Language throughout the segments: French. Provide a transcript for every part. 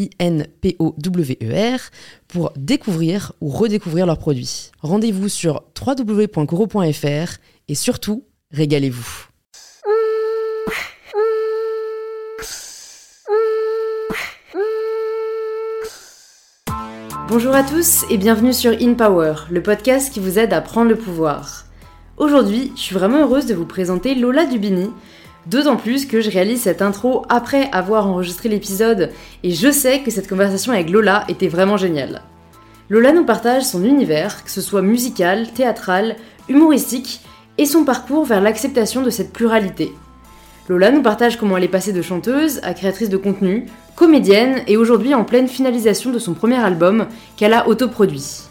I-N-P-O-W-E-R, pour découvrir ou redécouvrir leurs produits. Rendez-vous sur www.coro.fr et surtout, régalez-vous. Bonjour à tous et bienvenue sur In Power, le podcast qui vous aide à prendre le pouvoir. Aujourd'hui, je suis vraiment heureuse de vous présenter Lola Dubini, D'autant plus que je réalise cette intro après avoir enregistré l'épisode et je sais que cette conversation avec Lola était vraiment géniale. Lola nous partage son univers, que ce soit musical, théâtral, humoristique, et son parcours vers l'acceptation de cette pluralité. Lola nous partage comment elle est passée de chanteuse à créatrice de contenu, comédienne et aujourd'hui en pleine finalisation de son premier album qu'elle a autoproduit.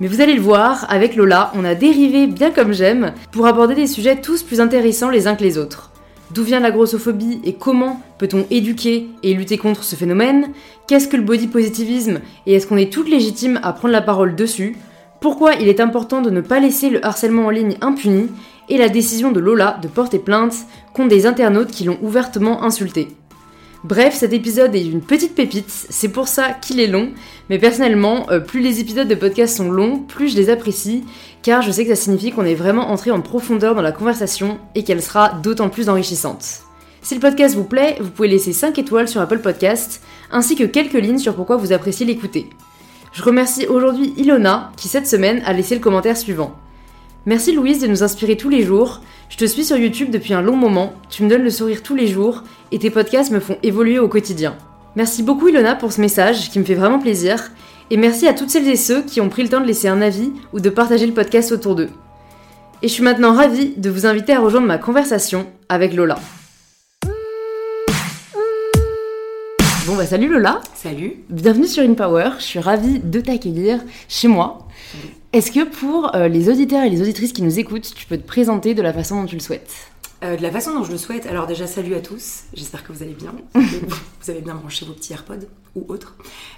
Mais vous allez le voir, avec Lola, on a dérivé bien comme j'aime pour aborder des sujets tous plus intéressants les uns que les autres. D'où vient la grossophobie et comment peut-on éduquer et lutter contre ce phénomène? Qu'est-ce que le body positivisme et est-ce qu'on est toutes légitimes à prendre la parole dessus? Pourquoi il est important de ne pas laisser le harcèlement en ligne impuni Et la décision de Lola de porter plainte contre des internautes qui l'ont ouvertement insulté? Bref, cet épisode est une petite pépite, c'est pour ça qu'il est long, mais personnellement, euh, plus les épisodes de podcast sont longs, plus je les apprécie, car je sais que ça signifie qu'on est vraiment entré en profondeur dans la conversation et qu'elle sera d'autant plus enrichissante. Si le podcast vous plaît, vous pouvez laisser 5 étoiles sur Apple Podcast, ainsi que quelques lignes sur pourquoi vous appréciez l'écouter. Je remercie aujourd'hui Ilona, qui cette semaine a laissé le commentaire suivant. Merci Louise de nous inspirer tous les jours. Je te suis sur YouTube depuis un long moment, tu me donnes le sourire tous les jours et tes podcasts me font évoluer au quotidien. Merci beaucoup Ilona pour ce message qui me fait vraiment plaisir et merci à toutes celles et ceux qui ont pris le temps de laisser un avis ou de partager le podcast autour d'eux. Et je suis maintenant ravie de vous inviter à rejoindre ma conversation avec Lola. Bon bah salut Lola Salut Bienvenue sur InPower, je suis ravie de t'accueillir chez moi. Est-ce que pour euh, les auditeurs et les auditrices qui nous écoutent, tu peux te présenter de la façon dont tu le souhaites? Euh, De la façon dont je le souhaite, alors déjà salut à tous, j'espère que vous allez bien, vous avez bien branché vos petits AirPods ou autres.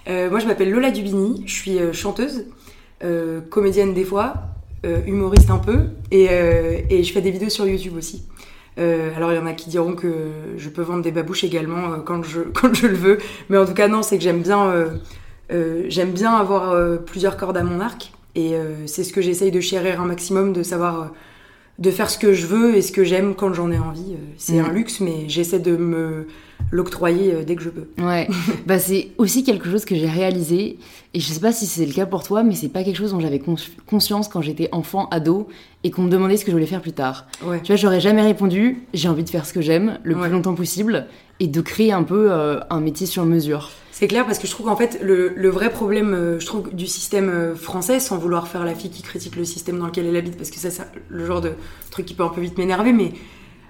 Euh, moi je m'appelle Lola Dubini, je suis chanteuse, comédienne des fois, humoriste un peu, et, et, je fais des vidéos sur YouTube aussi. alors il y en a qui diront que je peux vendre des babouches également quand, je, quand je le veux, mais en tout cas non, c'est que j'aime bien, j'aime bien avoir plusieurs cordes à mon arc. Et euh, c'est ce que j'essaye de chérir un maximum, de savoir euh, de faire ce que je veux et ce que j'aime quand j'en ai envie. Euh, c'est mm. un luxe, mais j'essaie de me l'octroyer dès que je peux. Ouais, bah c'est aussi quelque chose que j'ai réalisé, et je sais pas si c'est le cas pour toi, mais c'est pas quelque chose dont j'avais conscience quand j'étais enfant, ado, et qu'on me demandait ce que je voulais faire plus tard. Ouais. Tu vois, j'aurais jamais répondu, j'ai envie de faire ce que j'aime le plus longtemps possible, et de créer un peu un métier sur mesure. C'est clair parce que je trouve qu'en fait le, vrai problème, euh, je trouve du système euh, français, sans vouloir faire la fille qui critique le système dans lequel elle habite, parce que ça c'est le genre de truc qui peut un peu vite m'énerver, mais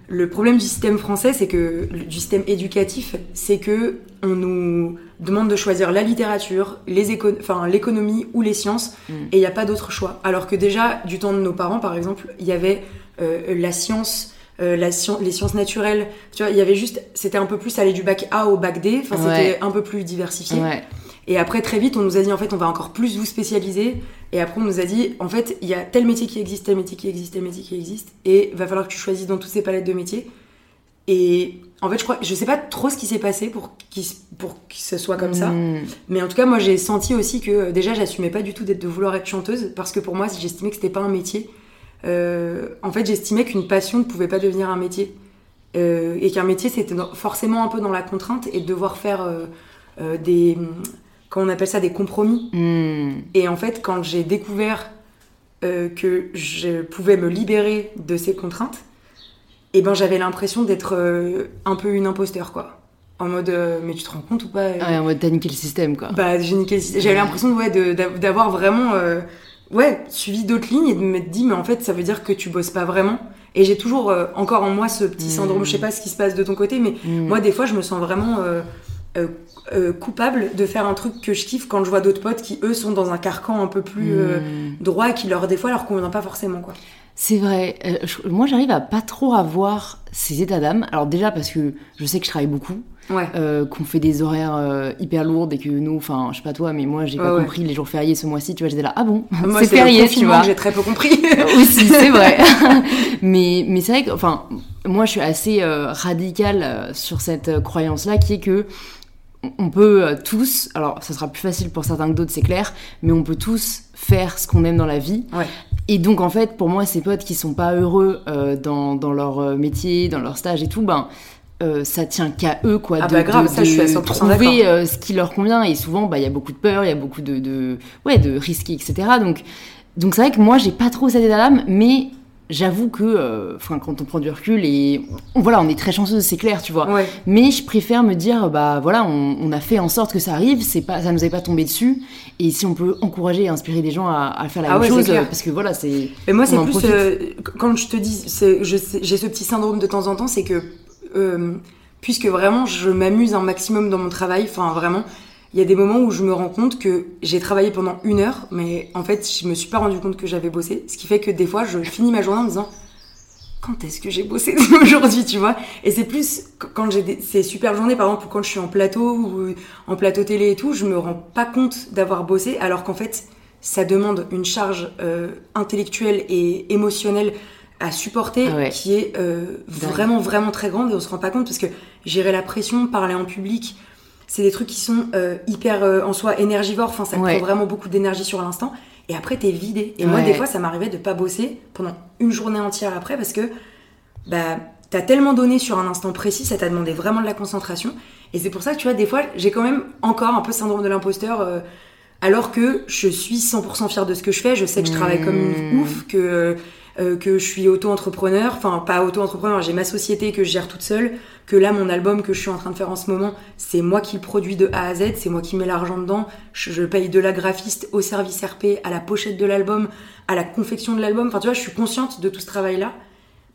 le problème du système français, c'est que du système éducatif, c'est que on nous demande de choisir la littérature, les enfin l'économie ou les sciences, mm. et il n'y a pas d'autre choix. Alors que déjà du temps de nos parents, par exemple, il y avait euh, la science euh, la les sciences naturelles. Tu vois, il y avait juste, c'était un peu plus aller du bac A au bac D. Enfin, c'était un peu plus diversifié. Et après, très vite, on nous a dit, en fait, on va encore plus vous spécialiser. Et après, on nous a dit, en fait, il y a tel métier qui existe, tel métier qui existe, tel métier qui existe. Et va falloir que tu choisisses dans toutes ces palettes de métiers. Et en fait, je crois, je sais pas trop ce qui s'est passé pour, pour que ce soit comme ça. Hmm. Mais en tout cas, moi, j'ai senti aussi que déjà, j'assumais pas du tout d'être de vouloir être chanteuse. Parce que pour moi, j'estimais que c'était pas un métier. Euh, en fait, j'estimais qu'une passion ne pouvait pas devenir un métier. Euh, et qu'un métier, c'était forcément un peu dans la contrainte et de devoir faire euh, des. On appelle ça Des compromis. Hmm. Et en fait, quand j'ai découvert euh, que je pouvais me libérer de ces contraintes, et ben j'avais l'impression d'être euh, un peu une imposteur, quoi. En mode, euh, mais tu te rends compte ou pas Ouais, en mode t'as niqué le système, quoi. Bah, j'ai niqué le système. J'avais l'impression ouais, d'avoir vraiment ouais, suivi d'autres lignes et de m'être dit, mais en fait, ça veut dire que tu bosses pas vraiment. Et j'ai toujours euh, encore en moi ce petit syndrome, Mm. je sais pas ce qui se passe de ton côté, mais Mm. moi, des fois, je me sens vraiment euh, euh, euh, coupable de faire un truc que je kiffe quand je vois d'autres potes qui, eux, sont dans un carcan un peu plus euh, Mm. droit qui, leur, des fois, leur convient pas forcément, quoi. C'est vrai. Euh, je- moi, j'arrive à pas trop avoir ces états d'âme. Alors déjà parce que je sais que je travaille beaucoup, Ouais. euh, qu'on fait des horaires euh, hyper lourds et que nous, enfin, je sais pas toi, mais moi, j'ai Ouais, pas ouais. compris les jours fériés ce mois-ci. Tu vois, j'étais là, ah bon, c'est férié, tu vois. j'ai très peu compris. aussi, c'est vrai. mais mais c'est vrai que, enfin, moi, je suis assez radicale sur cette croyance-là, qui est que on peut euh, tous, alors ça sera plus facile pour certains que d'autres, c'est clair, mais on peut tous faire ce qu'on aime dans la vie. Ouais. Et donc en fait, pour moi, ces potes qui sont pas heureux euh, dans, dans leur euh, métier, dans leur stage et tout, ben euh, ça tient qu'à eux quoi Ah de, bah grave, de- ça, je suis à de 100% trouver euh, ce qui leur convient et souvent bah il y a beaucoup de peur il y a beaucoup de, de ouais de risques etc donc donc c'est vrai que moi j'ai pas trop cet état d'âme mais j'avoue que euh, enfin quand on prend du recul et on, voilà on est très chanceuse c'est clair tu vois. Ouais. mais je préfère me dire bah voilà on, on a fait en sorte que ça arrive c'est pas ça nous est pas tombé dessus. Et si on peut encourager et inspirer des gens à, à faire la Ah même ouais, chose parce que voilà c'est Mais moi, c'est plus euh, quand je te dis, j'ai ce petit syndrome de temps en temps, c'est que euh, puisque vraiment je m'amuse un maximum dans mon travail, enfin vraiment, il y a des moments où je me rends compte que j'ai travaillé pendant une heure, mais en fait, je me suis pas rendu compte que j'avais bossé, ce qui fait que des fois, je finis ma journée en me disant quand est-ce que j'ai bossé aujourd'hui, tu vois? Et c'est plus qu- quand j'ai des, ces super journées, par exemple, quand je suis en plateau ou en plateau télé et tout, je me rends pas compte d'avoir bossé, alors qu'en fait, ça demande une charge euh, intellectuelle et émotionnelle à supporter Ah ouais. qui est euh, vraiment, vraiment très grande. Et on se rend pas compte parce que gérer la pression, parler en public, c'est des trucs qui sont euh, hyper euh, en soi énergivores, enfin ça Ouais. prend vraiment beaucoup d'énergie sur l'instant et après t'es vidé. Et moi des fois ça m'arrivait de pas bosser pendant une journée entière après parce que bah t'as tellement donné sur un instant précis, ça t'a demandé vraiment de la concentration et c'est pour ça que tu vois des fois j'ai quand même encore un peu syndrome de l'imposteur euh, alors que je suis 100% fière de ce que je fais, je sais que je travaille comme une Mmh. ouf, que euh, que je suis auto-entrepreneur, enfin pas auto-entrepreneur, j'ai ma société que je gère toute seule, que là mon album que je suis en train de faire en ce moment, c'est moi qui le produis de A à Z, c'est moi qui mets l'argent dedans, je, je paye de la graphiste au service RP, à la pochette de l'album, à la confection de l'album, enfin tu vois, je suis consciente de tout ce travail-là,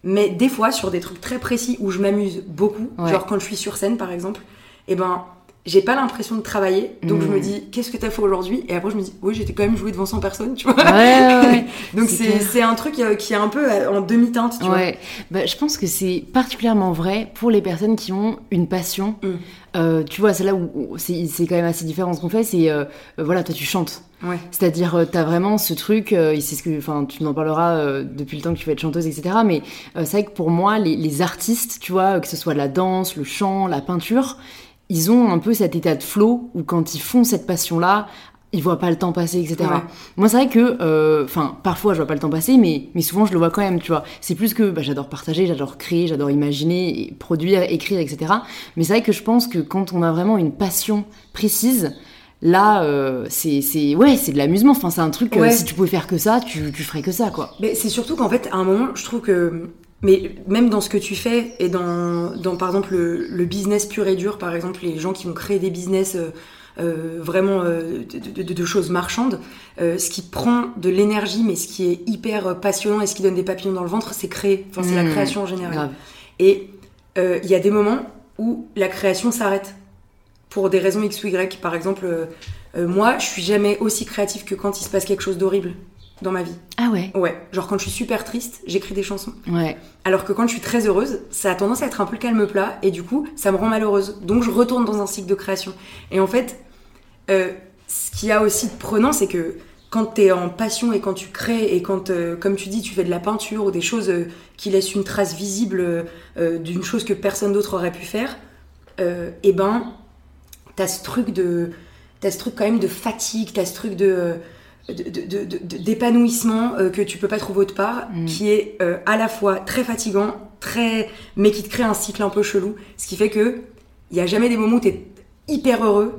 mais des fois sur des trucs très précis où je m'amuse beaucoup, Ouais. genre quand je suis sur scène par exemple, et ben j'ai pas l'impression de travailler, donc je me dis qu'est-ce que t'as fait aujourd'hui? Et après je me dis oui j'étais quand même joué devant 100 personnes, tu vois. ouais. Donc C'est un truc euh, qui est un peu euh, en demi-teinte, tu vois. Ouais, bah, je pense que c'est particulièrement vrai pour les personnes qui ont une passion. Mm. Euh, tu vois, c'est là où c'est c'est quand même assez différent ce qu'on fait. C'est euh, voilà, toi tu chantes. Ouais. C'est-à-dire, euh, t'as vraiment ce truc, euh, et c'est ce que, enfin, tu en parleras euh, depuis le temps que tu vas être chanteuse, etc. Mais c'est vrai que pour moi, les, les artistes, tu vois, que ce soit la danse, le chant, la peinture, ils ont un peu cet état de flow où quand ils font cette passion-là, ils voient pas le temps passer, etc. Ouais. Moi, c'est vrai que, euh, enfin, parfois je vois pas le temps passer, mais, mais souvent je le vois quand même, tu vois. C'est plus que bah, j'adore partager, j'adore créer, j'adore imaginer, et produire, écrire, etc. Mais c'est vrai que je pense que quand on a vraiment une passion précise, là, euh, c'est, c'est, ouais, c'est de l'amusement. Enfin, c'est un truc. euh, Ouais. si tu pouvais faire que ça, tu, tu ferais que ça, quoi. Mais c'est surtout qu'en fait, à un moment, je trouve que. Mais même dans ce que tu fais et dans, dans par exemple, le, le business pur et dur, par exemple, les gens qui vont créer des business euh, euh, vraiment euh, de, de- de choses marchandes, ce qui prend de l'énergie, mais ce qui est hyper passionnant et ce qui donne des papillons dans le ventre, c'est créer. Enfin, c'est la Mmh, création en général. Grave. Et il y a des moments où la création s'arrête pour des raisons X ou Y. Par exemple, moi, je suis jamais aussi créative que quand il se passe quelque chose d'horrible dans ma vie. Ah ouais. Ouais, genre quand je suis super triste, j'écris des chansons. Ouais. Alors que quand je suis très heureuse, ça a tendance à être un peu le calme plat et du coup, ça me rend malheureuse. Donc je retourne dans un cycle de création. Et en fait, euh, ce qu'il y a aussi de prenant, c'est que quand t'es en passion et quand tu crées et quand, euh, comme tu dis, tu fais de la peinture ou des choses euh, qui laissent une trace visible d'une chose que personne d'autre aurait pu faire, et ben, t'as ce truc de, t'as ce truc quand même de fatigue, t'as ce truc de- d'épanouissement euh, que tu peux pas trouver autre part, Mm. qui est euh, à la fois très fatigant, très mais qui te crée un cycle un peu chelou, ce qui fait que il y a jamais des moments où t'es hyper heureux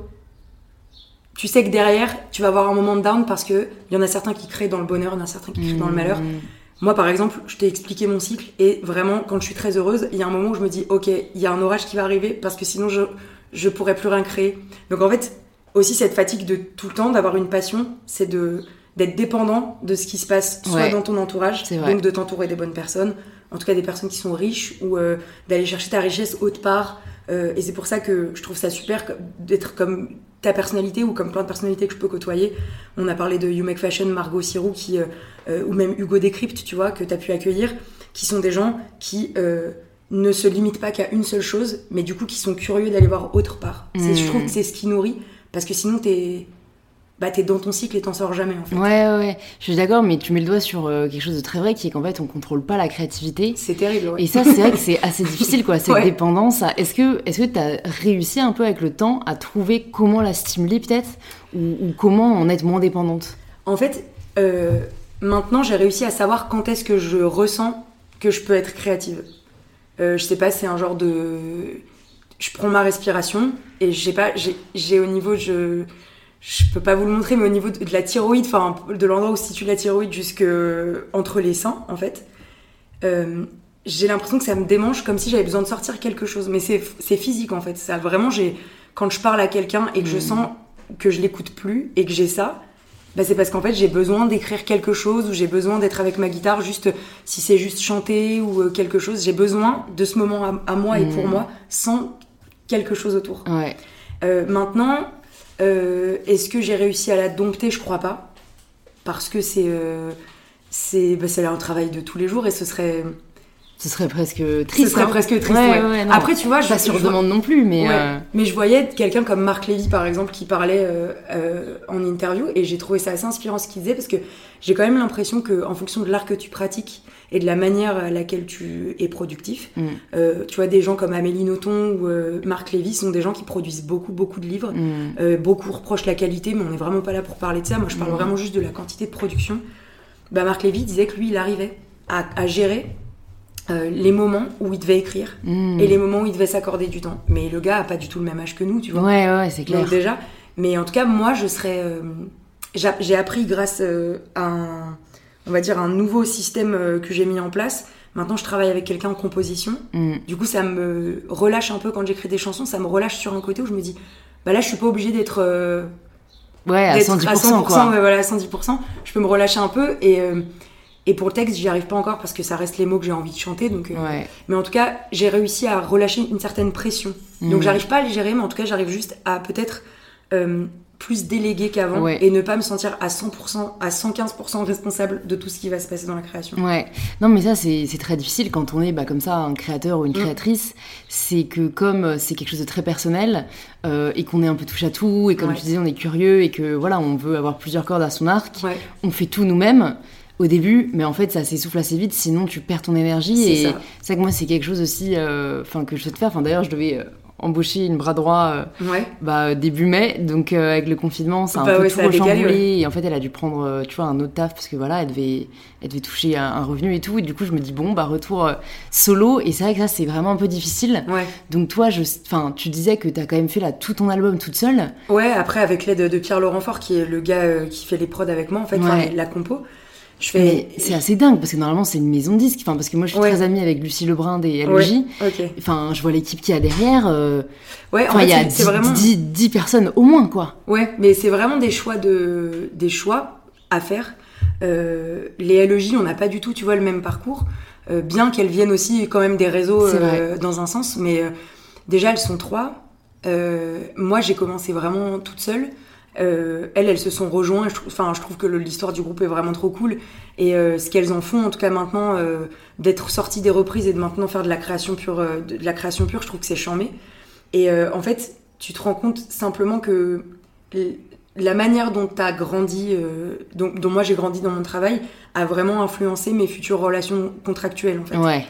tu sais que derrière, tu vas avoir un moment de down parce que il y en a certains qui créent dans le bonheur, il y en a certains qui créent dans le malheur. Mmh. Moi, par exemple, je t'ai expliqué mon cycle et vraiment, quand je suis très heureuse, il y a un moment où je me dis, ok, il y a un orage qui va arriver parce que sinon je je pourrais plus rien créer. Donc en fait, aussi cette fatigue de tout le temps d'avoir une passion, c'est de d'être dépendant de ce qui se passe soit Ouais. dans ton entourage, donc de t'entourer des bonnes personnes, en tout cas des personnes qui sont riches ou euh, d'aller chercher ta richesse autre part. Euh, et c'est pour ça que je trouve ça super d'être comme ta personnalité ou comme plein de personnalités que je peux côtoyer. On a parlé de You Make Fashion, Margot Sirou, qui, euh, ou même Hugo Décrypte, tu vois, que tu as pu accueillir, qui sont des gens qui ne se limitent pas qu'à une seule chose, mais du coup qui sont curieux d'aller voir autre part. Je trouve Mm. que c'est ce qui nourrit, parce que sinon t'es bah, t'es dans ton cycle et t'en sors jamais en fait. Ouais, ouais. Je suis d'accord, mais tu mets le doigt sur euh, quelque chose de très vrai qui est qu'en fait, on contrôle pas la créativité. C'est terrible, ouais. Et ça, c'est vrai que c'est assez difficile, quoi, cette Ouais. dépendance. à- Est-ce que est-ce que t'as réussi un peu avec le temps à trouver comment la stimuler, peut-être, ou, ou comment en être moins dépendante? En fait, euh, maintenant j'ai réussi à savoir quand est-ce que je ressens que je peux être créative. Euh, je sais pas, c'est un genre de. Je prends ma respiration et je sais pas, j'ai- j'ai au niveau, je. Je peux pas vous le montrer, mais au niveau de, de la thyroïde, enfin de l'endroit où se situe la thyroïde jusque entre les seins, en fait, euh, j'ai l'impression que ça me démange comme si j'avais besoin de sortir quelque chose. Mais c'est physique en fait. Ça vraiment, j'ai quand je parle à quelqu'un et que je Mm. sens que je l'écoute plus et que j'ai ça, bah c'est parce qu'en fait j'ai besoin d'écrire quelque chose ou j'ai besoin d'être avec ma guitare juste si c'est juste chanter ou euh, quelque chose. J'ai besoin de ce moment à, à moi et pour Mm. moi sans quelque chose autour. Ouais. Euh, maintenant, euh, est-ce que j'ai réussi à la dompter? Je crois pas. Parce que c'est euh, c'est bah, un travail de tous les jours et ce serait, Ce serait presque triste. ce serait hein. presque triste. Ouais, ouais. ouais, non. Après, tu vois, je, pas sur je vois- demande non plus, mais. Euh, Mais je voyais quelqu'un comme Marc Lévy, par exemple, qui parlait euh, euh, en interview, et j'ai trouvé ça assez inspirant ce qu'il disait, parce que j'ai quand même l'impression que, en fonction de l'art que tu pratiques et de la manière à laquelle tu es productif, Mm. tu vois, des gens comme Amélie Nothomb ou Marc Lévy sont des gens qui produisent beaucoup, beaucoup de livres. mm. Beaucoup reprochent la qualité, mais on n'est vraiment pas là pour parler de ça. Moi, je parle Mhm. vraiment juste de la quantité de production. Bah, Marc Lévy disait que lui, il arrivait à, à gérer euh, les moments où il devait écrire Mm. et les moments où il devait s'accorder du temps. Mais le gars a pas du tout le même âge que nous, tu vois. Ouais, ouais, c'est clair. Donc déjà, mais en tout cas, moi, je serais. euh, j'a- j'ai appris grâce euh, à un, on va dire, un nouveau système que j'ai mis en place. Maintenant, je travaille avec quelqu'un en composition. Mm. Du coup, ça me relâche un peu quand j'écris des chansons. Ça me relâche sur un côté où je me dis, bah là, je suis pas obligée d'être Ouais, à d'être 110%, quoi. ouais, voilà, à 110%. Je peux me relâcher un peu et et pour le texte, j'y arrive pas encore parce que ça reste les mots que j'ai envie de chanter. Donc, euh, Ouais. mais en tout cas, j'ai réussi à relâcher une certaine pression. Mm. Donc, j'arrive pas à les gérer, mais en tout cas, j'arrive juste à peut-être euh, plus déléguer qu'avant Ouais. et ne pas me sentir à 100%, à 115% responsable de tout ce qui va se passer dans la création. Ouais, non mais ça c'est très difficile quand on est bah, comme ça un créateur ou une Mm. créatrice, c'est que comme euh, c'est quelque chose de très personnel euh, et qu'on est un peu touche à tout et comme Ouais. tu disais on est curieux et que voilà on veut avoir plusieurs cordes à son arc, Ouais, on fait tout nous-mêmes au début, mais en fait ça s'essouffle assez vite sinon tu perds ton énergie C'est et ça. vrai que moi c'est quelque chose aussi euh, que je souhaite faire. Enfin d'ailleurs je devais euh, embaucher une bras droit euh, ouais. bah, début mai, donc euh, avec le confinement, ça a Bah un peu ouais, tout ça rechamboulé. Et en fait, elle a dû prendre, tu vois, un autre taf parce que voilà, elle devait, elle devait toucher un, un revenu et tout. Et du coup, je me dis bon, bah retour solo. Et c'est vrai que ça, c'est vraiment un peu difficile. Ouais. Donc toi, je, tu disais que t'as quand même fait là tout ton album toute seule. Ouais, après, avec l'aide de Pierre-Laurent Fort, qui est le gars qui fait les prods avec moi, en fait, Ouais. la compo, je Mais fais. c'est assez dingue parce que normalement, c'est une maison de disques. Enfin, parce que moi, je suis Ouais. très amie avec Lucie Lebrun des Ouais. Ok. Enfin, je vois l'équipe qu'il y a derrière. euh, Ouais, en Enfin, fait, il y a c'est- c'est 10, vraiment. 10 10 personnes au moins, quoi. Ouais, mais c'est vraiment des choix de des choix à faire. Euh, les LEJ, on n'a pas du tout, tu vois, le même parcours, euh, bien qu'elles viennent aussi quand même des réseaux dans un sens, mais déjà elles sont trois. Moi, j'ai commencé vraiment toute seule. Euh, elles, elles se sont rejointes. Je, trouve- enfin, je trouve que l'histoire du groupe est vraiment trop cool. Et euh, ce qu'elles en font, en tout cas maintenant, euh, d'être sorties des reprises et de maintenant faire de la création pure, de, de la création pure, je trouve que c'est charmé. Et en fait, tu te rends compte simplement que la manière dont tu as grandi, dont, dont moi j'ai grandi dans mon travail, a vraiment influencé mes futures relations contractuelles. En fait. Ouais.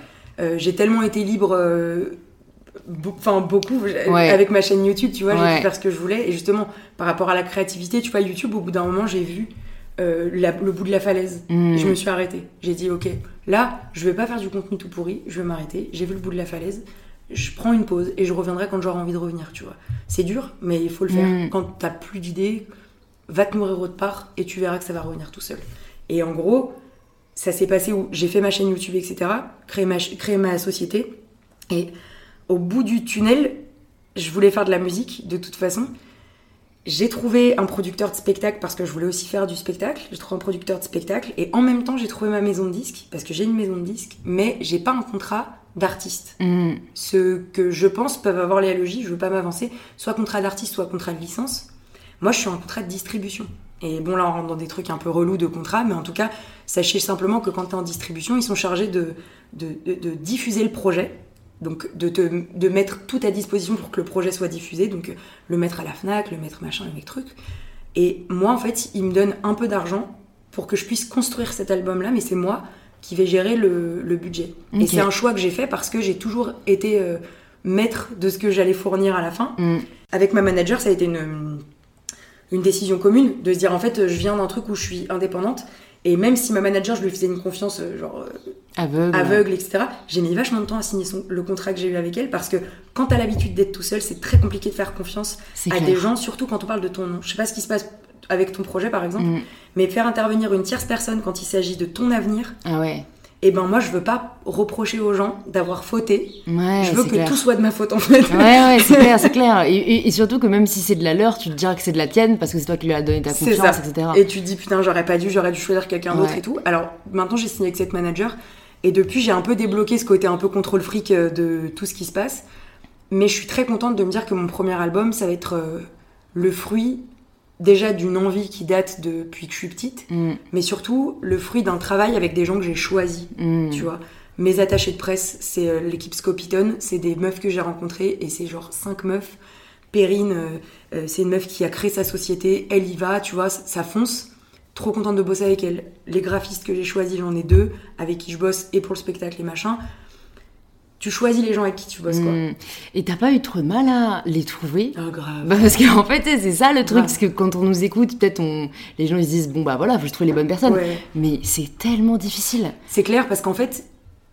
J'ai tellement été libre, enfin beaucoup, Ouais. avec ma chaîne YouTube, tu vois, j'ai pu faire ce que je voulais. Et justement, par rapport à la créativité, tu vois, YouTube, au bout d'un moment, j'ai vu euh, la- le bout de la falaise. Mm. Et je me suis arrêtée. J'ai dit, ok, là, je vais pas faire du contenu tout pourri, je vais m'arrêter. J'ai vu le bout de la falaise. je prends une pause et je reviendrai quand j'aurai envie de revenir, tu vois. C'est dur, mais il faut le faire. Mm. Quand t'as plus d'idées, va te nourrir autre part et tu verras que ça va revenir tout seul. Et en gros, ça s'est passé où j'ai fait ma chaîne YouTube, etc., créé ma, créé ma société. Et au bout du tunnel, je voulais faire de la musique de toute façon. J'ai trouvé un producteur de spectacle parce que je voulais aussi faire du spectacle. J'ai trouvé un producteur de spectacle et en même temps j'ai trouvé ma maison de disque parce que j'ai une maison de disque, mais j'ai pas un contrat d'artiste. Mm. Ce que je pense peuvent avoir les LEJ, je veux pas m'avancer, soit contrat d'artiste, soit contrat de licence. Moi je suis en contrat de distribution. Et bon là on rentre dans des trucs un peu relous de contrat, mais en tout cas sachez simplement que quand tu es en distribution, ils sont chargés de, de, de- de diffuser le projet. Donc de, te, de mettre tout à disposition pour que le projet soit diffusé, donc le mettre à la FNAC, le mettre machin, le mettre truc. Et moi en fait, ils me donnent un peu d'argent pour que je puisse construire cet album-là, mais c'est moi qui vais gérer le, le budget. Et c'est un choix que j'ai fait parce que j'ai toujours été euh, maître de ce que j'allais fournir à la fin. Mm. Avec ma manager, ça a été une, une décision commune de se dire en fait, je viens d'un truc où je suis indépendante. Et même si ma manager, je lui faisais une confiance euh, genre euh, Aveugle. aveugle, etc., j'ai mis vachement de temps à signer son- le contrat que j'ai eu avec elle parce que quand t'as l'habitude d'être tout seul, c'est très compliqué de faire confiance à clair. des gens, surtout quand on parle de ton nom. Je sais pas ce qui se passe avec ton projet par exemple, Mm. mais faire intervenir une tierce personne quand il s'agit de ton avenir, Ah ouais. Et ben moi je veux pas reprocher aux gens d'avoir fauté. Ouais, je veux que clair. tout soit de ma faute en fait. Ouais, ouais, c'est clair, c'est clair. Et, et- et surtout que même si c'est de la leur, tu te diras que c'est de la tienne parce que c'est toi qui lui as donné ta confiance, etc. Et tu te dis putain, j'aurais pas dû, j'aurais dû choisir quelqu'un d'autre et tout. Alors maintenant, j'ai signé avec cette manager et depuis, j'ai un peu débloqué ce côté un peu contrôle fric euh, de tout ce qui se passe. Mais je suis très contente de me dire que mon premier album, ça va être euh, le fruit déjà d'une envie qui date depuis que je suis petite, Mm, mais surtout le fruit d'un travail avec des gens que j'ai choisis. mm. Tu vois, mes attachés de presse, c'est euh, l'équipe Scopiton, c'est des meufs que j'ai rencontrées et c'est genre cinq meufs. Perrine, euh, euh, c'est une meuf qui a créé sa société, elle y va, tu vois, ça, ça fonce. Trop contente de bosser avec elle. Les graphistes que j'ai choisis, j'en ai deux, avec qui je bosse et pour le spectacle et machin. Tu choisis les gens avec qui tu bosses, quoi. Mm. Et t'as pas eu trop de mal à les trouver? Ah, grave. bah parce qu'en fait, c'est ça le truc, parce que quand on nous écoute, peut-être on... les gens ils se disent, bon bah voilà, faut que je trouve les bonnes personnes. Ouais. Mais c'est tellement difficile. C'est clair parce qu'en fait,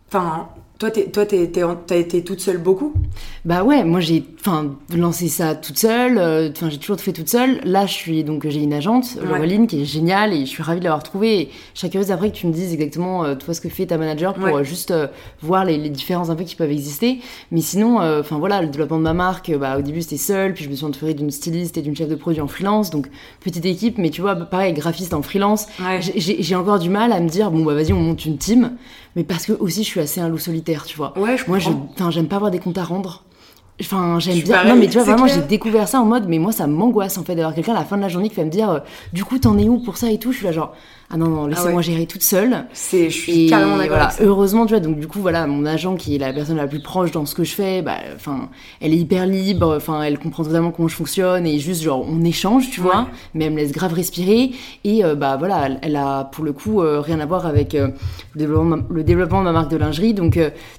enfin, toi, t'es- toi, t'es- t'es en- t'as été toute seule beaucoup? Bah ouais, moi j'ai enfin lancé ça toute seule, euh, enfin j'ai toujours fait toute seule. Là, je suis donc j'ai une agente, Ouais. Laureline, qui est géniale et je suis ravie de l'avoir trouvée. Et je serais curieuse après que tu me dises exactement euh, toi ce que fait ta manager pour Ouais. euh, juste voir les, les différences un peu qui peuvent exister. Mais sinon, enfin voilà, le développement de ma marque, bah au début c'était seule, puis je me suis entourée d'une styliste et d'une chef de produit en freelance, donc petite équipe. Mais tu vois, pareil, graphiste en freelance. Ouais. J'ai- J'ai j'ai encore du mal à me dire bon bah vas-y on monte une team, mais parce que aussi je suis assez un loup solitaire, tu vois. Ouais, je Moi, j'aime pas avoir des comptes à rendre. Enfin, j'aime bien. pareil, non, mais tu vois, vraiment, j'ai découvert ça en mode, mais moi, ça m'angoisse en fait d'avoir quelqu'un à la fin de la journée qui va me dire, euh, du coup, t'en es où pour ça et tout. Je suis là, genre, ah non, non, laissez-moi ouais. gérer toute seule. C'est, je suis Et carrément d'accord. voilà, heureusement, tu vois, donc du coup, voilà, mon agent qui est la personne la plus proche dans ce que je fais, bah, enfin, elle est hyper libre, enfin, elle comprend totalement comment je fonctionne et juste, genre, on échange, tu Ouais. vois, mais elle me laisse grave respirer et, euh, bah, voilà, elle, elle a pour le coup euh, rien à voir avec euh, le, développement, de ma- le développement de ma marque de lingerie, donc,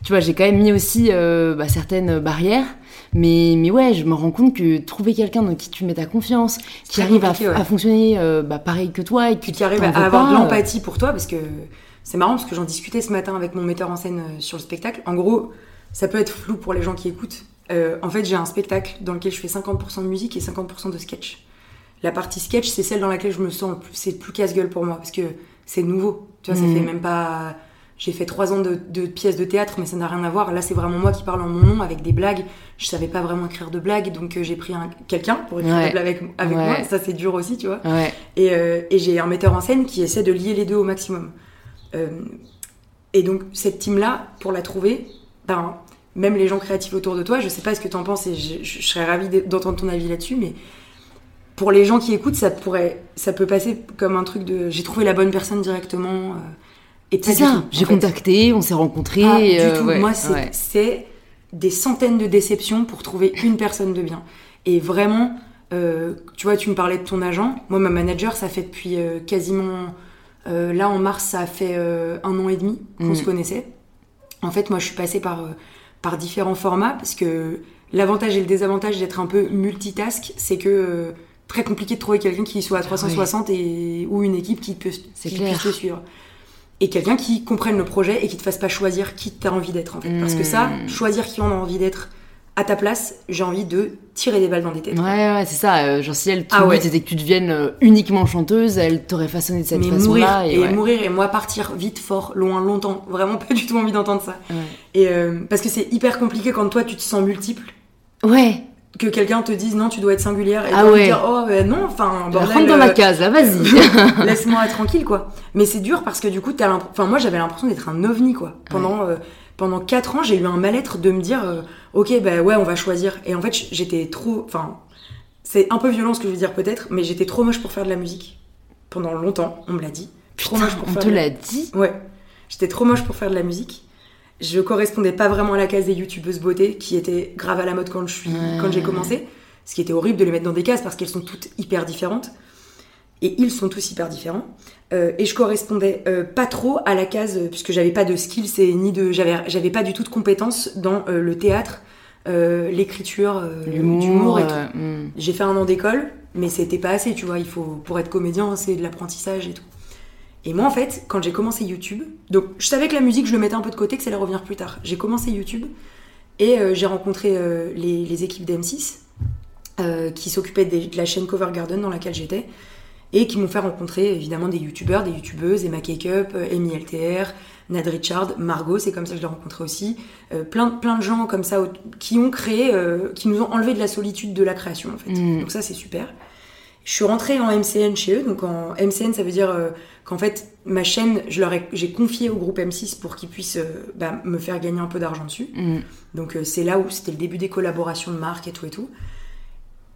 tu vois, j'ai quand même mis aussi bah, certaines barrières. Mais, mais ouais, je me rends compte que trouver quelqu'un dans qui tu mets ta confiance, qui arrive à, compliqué, ouais. à fonctionner euh, bah, pareil que toi et puis qui arrive à avoir de euh, l'empathie pour toi parce que c'est marrant parce que j'en discutais ce matin avec mon metteur en scène euh, sur le spectacle. En gros, ça peut être flou pour les gens qui écoutent. Euh, en fait, j'ai un spectacle dans lequel je fais 50% de musique et 50% de sketch. La partie sketch, c'est celle dans laquelle je me sens le plus, c'est le plus casse-gueule pour moi parce que c'est nouveau. Tu vois, ça Mhm. fait même pas. J'ai fait trois ans de, de pièces de théâtre, mais ça n'a rien à voir. Là, c'est vraiment moi qui parle en mon nom avec des blagues. Je savais pas vraiment écrire de blagues, donc euh, j'ai pris un- quelqu'un pour écrire Ouais. des blagues avec, avec Ouais. moi. Ça, c'est dur aussi, tu vois. Ouais. Et, euh, et j'ai un metteur en scène qui essaie de lier les deux au maximum. Euh, et donc, cette team-là, pour la trouver, ben, même les gens créatifs autour de toi, je sais pas ce que tu en penses et je, je- je serais ravie d'entendre ton avis là-dessus, mais pour les gens qui écoutent, ça, pourrait, ça peut passer comme un truc de j'ai trouvé la bonne personne directement. Et C'est ça, j'ai contacté, on s'est rencontrés. Pas du euh, tout. ouais, Moi, c'est ouais. des centaines de déceptions pour trouver une personne de bien. Et vraiment, euh, tu vois, tu me parlais de ton agent. Moi, ma manager, ça fait depuis euh, quasiment. là, en mars, ça a fait un an et demi qu'on Mm. se connaissait. En fait, moi, je suis passée par, par différents formats parce que l'avantage et le désavantage d'être un peu multitask, c'est que. Très compliqué de trouver quelqu'un qui soit à 360 et ou une équipe qui, peut, qui puisse te suivre. Et quelqu'un qui comprenne le projet et qui te fasse pas choisir qui t'as envie d'être en fait. Parce que ça, Hmm. choisir qui on a envie d'être à ta place, j'ai envie de tirer des balles dans des têtes. Ouais, ouais, c'est ça. euh, genre, si elle, ton Ah ouais. but était que tu deviennes euh, uniquement chanteuse, elle t'aurait façonné de cette façon-là. et, ouais. mourir et moi partir vite, fort, loin, longtemps. Vraiment pas du tout envie d'entendre ça. Ouais. Et euh, parce que c'est hyper compliqué quand toi tu te sens multiple, Ouais, que quelqu'un te dise non tu dois être singulière et Ah ouais. dire oh euh, non, enfin bordel, rentre dans euh, ma case, là, vas-y. laisse-moi tranquille quoi. Mais c'est dur parce que du coup t'as enfin moi j'avais l'impression d'être un ovni quoi. Pendant euh, pendant quatre ans j'ai eu un mal-être de me dire euh, ok bah ouais on va choisir et en fait j'étais trop enfin c'est un peu violent ce que je veux dire peut-être mais j'étais trop moche pour faire de la musique pendant longtemps on me l'a dit. Trop Putain, moche pour on faire te de la- l'a dit? Ouais, j'étais trop moche pour faire de la musique. Je correspondais pas vraiment à la case des youtubeuses beauté qui était grave à la mode quand je suis Ouais. quand j'ai commencé. Ce qui était horrible de les mettre dans des cases parce qu'elles sont toutes hyper différentes. Et ils sont tous hyper différents. Euh, et je correspondais euh, pas trop à la case, euh, puisque j'avais pas de skills et ni de. J'avais, j'avais pas du tout de compétences dans euh, le théâtre, euh, l'écriture, euh, d'humour et tout. hmm. J'ai fait un an d'école, mais c'était pas assez, tu vois. Il faut, pour être comédien, c'est de l'apprentissage et tout. Et moi, en fait, quand j'ai commencé YouTube, donc je savais que la musique, je le mettais un peu de côté, que ça allait revenir plus tard. J'ai commencé YouTube et euh, j'ai rencontré euh, les, les équipes d'M6 euh, qui s'occupaient de la chaîne Cover Garden dans laquelle j'étais et qui m'ont fait rencontrer évidemment des youtubeurs, des youtubeuses, Emma Cakeup, Amy LTR, Nad Richard, Margot, c'est comme ça que je l'ai rencontré aussi. Euh, plein, plein de gens comme ça qui ont créé, euh, qui nous ont enlevé de la solitude de la création en fait. Mm. Donc ça c'est super. Je suis rentrée en MCN chez eux, donc en MCN ça veut dire euh, qu'en fait ma chaîne, je leur ai- j'ai confié au groupe M6 pour qu'ils puissent euh, bah, me faire gagner un peu d'argent dessus. Hmm. Donc euh, c'est là où c'était le début des collaborations de marques et tout et tout.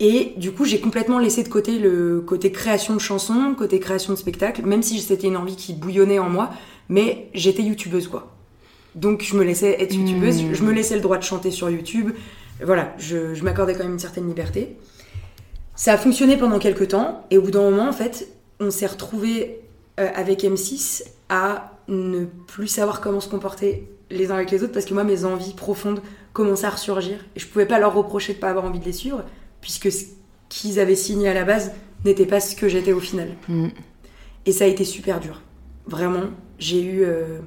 Et du coup, j'ai complètement laissé de côté le côté création de chansons, côté création de spectacles, même si c'était une envie qui bouillonnait en moi, mais j'étais youtubeuse quoi. Donc je me laissais être youtubeuse, Mmh. je me laissais le droit de chanter sur YouTube. Voilà, je, je m'accordais quand même une certaine liberté. Ça a fonctionné pendant quelques temps, et au bout d'un moment, en fait, on s'est retrouvés euh, avec M6 à ne plus savoir comment se comporter les uns avec les autres, parce que moi, mes envies profondes commençaient à ressurgir, et je pouvais pas leur reprocher de pas avoir envie de les suivre, puisque ce qu'ils avaient signé à la base n'était pas ce que j'étais au final. Mm. Et ça a été super dur. Vraiment, j'ai eu. euh,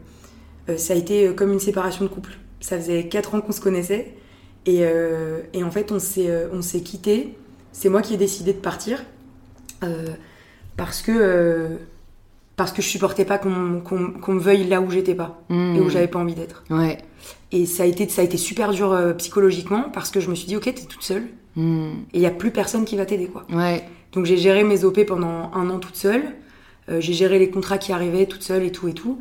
euh, ça a été comme une séparation de couple. Ça faisait 4 ans qu'on se connaissait. Et, euh, et en fait, on s'est, on s'est quittés. C'est moi qui ai décidé de partir. euh, parce que. euh, parce que je supportais pas qu'on, qu'on- qu'on me veuille là où j'étais pas. Hmm. Et où j'avais pas envie d'être. Ouais. Et ça a été, ça a été super dur euh, psychologiquement. Parce que je me suis dit, ok, t'es toute seule. Hmm. Et il y a plus personne qui va t'aider, quoi. Ouais. Donc j'ai géré mes OP pendant un an toute seule. Euh, j'ai géré les contrats qui arrivaient toute seule et tout et tout.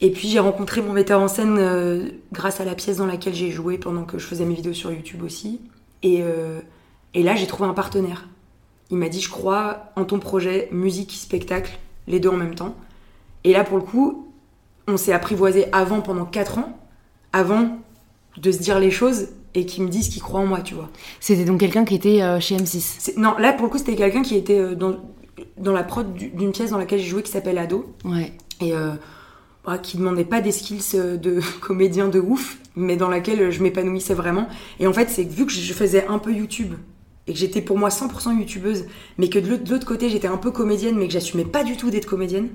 Et puis j'ai rencontré mon metteur en scène grâce à la pièce dans laquelle j'ai joué pendant que je faisais mes vidéos sur YouTube aussi. Et, et là j'ai trouvé un partenaire. Il m'a dit je crois en ton projet musique spectacle les deux en même temps. Et là pour le coup on s'est apprivoisé avant pendant 4 ans avant de se dire les choses et qu'il me dise qu'il croit en moi tu vois. C'était donc quelqu'un qui était euh, chez M6. C'est- Non, là pour le coup, c'était quelqu'un qui était euh, dans, dans la prod du- d'une pièce dans laquelle j'ai joué qui s'appelle Ado Ouais. et euh, bah, qui demandait pas des skills euh, de comédien de ouf, mais dans laquelle je m'épanouissais vraiment. Et en fait, c'est vu que je faisais un peu YouTube et que j'étais pour moi 100% youtubeuse, mais que de l'autre- côté j'étais un peu comédienne, mais que j'assumais pas du tout d'être comédienne.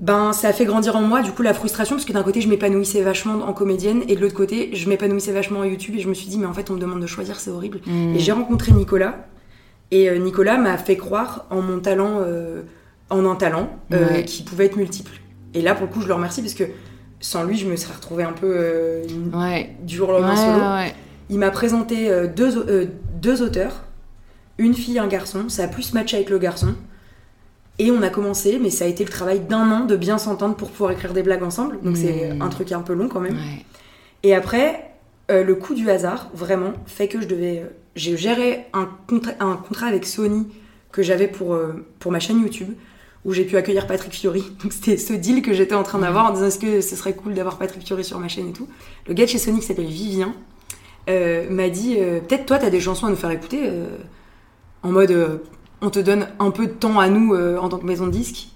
Ben, ça a fait grandir en moi du coup la frustration parce que d'un côté je m'épanouissais vachement en comédienne et de l'autre côté je m'épanouissais vachement en YouTube et je me suis dit mais en fait on me demande de choisir c'est horrible Hmm. et j'ai rencontré Nicolas. Et euh, Nicolas m'a fait croire en mon talent, euh, en un talent euh, Ouais. qui pouvait être multiple. Et là, pour le coup, je le remercie parce que sans lui, je me serais retrouvée un peu euh, une- Ouais. du jour au lendemain Ouais, solo. Il m'a présenté deux, deux auteurs, une fille, un garçon. Ça a plus matché avec le garçon. Et on a commencé, mais ça a été le travail d'un an de bien s'entendre pour pouvoir écrire des blagues ensemble. Donc c'est Mm. un truc un peu long quand même. Ouais. Et après, euh, le coup du hasard, vraiment, fait que je devais. euh, J'ai géré un, contra- un contrat avec Sony que j'avais pour, euh, pour ma chaîne YouTube, où j'ai pu accueillir Patrick Fiori. Donc c'était ce deal que j'étais en train d'avoir en disant est-ce que ce serait cool d'avoir Patrick Fiori sur ma chaîne et tout. Le gars de chez Sony qui s'appelle Vivien m'a dit euh, peut-être toi, t'as des chansons à nous faire écouter, euh, en mode euh, on te donne un peu de temps à nous euh, en tant que maison de disques.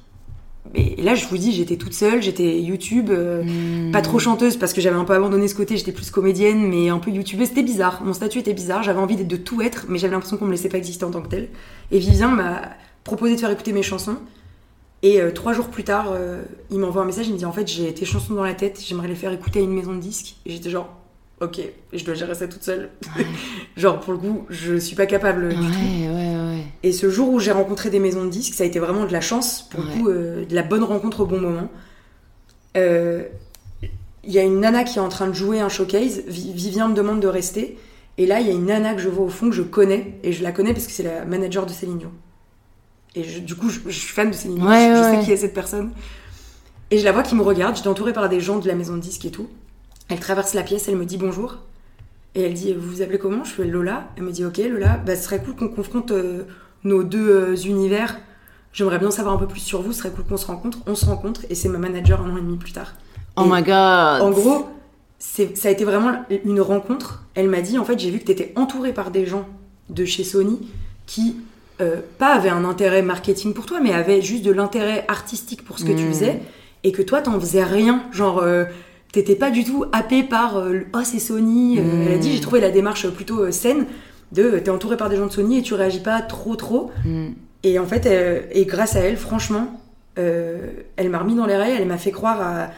Et là, je vous dis, j'étais toute seule, j'étais YouTube. euh, Hmm. pas trop chanteuse parce que j'avais un peu abandonné ce côté, j'étais plus comédienne, mais un peu youtubeuse. C'était bizarre, mon statut était bizarre, j'avais envie de, de tout être, mais j'avais l'impression qu'on me laissait pas exister en tant que tel. Et Vivien m'a proposé de faire écouter mes chansons. Et euh, trois jours plus tard, euh, il m'envoie un message, il me dit en fait j'ai tes chansons dans la tête, j'aimerais les faire écouter à une maison de disques. Et j'étais genre ok, je dois gérer ça toute seule. genre pour le coup, je suis pas capable du ouais, tout. Ouais, ouais, Et ce jour où j'ai rencontré des maisons de disques, ça a été vraiment de la chance, pour le coup, euh, de la bonne rencontre au bon moment. Euh, Il y a une nana qui est en train de jouer un showcase, Vi- Vivien me demande de rester. Et là, il y a une nana que je vois au fond, que je connais, et je la connais parce que c'est la manager de Céline Dion. Et je- du coup, je, je suis fan de Céline Dion, Ouais, je, je sais qui est cette personne. Et je la vois qui me regarde, j'étais entourée par des gens de la maison de disques et tout. Elle traverse la pièce, elle me dit bonjour. Et elle dit, vous vous appelez comment? Je fais Lola. Elle me dit, ok Lola, bah, ce serait cool qu'on confronte euh, nos deux euh, univers. J'aimerais bien savoir un peu plus sur vous, ce serait cool qu'on se rencontre. On se rencontre et c'est ma manager un an et demi plus tard. Oh Et my god. En gros, c'est- ça a été vraiment une rencontre. Elle m'a dit, en fait, j'ai vu que tu étais entourée par des gens de chez Sony qui, euh, pas avaient un intérêt marketing pour toi, mais avaient juste de l'intérêt artistique pour ce que tu Mm. faisais, et que toi, t'en faisais rien. Genre, euh, t'étais pas du tout happé par euh, le, oh, c'est Sony. Euh, Mm. Elle a dit, j'ai trouvé la démarche plutôt euh, saine de t'es entouré par des gens de Sony et tu réagis pas trop, trop. Mm. Et en fait, et grâce à elle, franchement, euh, elle m'a remis dans les rails, elle m'a fait croire à-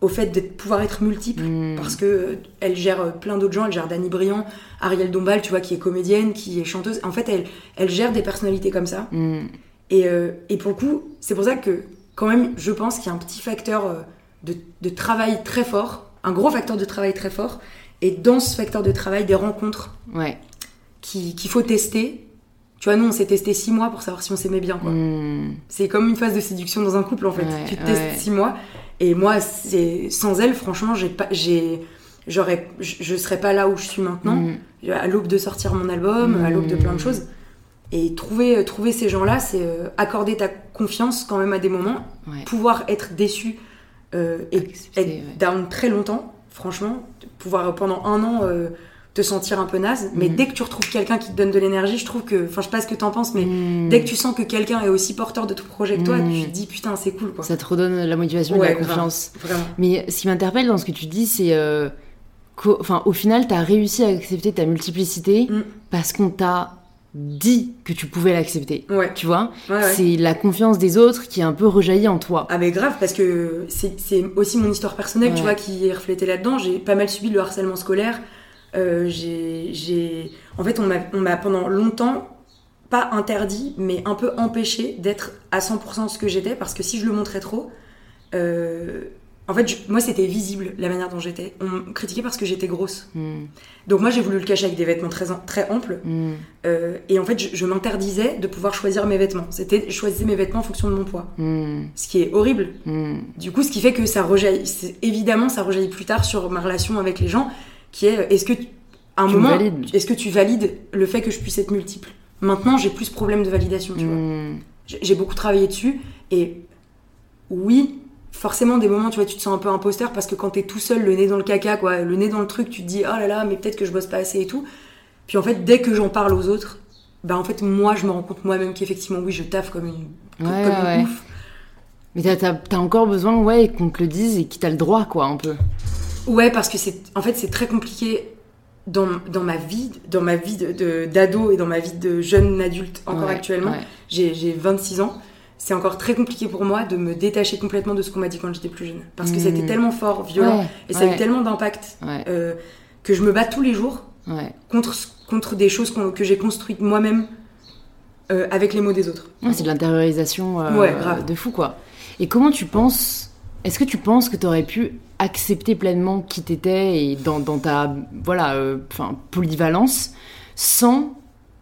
au fait de pouvoir être multiple, Mm. parce que euh, elle gère plein d'autres gens, elle gère Dany Briand, Ariel Dombal, tu vois, qui est comédienne, qui est chanteuse. En fait, elle, elle gère des personnalités comme ça. Mm. Et, euh, et pour le coup, c'est pour ça que, quand même, je pense qu'il y a un petit facteur de, de travail très fort, un gros facteur de travail très fort, et dans ce facteur de travail, des rencontres Ouais. qui- qu'il faut tester. Tu vois, nous, on s'est testé six mois pour savoir si on s'aimait bien, quoi. Mm. C'est comme une phase de séduction dans un couple, en fait. Ouais, tu te testes ouais. six mois. Et moi, c'est sans elle, franchement, j'ai pas, j'ai, j'aurais, je serais pas là où je suis maintenant. Mm. À l'aube de sortir mon album, à l'aube de plein de choses. Et trouver, trouver ces gens-là, c'est euh, accorder ta confiance quand même à des moments, pouvoir être déçu euh, et Accepter, être ouais. down très longtemps, franchement, pouvoir euh, pendant un an euh, te sentir un peu naze. Mais Mhm. dès que tu retrouves quelqu'un qui te donne de l'énergie, je trouve que, enfin, je sais pas ce que t'en penses, mais Mm. dès que tu sens que quelqu'un est aussi porteur de ton projet que toi, Mm. tu te dis putain, c'est cool quoi. Ça te redonne la motivation et la confiance. Vraiment. Mais ce qui m'interpelle dans ce que tu dis, c'est euh, au final, tu as réussi à accepter ta multiplicité Mm. parce qu'on t'a dit que tu pouvais l'accepter. Ouais. Tu vois Ouais, ouais. C'est la confiance des autres qui est un peu rejaillie en toi. Ah mais grave parce que c'est aussi mon histoire personnelle, tu vois, qui est reflétée là-dedans. J'ai pas mal subi le harcèlement scolaire. Euh, j'ai, en fait, on m'a, on m'a pendant longtemps pas interdit, mais un peu empêché d'être à 100% ce que j'étais parce que si je le montrais trop, euh, en fait, je- moi c'était visible la manière dont j'étais. On me critiquait parce que j'étais grosse. Mm. Donc moi j'ai voulu le cacher avec des vêtements très, très amples. Mm. Euh, et en fait, je, je m'interdisais de pouvoir choisir mes vêtements. C'était, je choisissais mes vêtements en fonction de mon poids. Mm. Ce qui est horrible. Du coup, ce qui fait que ça rejaillit. Évidemment, ça rejaillit plus tard sur ma relation avec les gens, qui est, est-ce que, tu- à un Tu moment, est-ce que tu valides le fait que je puisse être multiple? Maintenant, j'ai plus problème de validation, tu vois. J'ai beaucoup travaillé dessus, et oui, forcément, des moments, tu vois, tu te sens un peu imposteur parce que quand t'es tout seul, le nez dans le caca, quoi, le nez dans le truc, tu te dis, oh là là, mais peut-être que je bosse pas assez et tout. Puis en fait, dès que j'en parle aux autres, bah en fait, moi, je me rends compte moi-même qu'effectivement, oui, je taffe comme une, Ouais, comme une ouais. ouf. Mais t'as- t'as t'as encore besoin, ouais, qu'on te le dise et qu'il t'a le droit, quoi, un peu. Ouais, parce que c'est, en fait, c'est très compliqué dans, dans ma vie, dans ma vie de, de- d'ado et dans ma vie de jeune adulte encore Ouais, actuellement. J'ai, j'ai 26 ans. C'est encore très compliqué pour moi de me détacher complètement de ce qu'on m'a dit quand j'étais plus jeune. Parce que Mm. c'était tellement fort, violent, Ouais, et ça a eu tellement d'impact Ouais, euh, que je me bats tous les jours contre, contre des choses que j'ai construites moi-même euh, avec les mots des autres. C'est de l'intériorisation euh, de fou, quoi. Et comment tu penses Est-ce que tu penses que tu aurais pu accepter pleinement qui t'étais et dans, dans ta voilà, enfin, polyvalence sans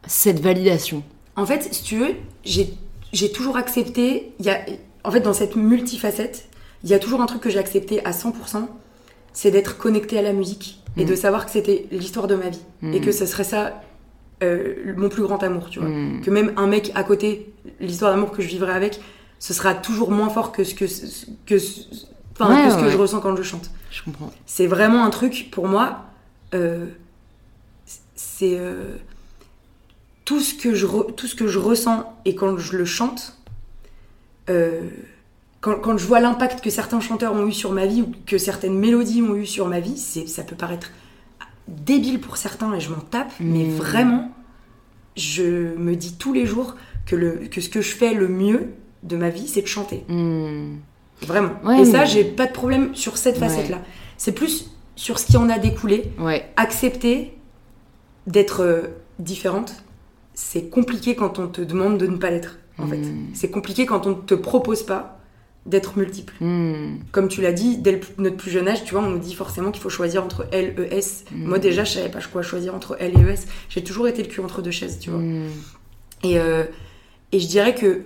cette validation? En fait, si tu veux, j'ai, j'ai toujours accepté. Y a, en fait, dans cette multifacette, il y a toujours un truc que j'ai accepté à 100%, c'est d'être connecté à la musique et Mm. de savoir que c'était l'histoire de ma vie Mm. et que ce serait ça euh, mon plus grand amour, tu vois. Mm. Que même un mec à côté, l'histoire d'amour que je vivrai avec, ce sera toujours moins fort que ce que, que, ce- enfin, Ouais, que, ce que je ressens quand je chante. Je comprends. C'est vraiment un truc pour moi. euh, c'est euh, tout ce que je re- tout ce que je ressens et quand je le chante. euh, quand, quand je vois l'impact que certains chanteurs ont eu sur ma vie ou que certaines mélodies ont eu sur ma vie, c'est ça peut paraître débile pour certains et je m'en tape, mais Mm. vraiment, je me dis tous les jours que, le, que ce que je fais le mieux, de ma vie, c'est de chanter. Hmm. Vraiment. Ouais, Et ça, mais- j'ai pas de problème sur cette Ouais. facette-là. C'est plus sur ce qui en a découlé. Ouais. Accepter d'être euh, différente, c'est compliqué quand on te demande de ne pas l'être, en fait. Mm. C'est compliqué quand on ne te propose pas d'être multiple. Hmm. Comme tu l'as dit, dès le- notre plus jeune âge, tu vois, on nous dit forcément qu'il faut choisir entre L et S. Mm. Moi, déjà, je savais pas quoi choisir entre L et ES. J'ai toujours été le cul entre deux chaises, tu vois. Hmm. Et, euh, et je dirais que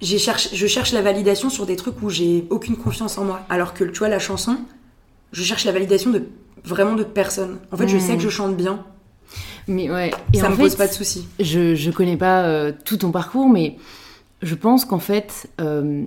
cherche, je cherche la validation sur des trucs où j'ai aucune confiance en moi. Alors que, tu vois, la chanson, je cherche la validation de vraiment de personne. En fait, je sais que je chante bien. Mais ouais. Et ça en me fait, pose pas de soucis. je, je connais pas euh, tout ton parcours, mais je pense qu'en fait, euh,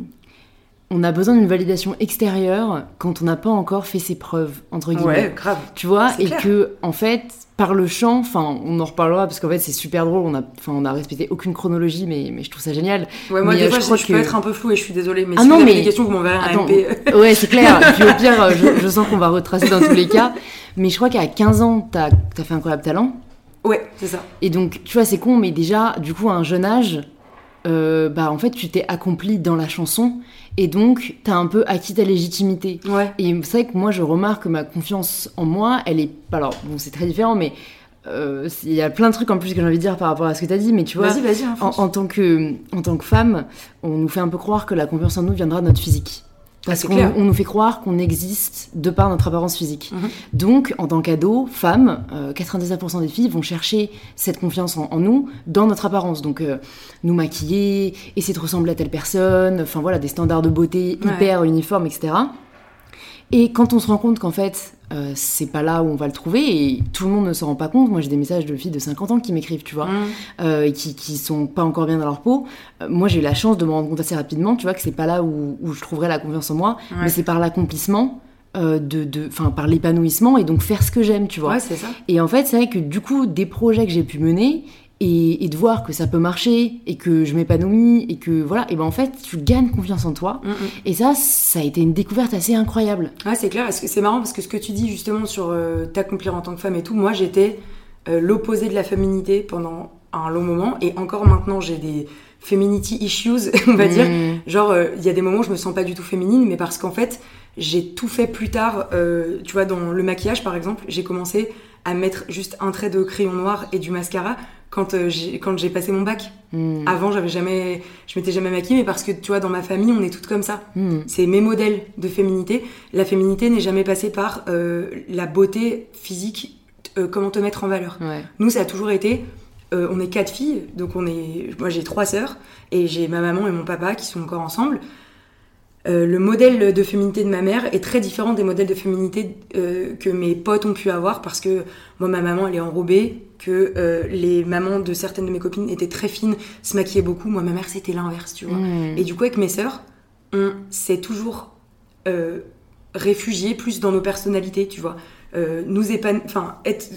on a besoin d'une validation extérieure quand on n'a pas encore fait ses preuves, entre guillemets. Ouais, grave. Tu vois, et clair. que, en fait, par le chant, enfin, on en reparlera parce qu'en fait, c'est super drôle, on a, enfin, on a respecté aucune chronologie, mais, mais je trouve ça génial. Ouais, moi, Mais, des euh, fois, je je, crois je que- peux être un peu flou et je suis désolée. Mais Ah si non, vous avez mais- des questions, vous m'enverrez un MP. Ouais, c'est clair. Puis au pire, je, je sens qu'on va retracer dans tous les cas. Mais je crois qu'à 15 ans, t'as as fait incroyable talent. Ouais, c'est ça. Et donc, tu vois, c'est con, mais déjà, du coup, à un jeune âge, euh, bah, en fait, tu t'es accompli dans la chanson. Et donc, t'as un peu acquis ta légitimité. Ouais. Et c'est vrai que moi, je remarque que ma confiance en moi, elle est. Alors, bon, c'est très différent, mais euh, il y a plein de trucs en plus que j'ai envie de dire par rapport à ce que t'as dit. Mais tu vois, Vas-y, vas-y. hein, en, fonce. en tant que, en tant que femme, on nous fait un peu croire que la confiance en nous viendra de notre physique. Parce qu'on on nous fait croire qu'on existe de par notre apparence physique. Mhm. Donc, en tant qu'ado, femme, euh, 99% des filles vont chercher cette confiance en, en nous dans notre apparence. Donc, euh, nous maquiller, essayer de ressembler à telle personne, enfin voilà, des standards de beauté Ouais. hyper uniformes, etc. Et quand on se rend compte qu'en fait, euh, c'est pas là où on va le trouver, et tout le monde ne se rend pas compte, moi j'ai des messages de filles de 50 ans qui m'écrivent, tu vois Mmh. euh, et qui, qui sont pas encore bien dans leur peau. Euh, moi, j'ai eu la chance de me rendre compte assez rapidement, tu vois, que c'est pas là où, où je trouverai la confiance en moi, Ouais. mais c'est par l'accomplissement, euh, de, de, enfin, par l'épanouissement et donc faire ce que j'aime, tu vois. Ouais, c'est ça. Et en fait, c'est vrai que du coup, des projets que j'ai pu mener et, et de voir que ça peut marcher et que je m'épanouis et que voilà, et ben en fait, tu gagnes confiance en toi. Mm, mm. Et ça, ça a été une découverte assez incroyable. Ouais, c'est clair. Parce que c'est marrant parce que ce que tu dis justement sur euh, t'accomplir en tant que femme et tout, moi j'étais euh, l'opposé de la féminité pendant un long moment et encore maintenant j'ai des femininity issues, on va dire. Mm. Genre, euh, il y a des moments où je me sens pas du tout féminine, mais parce qu'en fait, j'ai tout fait plus tard. euh, tu vois, dans le maquillage, par exemple, j'ai commencé à mettre juste un trait de crayon noir et du mascara quand euh, j'ai quand j'ai passé mon bac. Mm. Avant, j'avais jamais, je m'étais jamais maquillée, mais parce que tu vois, dans ma famille, on est toutes comme ça. Mm. C'est mes modèles de féminité. La féminité n'est jamais passée par euh, la beauté physique, euh, comment te mettre en valeur. Ouais. Nous, ça a toujours été. on est quatre filles, donc on est. Moi, j'ai trois sœurs et j'ai ma maman et mon papa qui sont encore ensemble. Euh, le modèle de féminité de ma mère est très différent des modèles de féminité euh, que mes potes ont pu avoir parce que moi, ma maman, elle est enrobée, que euh, les mamans de certaines de mes copines étaient très fines, se maquillaient beaucoup. Moi, ma mère, c'était l'inverse, tu vois. Mm. Et du coup, avec mes sœurs, on s'est toujours réfugié plus dans nos personnalités, tu vois. Nous épan- enfin, être,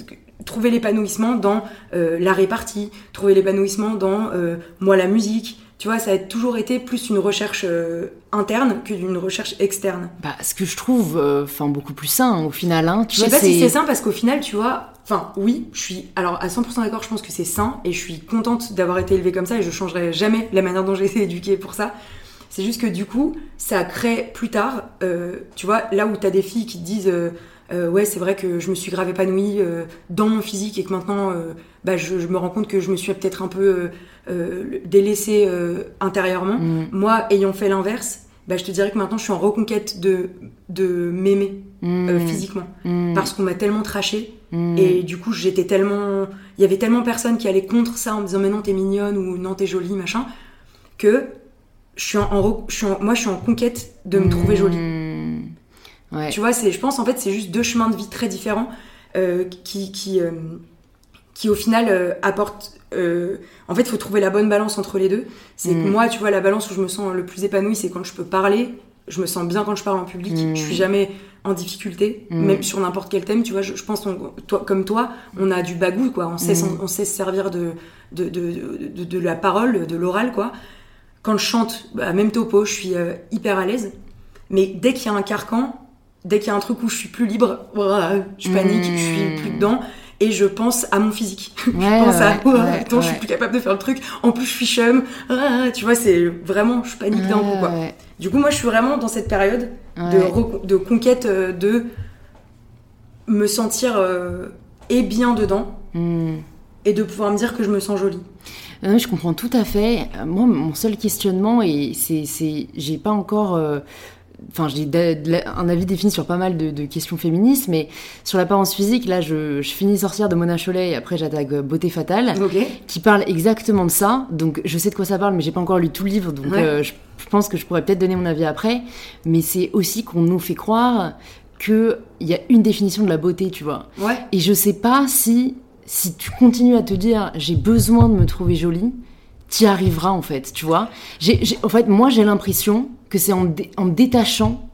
trouver l'épanouissement dans euh, la répartie, trouver l'épanouissement dans euh, moi la musique. Tu vois, ça a toujours été plus une recherche euh, interne que d'une recherche externe. Bah, ce que je trouve, euh, enfin, beaucoup plus sain au final, hein. Tu Je sais pas si c'est sain parce qu'au final, tu vois, enfin oui, je suis alors à 100% d'accord, je pense que c'est sain et je suis contente d'avoir été élevée comme ça et je changerai jamais la manière dont j'ai été éduquée pour ça. C'est juste que du coup, ça crée plus tard, euh, tu vois, là où t'as des filles qui te disent ouais, c'est vrai que je me suis grave épanouie euh, dans mon physique et que maintenant, euh, bah, je, je me rends compte que je me suis peut-être un peu euh, euh, délaissée euh, intérieurement. Mm. Moi, ayant fait l'inverse, bah, je te dirais que maintenant, je suis en reconquête de, de m'aimer euh, Mm. physiquement Mm. parce qu'on m'a tellement traché et du coup j'étais tellement il y avait tellement personne qui allait contre ça en me disant mais non t'es mignonne ou non t'es jolie machin que je suis en, je suis en- moi je suis en conquête de me trouver jolie. Ouais. tu vois c'est je pense en fait c'est juste deux chemins de vie très différents euh, qui qui euh, qui au final euh, apportent euh, en fait il faut trouver la bonne balance entre les deux c'est Mm. que moi tu vois la balance où je me sens le plus épanouie c'est quand je peux parler je me sens bien quand je parle en public Mm. je suis jamais en difficulté Mm. même sur n'importe quel thème tu vois je, je pense qu'on- toi comme toi on a du bagou quoi on sait Mm. on sait se servir de de, de, de, de la parole de l'oral quoi quand je chante bah, même topo je suis euh, hyper à l'aise mais dès qu'il y a un carcan dès qu'il y a un truc où je suis plus libre je panique je suis plus dedans et je pense à mon physique. je Ouais, pense à oh, ouais, attends, je suis plus capable de faire le truc. En plus, je suis chum. Ah, tu vois, c'est vraiment, je panique d'un coup, quoi. Du coup, moi, je suis vraiment dans cette période de, conquête euh, de me sentir euh, et bien dedans Hmm. et de pouvoir me dire que je me sens jolie. Je comprends tout à fait. Moi, mon seul questionnement, et c'est, c'est, j'ai pas encore, euh, enfin, j'ai un avis défini sur pas mal de, de questions féministes, mais sur l'apparence physique, là, je, je finis sorcière de Mona Chollet et après j'attaque euh, Beauté fatale, qui parle exactement de ça. Donc, je sais de quoi ça parle, mais j'ai pas encore lu tout le livre, donc Ouais. euh, je, je pense que je pourrais peut-être donner mon avis après. Mais c'est aussi qu'on nous fait croire que il y a une définition de la beauté, tu vois. Ouais. Et je sais pas si, si tu continues à te dire j'ai besoin de me trouver jolie, t'y arriveras en fait, tu vois. J'ai- en fait, moi j'ai l'impression que c'est en, dé- en me détachant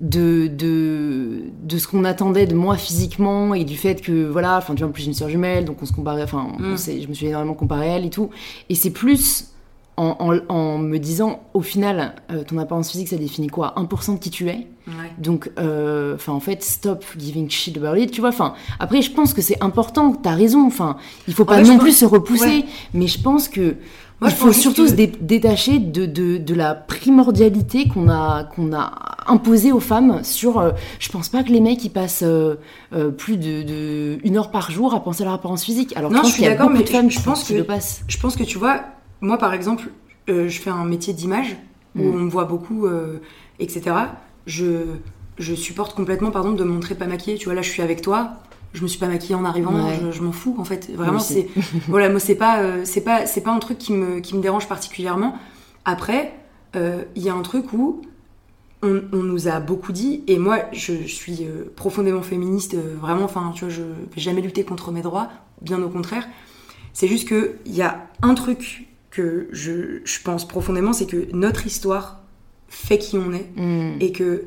de, de, de ce qu'on attendait de moi physiquement et du fait que voilà, enfin tu vois, en plus j'ai une soeur jumelle, donc on se comparait, enfin Mm. je me suis énormément comparée à elle et tout. Et c'est plus en, en- en me disant au final, euh, ton apparence physique ça définit quoi? 1% de qui tu es? Ouais. donc, euh, enfin, en fait, stop giving shit about it, tu vois. Enfin, après, je pense que c'est important. T'as raison. Enfin, il faut pas fait, non pense- plus se repousser, ouais. mais je pense que Moi, il je faut surtout que- se dé- détacher de, de, de la primordialité qu'on a qu'on a imposée aux femmes. Sur, euh, je pense pas que les mecs ils passent euh, euh, plus de, de une heure par jour à penser à leur apparence physique. Alors, Non, je pense je suis d'accord, mais de femmes je qui, pense que- le passent. Je pense que tu vois, moi par exemple, euh, je fais un métier d'image où Mm. on me voit beaucoup, etc. Je, je supporte complètement, par exemple, de me montrer pas maquillée. Tu vois, là, je suis avec toi. Je me suis pas maquillée en arrivant. Ouais. Je, je m'en fous, en fait. Vraiment, c'est voilà, moi, c'est pas, euh, c'est pas, c'est pas un truc qui me, qui me dérange particulièrement. Après, euh, il y a un truc où on, on nous a beaucoup dit, et moi, je, je suis euh, profondément féministe. vraiment, enfin, tu vois, je vais jamais lutter contre mes droits. Bien au contraire. C'est juste que il y a un truc que je, je pense profondément, c'est que notre histoire fait qui on est Mm. et que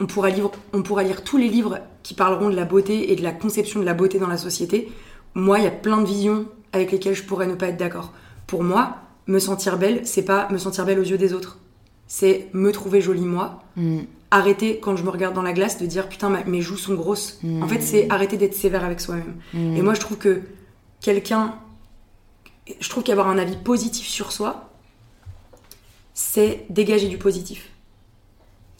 on pourra, lire, on pourra lire tous les livres qui parleront de la beauté et de la conception de la beauté dans la société. Moi, il y a plein de visions avec lesquelles je pourrais ne pas être d'accord. Pour moi, me sentir belle, c'est pas me sentir belle aux yeux des autres. C'est me trouver jolie moi. Mm. Arrêter quand je me regarde dans la glace de dire putain ma- mes joues sont grosses. Mm. En fait, c'est arrêter d'être sévère avec soi-même. Mm. Et moi, je trouve que quelqu'un. Je trouve qu'avoir un avis positif sur soi, c'est dégager du positif.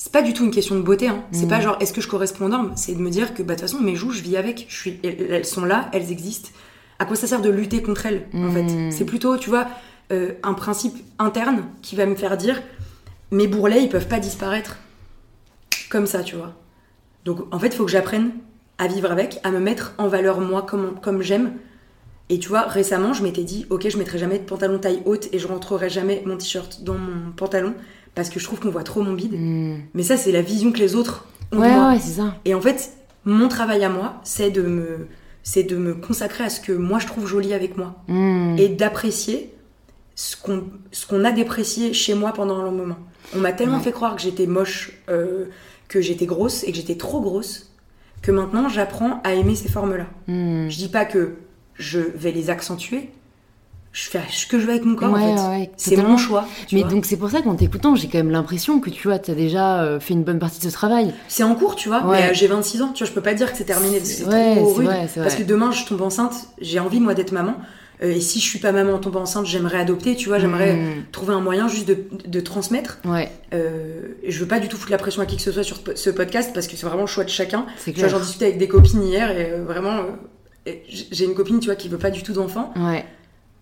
C'est pas du tout une question de beauté, hein. c'est Mm. pas genre est-ce que je corresponds aux normes, c'est de me dire que bah, de toute façon mes joues, je vis avec, je suis, elles, sont là, elles existent. À quoi ça sert de lutter contre elles en Mm. fait C'est plutôt, tu vois, euh, un principe interne qui va me faire dire mes bourrelets, ils peuvent pas disparaître comme ça, tu vois. Donc en fait, il faut que j'apprenne à vivre avec, à me mettre en valeur moi comme, comme j'aime. Et tu vois, récemment, je m'étais dit, ok, je mettrai jamais de pantalon taille haute et je rentrerai jamais mon t-shirt dans mon pantalon parce que je trouve qu'on voit trop mon bide. Mm. Mais ça, c'est la vision que les autres ont de Ouais, moi. ouais, c'est ça. Et en fait, mon travail à moi, c'est de me, c'est de me consacrer à ce que moi je trouve joli avec moi Mm. et d'apprécier ce qu'on ce qu'on a déprécié chez moi pendant un long moment. On m'a tellement Ouais. fait croire que j'étais moche, euh, que j'étais grosse et que j'étais trop grosse, que maintenant j'apprends à aimer ces formes-là. Mm. Je dis pas que je vais les accentuer, je fais ce que je veux avec mon corps Ouais, en fait. ouais, C'est mon choix. Mais vois. donc c'est pour ça qu'en t'écoutant, j'ai quand même l'impression que tu vois, t'as déjà euh, fait une bonne partie de ce travail. C'est en cours, tu vois. Ouais. Mais euh, j'ai 26 ans, tu vois, je peux pas dire que c'est terminé. C'est Ouais, trop rude. vrai, Parce que demain, je tombe enceinte, j'ai envie, moi, d'être maman. Euh, et si je suis pas maman en tombant enceinte, j'aimerais adopter, tu vois, j'aimerais Mm. trouver un moyen juste de, de transmettre. Ouais, Euh, je veux pas du tout foutre la pression à qui que ce soit sur ce podcast parce que c'est vraiment le choix de chacun. Tu vois, j'en discutais avec des copines hier et vraiment, j'ai une copine, tu vois, qui veut pas du tout d'enfant, Ouais,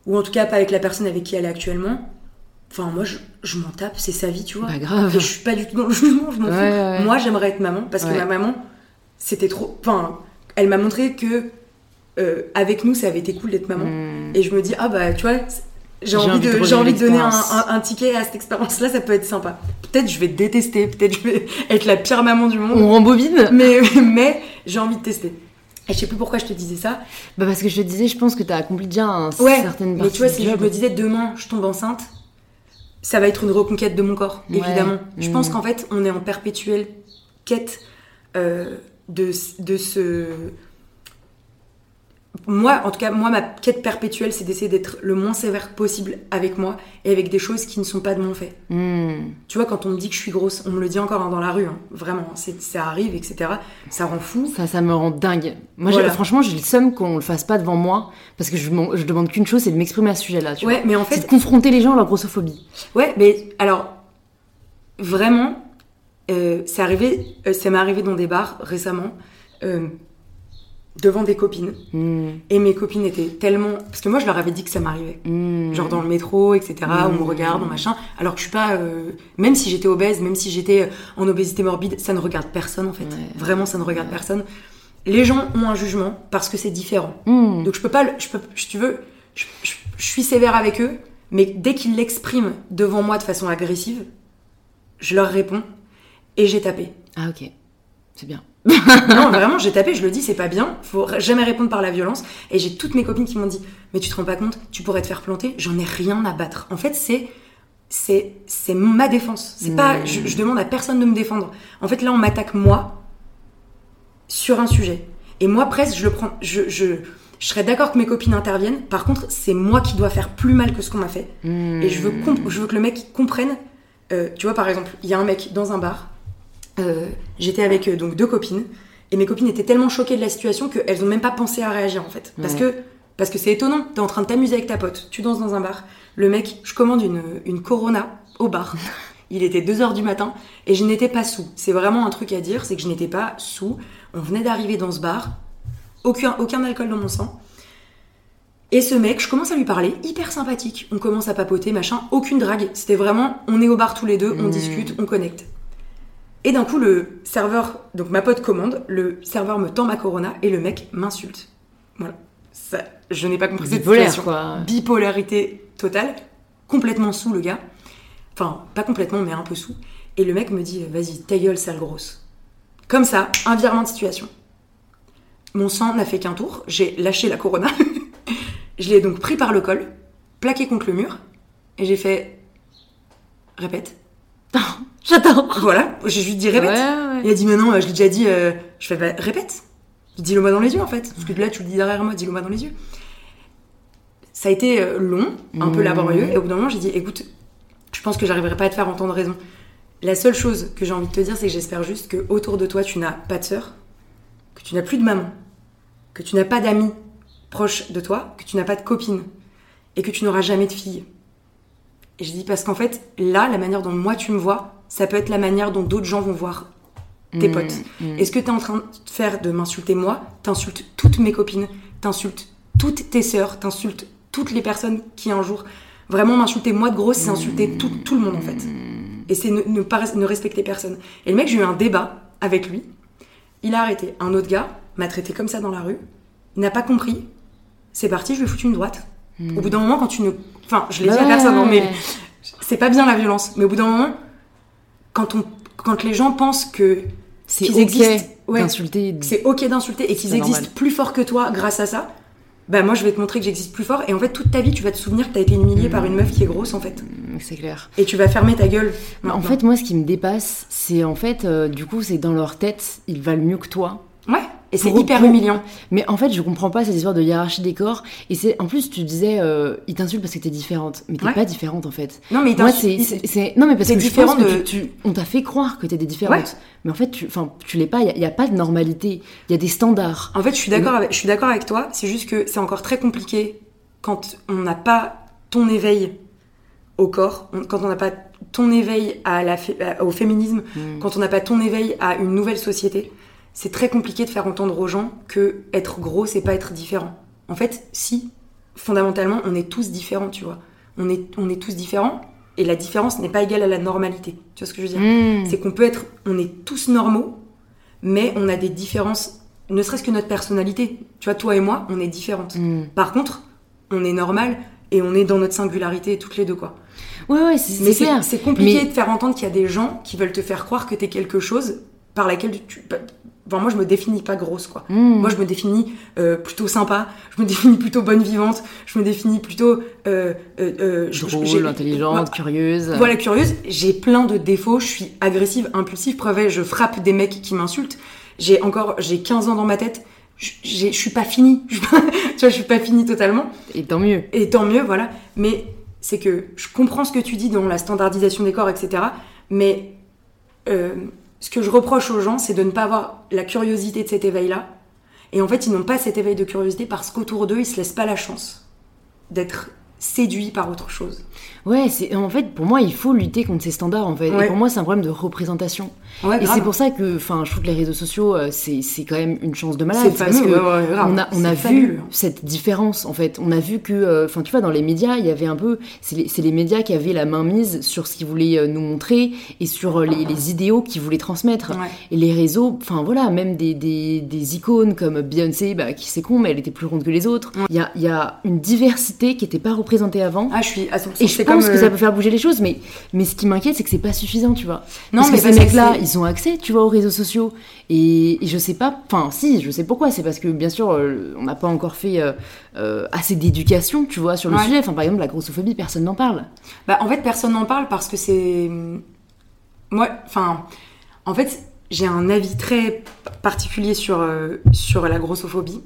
ou en tout cas pas avec la personne avec qui elle est actuellement. Enfin, moi, je, je m'en tape, c'est sa vie, tu vois. pas grave. Et je suis pas du tout dans le jugement, je m'en Ouais, fous. ouais. Moi, j'aimerais être maman parce que ma maman, c'était trop. Enfin, elle m'a montré que euh, avec nous, ça avait été cool d'être maman. Mm. Et je me dis, ah bah, tu vois, j'ai envie, envie de j'ai envie de donner un- un ticket à cette expérience-là, ça peut être sympa. Peut-être je vais détester, peut-être je vais être la pire maman du monde, On rembobine mais, mais j'ai envie de tester. Et je sais plus pourquoi je te disais ça. Bah parce que je te disais, je pense que t'as accompli déjà un Ouais, certaine mais tu vois, si je me disais demain, je tombe enceinte, ça va être une reconquête de mon corps, Ouais. évidemment. Je Mm. pense qu'en fait, on est en perpétuelle quête euh, de, de ce. Moi, en tout cas, moi, ma quête perpétuelle, c'est d'essayer d'être le moins sévère possible avec moi et avec des choses qui ne sont pas de mon fait. Hmm. Tu vois, quand on me dit que je suis grosse, on me le dit encore hein, dans la rue, hein, vraiment, c'est- ça arrive, etc. Ça rend fou. Ça, ça me rend dingue. Moi, Voilà. franchement, j'ai le seum qu'on le fasse pas devant moi, parce que je, je demande qu'une chose, c'est de m'exprimer à ce sujet-là. Ouais, vois. mais en c'est fait, de confronter les gens à leur grossophobie. ouais, mais alors, vraiment, euh, c'est arrivé, euh, ça m'est arrivé dans des bars récemment, euh, devant des copines. Hmm. Et mes copines étaient tellement. Parce que moi, je leur avais dit que ça m'arrivait. Hmm. Genre dans le métro, etc. On me Mm. regarde, on machin. Alors que je suis pas. euh, Même si j'étais obèse, même si j'étais euh, en obésité morbide, ça ne regarde personne en fait. Ouais. Vraiment, ça ne regarde personne. Les gens ont un jugement parce que c'est différent. Hmm. Donc je peux pas. le- Je peux, si tu veux, je, je- je suis sévère avec eux, mais dès qu'ils l'expriment devant moi de façon agressive, je leur réponds et j'ai tapé. Ah, ok. C'est bien. non, vraiment, j'ai tapé, je le dis, c'est pas bien. Faut jamais répondre par la violence. Et j'ai toutes mes copines qui m'ont dit, mais tu te rends pas compte, tu pourrais te faire planter. J'en ai rien à battre. En fait, c'est c'est c'est ma défense. C'est pas, je, je demande à personne de me défendre. En fait, là, on m'attaque moi sur un sujet. Et moi, presque, je le prends, je je je serais d'accord que mes copines interviennent. Par contre, c'est moi qui dois faire plus mal que ce qu'on m'a fait. Hmm. Et je veux, comp- je veux que le mec comprenne. euh, tu vois, par exemple, il y a un mec dans un bar. Euh, J'étais avec euh, donc deux copines. Et mes copines étaient tellement choquées de la situation qu'elles ont même pas pensé à réagir en fait. Parce Ouais. que parce que c'est étonnant. T'es en train de t'amuser avec ta pote. Tu danses dans un bar. Le mec, je commande une, une Corona au bar. Il était 2h du matin et je n'étais pas sous. C'est vraiment un truc à dire, c'est que je n'étais pas sous. On venait d'arriver dans ce bar. Aucun, aucun alcool dans mon sang. Et ce mec, je commence à lui parler, hyper sympathique. On commence à papoter, machin, aucune drague. C'était vraiment, on est au bar tous les deux, on Mm. discute, on connecte. Et d'un coup, le serveur, donc ma pote commande, le serveur me tend ma Corona et le mec m'insulte. Voilà. Ça, je n'ai pas compris cette situation. quoi. Bipolarité totale, complètement sous le gars. Enfin, pas complètement, mais un peu sous. Et le mec me dit, vas-y, ta gueule, sale grosse. Comme ça, un virement de situation. Mon sang n'a fait qu'un tour, j'ai lâché la Corona. je l'ai donc pris par le col, plaqué contre le mur, et j'ai fait. Répète. J'adore. Voilà, j'ai juste dit répète. Ouais, ouais. Il a dit, mais non, je l'ai déjà dit. euh, Je fais, bah, répète. Dis-le moi dans les yeux en fait. Parce que là, tu le dis derrière moi, dis-le moi dans les yeux. Ça a été euh, long, un peu Mhm. laborieux, et au bout d'un moment, j'ai dit, écoute, je pense que j'arriverai pas à te faire entendre raison. La seule chose que j'ai envie de te dire, c'est que j'espère juste que autour de toi, tu n'as pas de sœur, que tu n'as plus de maman, que tu n'as pas d'amis proches de toi, que tu n'as pas de copine, et que tu n'auras jamais de fille. Et je dis parce qu'en fait, là, la manière dont moi tu me vois, ça peut être la manière dont d'autres gens vont voir tes Hmm, potes. hmm. Et ce que tu es en train de faire de m'insulter moi, t'insultes toutes mes copines, t'insultes toutes tes sœurs, t'insultes toutes les personnes qui un jour vraiment m'insulter moi de grosse, c'est insulter tout, tout le monde en fait. Et c'est ne, ne pas ne respecter personne. Et le mec, j'ai eu un débat avec lui. Il a arrêté. Un autre gars m'a traité comme ça dans la rue. Il n'a pas compris. C'est parti, je lui ai foutu une droite. Au bout d'un moment, quand tu ne. Enfin, je l'ai dit à Ouais. personne, hein, mais c'est pas bien la violence. Mais au bout d'un moment, quand, on, quand les gens pensent que C'est qu'ils ok existent, ouais, d'insulter. que c'est ok d'insulter et qu'ils existent normal. plus fort que toi grâce à ça, bah moi je vais te montrer que j'existe plus fort. Et en fait, toute ta vie, tu vas te souvenir que t'as été humilié par une meuf qui est grosse en fait. Hmm, C'est clair. Et tu vas fermer ta gueule. Mais en fait, moi, ce qui me dépasse, c'est en fait, euh, du coup, c'est dans leur tête, ils valent mieux que toi. Ouais, et c'est hyper pour- humiliant. Mais en fait, je comprends pas cette histoire de hiérarchie des corps. Et c'est, en plus, tu disais, euh, ils t'insultent parce que t'es différente. Mais t'es Ouais. pas différente, en fait. Non, mais Moi, c'est, non, mais parce t'es que je différent pense que tu, tu- on t'a fait croire que t'étais différente. Mais en fait, tu, enfin, tu l'es pas. Il y, a pas de normalité. Il y a des standards. En fait, je suis d'accord avec, je suis d'accord avec toi. C'est juste que c'est encore très compliqué quand on n'a pas ton éveil au corps, on- quand on n'a pas ton éveil à la au féminisme, Mm. quand on n'a pas ton éveil à une nouvelle société. C'est très compliqué de faire entendre aux gens que être gros, c'est pas être différent. En fait, si, fondamentalement, on est tous différents, tu vois. On est, on est tous différents, et la différence n'est pas égale à la normalité. Tu vois ce que je veux dire? Mm. c'est qu'on peut être, on est tous normaux, mais on a des différences, ne serait-ce que notre personnalité. Tu vois, toi et moi, on est différentes. Mm. Par contre, on est normal et on est dans notre singularité toutes les deux, quoi. Ouais, ouais, c'est, clair. c'est compliqué Mais- de faire entendre qu'il y a des gens qui veulent te faire croire que t'es quelque chose par laquelle tu. Enfin, moi, je me définis pas grosse, quoi. Mm. Moi, je me définis euh, plutôt sympa, je me définis plutôt bonne vivante, je me définis plutôt. Euh, euh, euh, Drôle, intelligente, curieuse. voilà, curieuse, j'ai plein de défauts, je suis agressive, impulsive, preuve, je frappe des mecs qui m'insultent. J'ai encore, j'ai 15 ans dans ma tête, je suis pas finie. Tu vois, je suis pas finie totalement. Et tant mieux. Et tant mieux, voilà. Mais c'est que je comprends ce que tu dis dans la standardisation des corps, etc. Mais euh, ce que je reproche aux gens, c'est de ne pas avoir la curiosité de cet éveil-là. Et en fait, ils n'ont pas cet éveil de curiosité parce qu'autour d'eux, ils se laissent pas la chance d'être séduits par autre chose. Ouais, c'est en fait pour moi il faut lutter contre ces standards en fait. Ouais. Et pour moi c'est un problème de représentation. Ouais, Et c'est pour ça que, enfin, je trouve que les réseaux sociaux euh, c'est c'est quand même une chance de malade C'est parce fameux, que ouais, on a on a vu cette différence en fait. On a vu que, euh, enfin, tu vois, dans les médias il y avait un peu, c'est les, les médias qui avaient la main mise sur ce qu'ils voulaient euh, nous montrer et sur les, les idéaux qu'ils voulaient transmettre. Et les réseaux, enfin voilà, même des, des, des icônes comme Beyoncé, bah, qui c'est con, mais elle était plus ronde que les autres. Il y, a, il y a une diversité qui n'était pas représentée avant. Ah, je suis à 100%. Et je pense comme, que euh, ça peut faire bouger les choses, mais, mais ce qui m'inquiète, c'est que c'est pas suffisant, tu vois. Non, parce mais que parce ces mecs-là, ils ont accès, tu vois, aux réseaux sociaux. Et, et je sais pas, enfin, si, je sais pourquoi. C'est parce que, bien sûr, euh, on n'a pas encore fait euh, euh, assez d'éducation, tu vois, sur le Ouais. sujet. Enfin, par exemple, la grossophobie, personne n'en parle. Bah, en fait, personne n'en parle parce que c'est. Moi, enfin. En fait, j'ai un avis très particulier sur, euh, sur la grossophobie.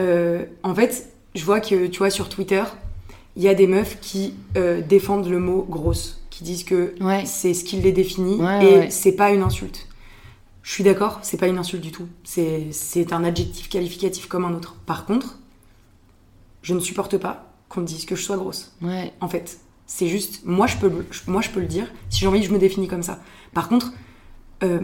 Euh, en fait, je vois que, tu vois, sur Twitter, il y a des meufs qui euh, défendent le mot grosse, qui disent que Ouais. c'est ce qui les définit Ouais, et ouais. c'est pas une insulte. Je suis d'accord, c'est pas une insulte du tout. C'est un adjectif qualificatif comme un autre. Par contre, je ne supporte pas qu'on me dise que je sois grosse en fait. C'est juste, moi je, peux, moi je peux le dire. Si j'ai envie, je me définis comme ça. Par contre, euh,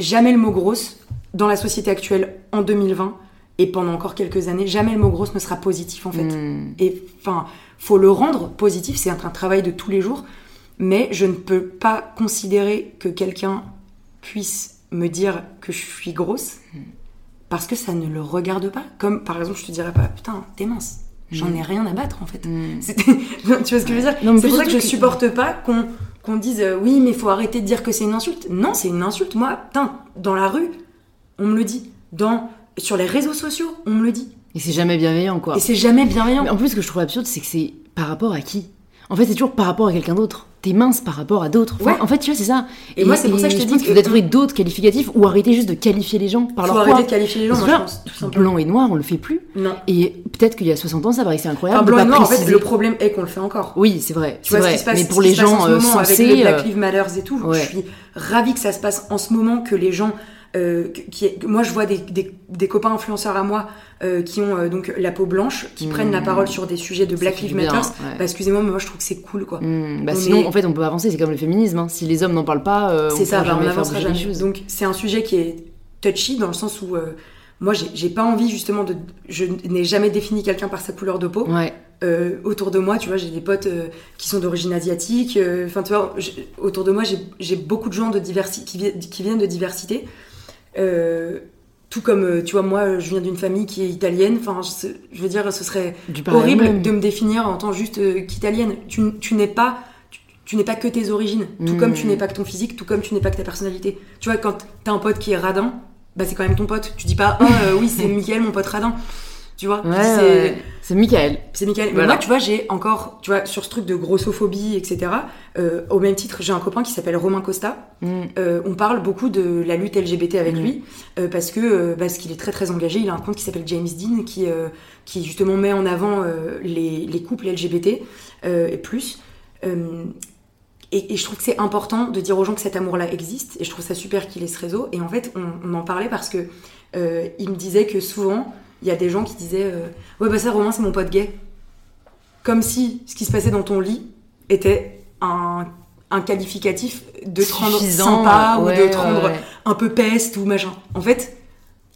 jamais le mot grosse, dans la société actuelle, en 2020, et pendant encore quelques années, jamais le mot grosse ne sera positif en fait. Hmm. Et enfin, faut le rendre positif, c'est un, un travail de tous les jours. Mais je ne peux pas considérer que quelqu'un puisse me dire que je suis grosse parce que ça ne le regarde pas. Comme par exemple, je te dirais pas, putain, t'es mince. J'en ai rien à battre en fait. Hmm. C'est- tu vois ce que je veux dire? C'est pour ça que je supporte pas qu'on qu'on dise euh, oui, mais faut arrêter de dire que c'est une insulte. Non, c'est une insulte. Moi, putain, dans la rue, on me le dit. Dans, sur les réseaux sociaux, on me le dit. Et c'est jamais bienveillant, quoi. Et c'est jamais bienveillant. Mais en plus, ce que je trouve absurde, c'est que c'est par rapport à qui? En fait, c'est toujours par rapport à quelqu'un d'autre. T'es mince par rapport à d'autres. Enfin, Ouais. En fait, tu vois, c'est ça. Et moi, c'est pour ça que je te dis qu'il faut trouver d'autres qualificatifs ou arrêter juste de qualifier les gens par faut leur arrêter poids. de qualifier les gens, moi, je pense. tout simplement. Blanc et noir, on le fait plus. Non. Et peut-être qu'il y a 60 ans, ça paraissait incroyable. Enfin, blanc et noir, en fait, le problème est qu'on le fait encore. Oui, c'est vrai. Tu vois ce qui se passe, Mais pour les gens ce euh, moment avec sensés. le Black euh, Lives Matter et tout, je suis ravie que ça se passe en ce moment, que les gens, euh, qui, moi je vois des, des- des copains influenceurs à moi euh, qui ont euh, donc la peau blanche, qui Mmh. prennent la parole sur des sujets de Black Lives Matter. ouais. Bah excusez-moi, mais moi je trouve que c'est cool quoi. hmm, bah On sinon, est- en fait, on peut avancer. C'est comme le féminisme. hein. Si les hommes n'en parlent pas, on C'est ça, bah, on les jamais. choses. Donc c'est un sujet qui est touchy dans le sens où moi j'ai pas envie justement de. Je n'ai jamais défini quelqu'un par sa couleur de peau. Ouais. Euh, autour de moi, tu vois, j'ai des potes euh, qui sont d'origine asiatique. euh, Enfin, tu vois, autour de moi, j'ai j'ai beaucoup de gens de diversi qui, vi- qui viennent de diversité. Euh, tout comme, euh, tu vois, moi, je viens d'une famille qui est italienne. Enfin, je, veux dire, ce serait horrible même. de me définir en tant juste euh, qu'italienne. Tu, tu n'es pas. Tu, n'es pas que tes origines, tout Mm. comme tu n'es pas que ton physique, tout comme tu n'es pas que ta personnalité. Tu vois, quand t'as un pote qui est radin, bah c'est quand même ton pote. Tu dis pas, oh euh, oui, c'est Mickaël, mon pote radin. Tu vois, Ouais, c'est- ouais. c'est Michael. c'est Michael. Mais moi, tu vois, j'ai encore, tu vois, sur ce truc de grossophobie, etc. euh, au même titre, j'ai un copain qui s'appelle Romain Costa. Hmm. Euh, on parle beaucoup de la lutte LGBT avec Mhm. lui euh, parce que parce qu'il est très très engagé. Il a un compte qui s'appelle James Dean qui qui justement met en avant les, les couples LGBT et plus. Et, et je trouve que c'est important de dire aux gens que cet amour-là existe. Et je trouve ça super qu'il ait ce réseau. Et en fait, on, on en parlait parce que euh, il me disait que souvent, il y a des gens qui disaient euh, Ouais, bah ça, Romain, c'est mon pote gay. Comme si ce qui se passait dans ton lit était un, un qualificatif de te rendre sympa ouais, ou de te rendre ouais. un peu peste ou machin. En fait,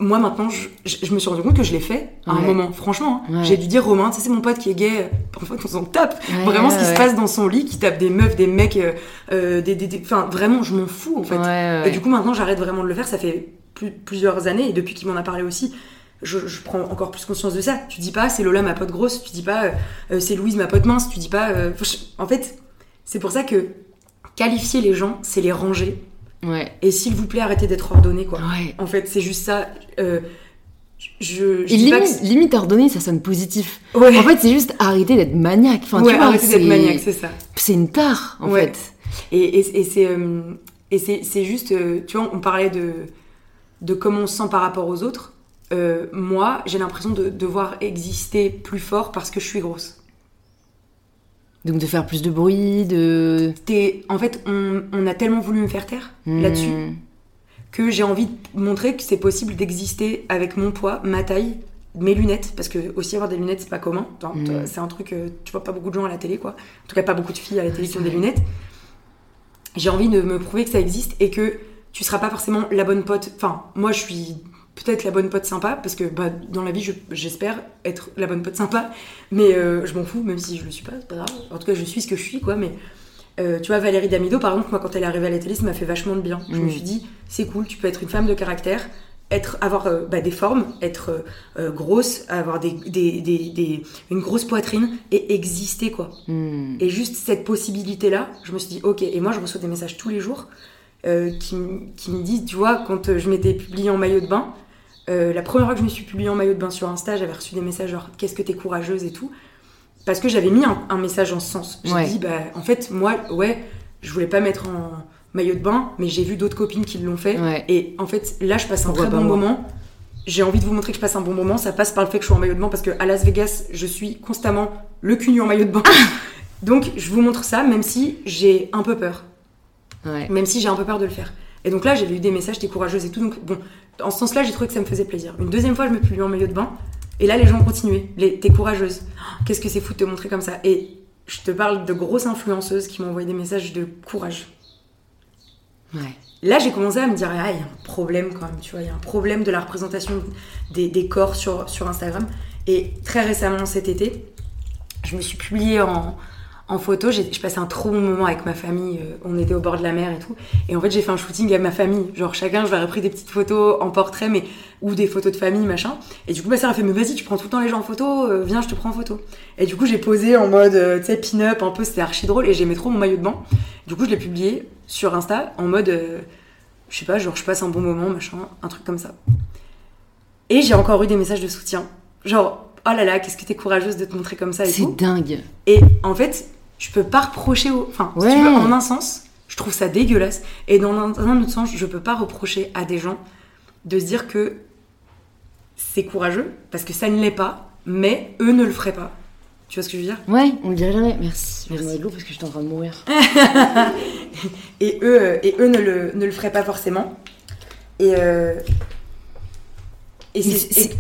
moi maintenant, je, je- je me suis rendu compte que je l'ai fait à un Ouais. moment. Franchement, hein. J'ai dû dire Romain, ça c'est mon pote qui est gay. En fait, on s'en tape. Vraiment, ce qui se passe dans son lit, qui tape des meufs, des mecs, euh, euh, des, des, des- Enfin, vraiment, je m'en fous en fait. Et du coup, maintenant, j'arrête vraiment de le faire. Ça fait plus- plusieurs années et depuis qu'il m'en a parlé aussi. Je, je prends encore plus conscience de ça. Tu dis pas c'est Lola ma pote grosse, tu dis pas euh, euh, c'est Louise ma pote mince, tu dis pas. euh, je- en fait, c'est pour ça que qualifier les gens, c'est les ranger. Ouais. Et s'il vous plaît, arrêtez d'être ordonné, quoi. Ouais. En fait, c'est juste ça. Euh, je, je Et dis pas que limite, ordonné, ça sonne positif. ouais, En fait, c'est juste arrêter d'être maniaque. Enfin, ouais, tu vois, arrêtez d'être maniaque, c'est ça. C'est une tare, en fait. Et, et, et c'est juste, tu vois, on parlait de de comment on se sent par rapport aux autres. Euh, moi, j'ai l'impression de devoir exister plus fort parce que je suis grosse. Donc de faire plus de bruit, de... T'es- En fait, on, on a tellement voulu me faire taire Hmm. là-dessus que j'ai envie de montrer que c'est possible d'exister avec mon poids, ma taille, mes lunettes, parce que aussi avoir des lunettes, c'est pas commun. Mm. t- C'est un truc, euh, tu vois pas beaucoup de gens à la télé, quoi. En tout cas, pas beaucoup de filles à la télé qui ont des lunettes. J'ai envie de me prouver que ça existe et que tu seras pas forcément la bonne pote. Enfin, moi, je suis peut-être la bonne pote sympa, parce que bah, dans la vie, je- j'espère être la bonne pote sympa, mais euh, je m'en fous, même si je le suis pas, c'est pas grave. En tout cas, je suis ce que je suis, quoi, mais. euh, tu vois, Valérie Damido, par exemple, moi, quand elle est arrivée à la télé, ça m'a fait vachement de bien. Je me Mm. suis dit, c'est cool, tu peux être une femme de caractère, être, avoir euh, bah, des formes, être euh, grosse, avoir des, des- des- des- une grosse poitrine et exister, quoi. Hmm. Et juste cette possibilité-là, je me suis dit, ok, et moi, je reçois des messages tous les jours qui, qui me disent, tu vois, quand je m'étais publiée en maillot de bain, euh, la première fois que je me suis publiée en maillot de bain sur Insta, j'avais reçu des messages genre, qu'est-ce que t'es courageuse et tout. Parce que j'avais mis un, un message en ce sens. J'ai Ouais. dit, bah, en fait, moi, ouais, je voulais pas mettre en maillot de bain, mais j'ai vu d'autres copines qui l'ont fait. Ouais. Et en fait, là, je passe un très bon moment. J'ai envie de vous montrer que je passe un bon moment. Ça passe par le fait que je suis en maillot de bain parce que à Las Vegas, je suis constamment le cul nu en maillot de bain. Donc, je vous montre ça, même si j'ai un peu peur. Ouais. Même si j'ai un peu peur de le faire. Et donc là, j'ai eu des messages, t'es courageuse et tout. Donc, bon, en ce sens-là, j'ai trouvé que ça me faisait plaisir. Une deuxième fois, je me publie en maillot de bain. Et là, les gens ont continué. Les, t'es courageuse. Oh, Qu'est-ce que c'est fou de te montrer comme ça. Et je te parle de grosses influenceuses qui m'ont envoyé des messages de courage. Ouais. Là, j'ai commencé à me dire, ah, il y a un problème quand même, tu vois, il y a un problème de la représentation des, des corps sur, sur Instagram. Et très récemment, cet été, je me suis publiée en, en photo. J'ai- Je passais un trop bon moment avec ma famille. euh, On était au bord de la mer et tout. Et en fait, j'ai fait un shooting avec ma famille. Genre, chacun, je leur ai pris des petites photos en portrait, mais ou des photos de famille, machin. Et du coup, ma sœur a fait, mais vas-y, tu prends tout le temps les gens en photo, euh, viens, je te prends en photo. Et du coup, j'ai posé en mode, euh, tu sais, pin-up, un peu, c'était archi drôle. Et j'aimais trop mon maillot de bain. Du coup, je l'ai publié sur Insta en mode, euh, je sais pas, genre, je passe un bon moment, machin, un truc comme ça. Et j'ai encore eu des messages de soutien. Genre, oh là là, qu'est-ce que t'es courageuse de te montrer comme ça et C'est dingue. Et en fait, je peux pas reprocher au. Enfin, si tu veux, en un sens, je trouve ça dégueulasse. Et dans un, dans un autre sens, je peux pas reprocher à des gens de se dire que c'est courageux, parce que ça ne l'est pas, mais eux ne le feraient pas. Tu vois ce que je veux dire? Ouais, on le dirait jamais. Merci. Je Merci. l'eau parce que j'étais en train de mourir. et eux, euh, et eux ne, le, ne le feraient pas forcément. Et, euh, et,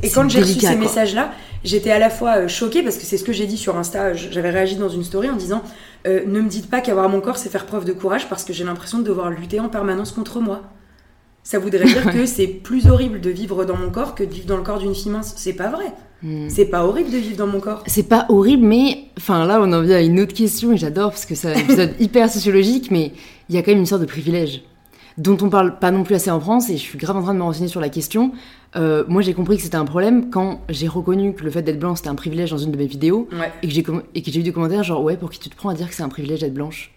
et- quand j'ai reçu ces messages-là, j'étais à la fois euh, choquée parce que c'est ce que j'ai dit sur Insta. J'avais réagi dans une story en disant euh, Ne me dites pas qu'avoir mon corps, c'est faire preuve de courage parce que j'ai l'impression de devoir lutter en permanence contre moi. Ça voudrait dire que c'est plus horrible de vivre dans mon corps que de vivre dans le corps d'une fille mince. C'est pas vrai. Hmm. C'est pas horrible de vivre dans mon corps. C'est pas horrible, mais enfin là, on en vient à une autre question et j'adore parce que c'est un épisode hyper sociologique, mais il y a quand même une sorte de privilège dont on parle pas non plus assez en France et je suis grave en train de me renseigner sur la question. Euh, moi, j'ai compris que c'était un problème quand j'ai reconnu que le fait d'être blanc c'était un privilège dans une de mes vidéos Ouais. et que j'ai com- eu des commentaires genre ouais, pour qui tu te prends à dire que c'est un privilège d'être blanche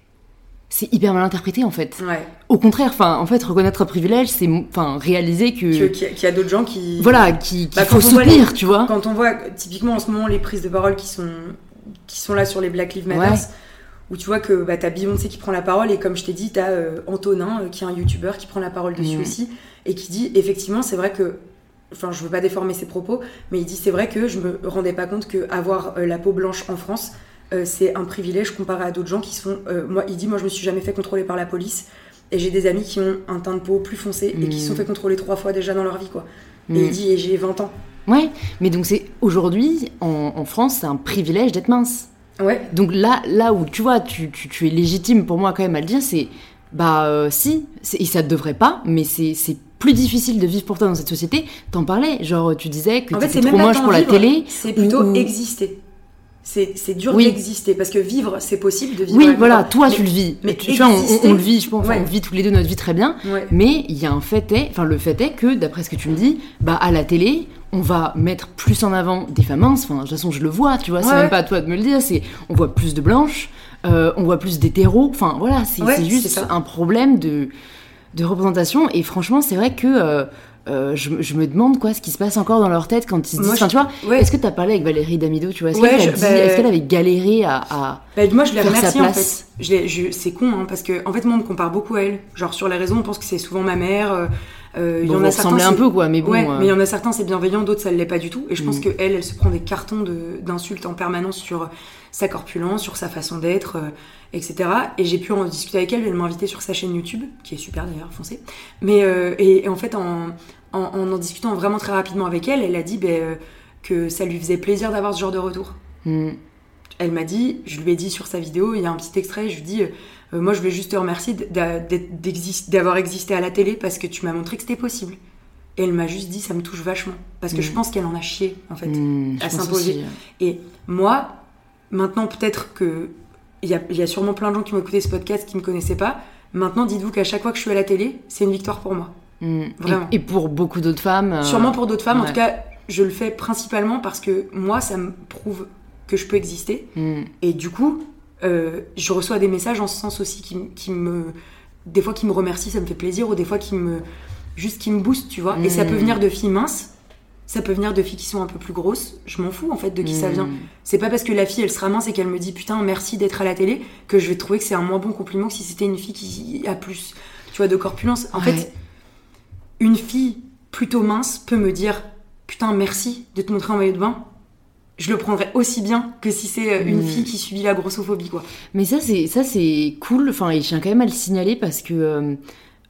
C'est hyper mal interprété en fait. Ouais. Au contraire, enfin, en fait, reconnaître un privilège, c'est enfin réaliser que, Qu'il y a- qu'il y a d'autres gens qui. voilà, qu'il Bah, faut soutenir, les- tu vois. Quand on voit typiquement en ce moment les prises de parole qui sont, qui sont là sur les Black Lives Matter, Ouais. Où tu vois que bah, t'as Beyoncé qui prend la parole et comme je t'ai dit, t'as euh, Antonin euh, qui est un youtubeur qui prend la parole dessus aussi et qui dit effectivement c'est vrai que. Enfin, je veux pas déformer ses propos, mais il dit c'est vrai que je me rendais pas compte que avoir euh, la peau blanche en France, c'est un privilège comparé à d'autres gens qui sont. moi, il dit moi je me suis jamais fait contrôler par la police et j'ai des amis qui ont un teint de peau plus foncé et qui se sont Mhm. fait contrôler trois fois déjà dans leur vie quoi. Et Mm. il dit et j'ai 20 ans. Ouais, mais donc c'est aujourd'hui en, en France, c'est un privilège d'être mince. Ouais, Donc là, là où tu vois, tu, tu, tu es légitime pour moi quand même à le dire, c'est bah euh, si, et ça ne devrait pas, mais c'est plus difficile de vivre pour toi dans cette société. T'en parlais, genre tu disais que c'est trop moche pour la télé. C'est plutôt ou- exister. C'est c'est dur Oui. d'exister parce que vivre, c'est possible de vivre. Oui, voilà, toi Mais- tu le vis. mais tu, vois, on, le vit, je pense, Ouais. on vit tous les deux notre vie très bien. Ouais. Mais il y a un fait est, enfin le fait est que d'après ce que tu me dis, bah à la télé, on va mettre plus en avant des femmes minces. Enfin de toute façon je le vois, tu vois, c'est Ouais, même ouais. pas à toi de me le dire. C'est on voit plus de blanches, euh, on voit plus d'hétéros. Enfin voilà, c'est c'est juste c'est un problème de de représentation. Et franchement c'est vrai que euh, euh, je, je me demande quoi ce qui se passe encore dans leur tête quand ils se disent. Moi, Enfin, je- tu vois, ouais. est-ce que t'as parlé avec Valérie Damido, tu vois, est-ce Ouais, qu'elle bah, est-ce qu'elle avait galéré à, à- Bah, moi, je sa remerciée en fait. Je- c'est con, hein, parce que en fait, moi, on me compare beaucoup à elle. Genre sur les réseaux, on pense que c'est souvent ma mère, euh, Euh, il y en a certains, un peu, quoi, mais bon. ouais, euh, mais il y en a certains c'est bienveillant, d'autres ça ne l'est pas du tout. Et je pense Mm. que elle, elle se prend des cartons de- d'insultes en permanence sur sa corpulence, sur sa façon d'être, euh, etc. Et j'ai pu en discuter avec elle. Elle m'a invité sur sa chaîne YouTube, qui est super d'ailleurs, foncez. Mais euh, et, et en fait, en, en en en discutant vraiment très rapidement avec elle, elle a dit euh, que ça lui faisait plaisir d'avoir ce genre de retour. hmm. Elle m'a dit, je lui ai dit sur sa vidéo, il y a un petit extrait, je lui dis, euh, moi je voulais juste te remercier d'avoir existé à la télé parce que tu m'as montré que c'était possible. Et elle m'a juste dit, ça me touche vachement. Parce que je Mm. pense qu'elle en a chié, en fait. Je à s'imposer. Et moi, maintenant peut-être que il y a, il y a sûrement plein de gens qui m'ont écouté ce podcast qui me connaissaient pas. Maintenant, dites-vous qu'à chaque fois que je suis à la télé, c'est une victoire pour moi. Hmm. Vraiment. Et, et pour beaucoup d'autres femmes. euh, Sûrement pour d'autres femmes. En tout cas, je le fais principalement parce que moi, ça me prouve que je peux exister. Et du coup, euh, je reçois des messages en ce sens aussi qui, me. Des fois qui me remercient, ça me fait plaisir, ou des fois qui me. Juste qui me boostent, tu vois. Et ça Mm. peut venir de filles minces, ça peut venir de filles qui sont un peu plus grosses. Je m'en fous en fait de qui ça vient. Hmm. C'est pas parce que la fille elle sera mince et qu'elle me dit putain merci d'être à la télé que je vais trouver que c'est un moins bon compliment que si c'était une fille qui a plus, tu vois, de corpulence. En Ouais. fait, une fille plutôt mince peut me dire putain merci de te montrer en maillot de bain. Je le prendrais aussi bien que si c'est euh, une Mm. fille qui subit la grossophobie quoi. Mais ça, c'est ça c'est cool. Enfin, et je tiens quand même à le signaler parce que euh,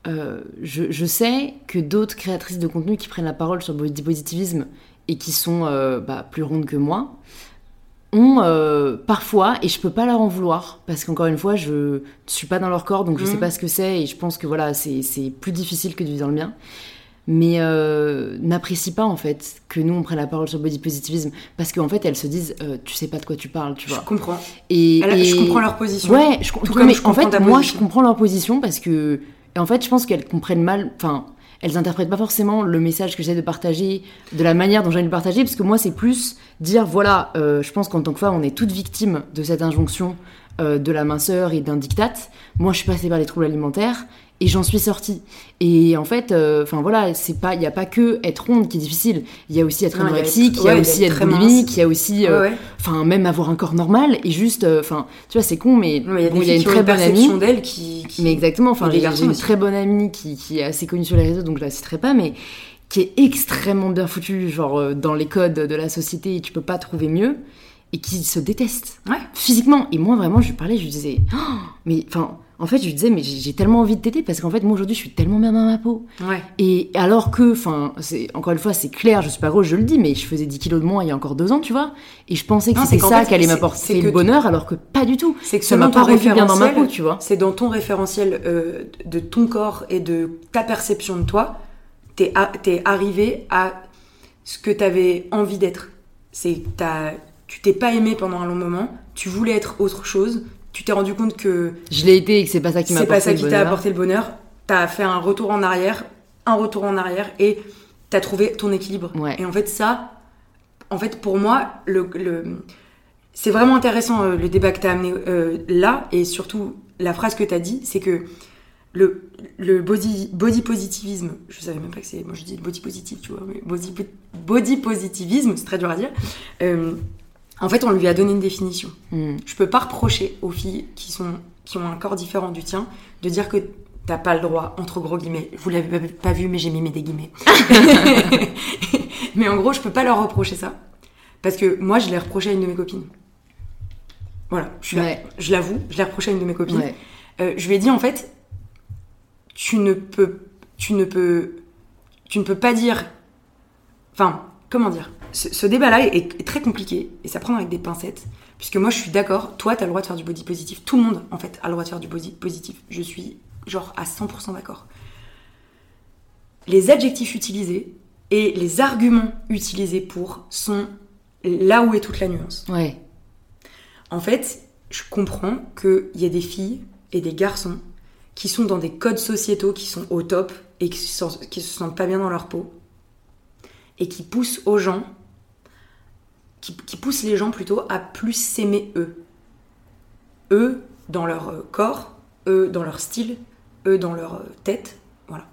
euh, je, je sais que d'autres créatrices de contenu qui prennent la parole sur le body positivisme et qui sont euh, bah, plus rondes que moi ont parfois, et je peux pas leur en vouloir parce qu'encore une fois, je ne suis pas dans leur corps, donc je Mhm. sais pas ce que c'est et je pense que voilà, c'est c'est plus difficile que de vivre dans le mien. Mais euh, n'apprécient pas en fait que nous on prenne la parole sur le body positivisme parce qu'en fait elles se disent euh, tu sais pas de quoi tu parles, tu Je vois. comprends. Et, Elle- et- Je comprends leur position. Ouais, je, Tout comme je en fait, moi, position. je comprends leur position parce que, et en fait, je pense qu'elles comprennent mal. Enfin, elles interprètent pas forcément le message que j'essaie de partager de la manière dont j'ai envie de le partager, parce que moi, c'est plus dire voilà, euh, je pense qu'en tant que femme, on est toutes victimes de cette injonction de la minceur et d'un diktat. Moi, je suis passée par les troubles alimentaires. Et j'en suis sortie. Et en fait, euh, enfin voilà, c'est pas, il y a pas que être ronde qui est difficile. Il y a aussi être Non, il y a anorexique, il y a aussi être boulimique, il y a aussi, euh, enfin même avoir un corps normal et juste, euh, enfin, tu vois, c'est con, mais Il y a bon, y une très bonne amie. d'elles qui, qui- Mais exactement, enfin, Et j'ai une très bonne amie qui, qui est assez connue sur les réseaux, donc je la citerai pas, mais qui est extrêmement bien foutue, genre euh, dans les codes de la société, tu peux pas trouver mieux, et qui se déteste Ouais. physiquement. Et moi, vraiment, je lui parlais, je lui disais, Oh, mais enfin, en fait, je lui disais, mais j'ai tellement envie de t'aider parce qu'en fait, moi aujourd'hui, je suis tellement bien dans ma peau. Ouais. Et alors que, enfin, encore une fois, c'est clair, je suis pas grosse, je le dis, mais je faisais 10 kilos de moins il y a encore deux ans, tu vois. Et je pensais que c'était c'est qu'en ça fait, qui allait c'est- c'est m'apporter le bonheur, alors que pas du tout. C'est que Ça m'a pas bien dans ma peau, tu vois. C'est dans ton référentiel euh, de ton corps et de ta perception de toi, t'es arrivé à ce que t'avais envie d'être. C'est que t'as- tu t'es pas aimé pendant un long moment, tu voulais être autre chose, tu t'es rendu compte que Je l'ai été et que c'est pas ça qui m'a c'est apporté pas ça le qui t'a bonheur. apporté le bonheur, t'as fait un retour en arrière, un retour en arrière et t'as trouvé ton équilibre. Ouais. Et en fait, ça, en fait, pour moi, le, le- c'est vraiment intéressant euh, le débat que t'as amené euh, là et surtout la phrase que t'as dit, c'est que le, le body, body positivisme, je savais même pas que c'est. Moi je dis body positive, tu vois, mais body, body positivisme, c'est très dur à dire. Euh, en fait, on lui a donné une définition. Hmm. Je peux pas reprocher aux filles qui, sont, qui ont un corps différent du tien de dire que t'as pas le droit, entre gros guillemets. Vous l'avez pas- vu, mais j'ai mis mes des guillemets. mais en gros, je peux pas leur reprocher ça. Parce que moi, je l'ai reproché à une de mes copines. Voilà, je, Ouais. l'avoue, je l'ai reproché à une de mes copines. Ouais. Euh, je lui ai dit en fait, tu ne peux, tu ne peux, tu ne peux pas dire, enfin, comment dire, ce, ce débat-là est, est très compliqué et ça prend avec des pincettes, puisque moi je suis d'accord, toi tu as le droit de faire du body positif, tout le monde en fait a le droit de faire du body positif, je suis genre à 100% d'accord. Les adjectifs utilisés et les arguments utilisés pour sont là où est toute la nuance. Ouais. En fait, je comprends qu'il y a des filles et des garçons qui sont dans des codes sociétaux qui sont au top et qui qui se sentent pas bien dans leur peau et qui poussent aux gens, qui, qui poussent les gens plutôt à plus s'aimer eux. Eux dans leur euh, corps, eux dans leur style, eux dans leur euh, tête, voilà.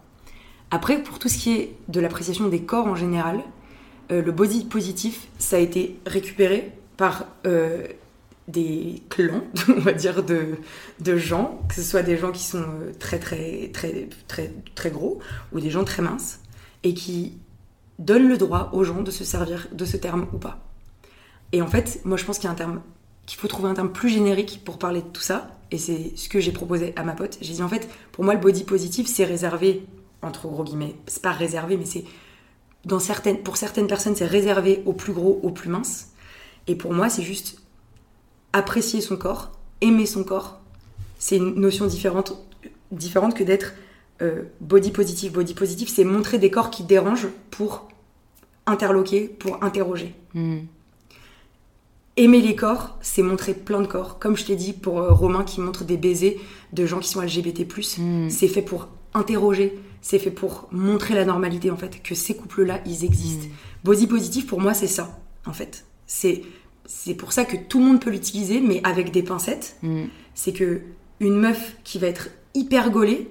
Après, pour tout ce qui est de l'appréciation des corps en général, euh, le body positif, ça a été récupéré par des clans, on va dire, de, gens, que ce soit des gens qui sont très très très très très gros ou des gens très minces, et qui donnent le droit aux gens de se servir de ce terme ou pas. Et en fait, moi je pense qu'il faut trouver un terme plus générique pour parler de tout ça, et c'est ce que j'ai proposé à ma pote. J'ai dit en fait, pour moi le body positive c'est réservé, entre gros guillemets, c'est pas réservé, mais c'est dans certaines, pour certaines personnes c'est réservé aux plus gros, aux plus minces. Et pour moi c'est juste apprécier son corps, aimer son corps, c'est une notion différente, différente que d'être euh, body positive. Body positive, c'est montrer des corps qui dérangent pour interloquer, pour interroger. Hmm. Aimer les corps, c'est montrer plein de corps. Comme je t'ai dit pour euh, Romain qui montre des baisers de gens qui sont LGBT+, Hmm. c'est fait pour interroger, c'est fait pour montrer la normalité en fait, que ces couples-là, ils existent. Body positive, pour moi, c'est ça, en fait. C'est c'est pour ça que tout le monde peut l'utiliser, mais avec des pincettes. Hmm. C'est que une meuf qui va être hyper gaulée,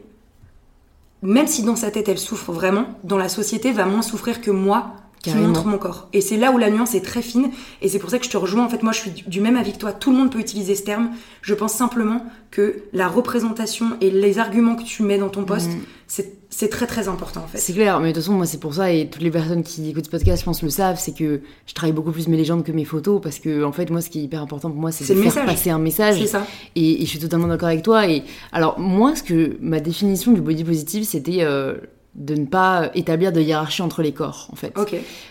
même si dans sa tête elle souffre vraiment, dans la société va moins souffrir que moi qui montre mon corps. Et c'est là où la nuance est très fine, et c'est pour ça que je te rejoins. En fait, moi, je suis du- même avis que toi. Tout le monde peut utiliser ce terme. Je pense simplement que la représentation et les arguments que tu mets dans ton poste, Mhm. c'est très très important en fait. C'est clair, mais de toute façon, moi, c'est pour ça, et toutes les personnes qui écoutent ce podcast, je pense, le savent, c'est que je travaille beaucoup plus mes légendes que mes photos, parce que, en fait, moi, ce qui est hyper important pour moi, c'est de faire message. passer un message. C'est ça. Et, et je suis totalement d'accord avec toi. Et alors, moi, ce que ma définition du body positive, c'était euh, de ne pas établir de hiérarchie entre les corps, en fait.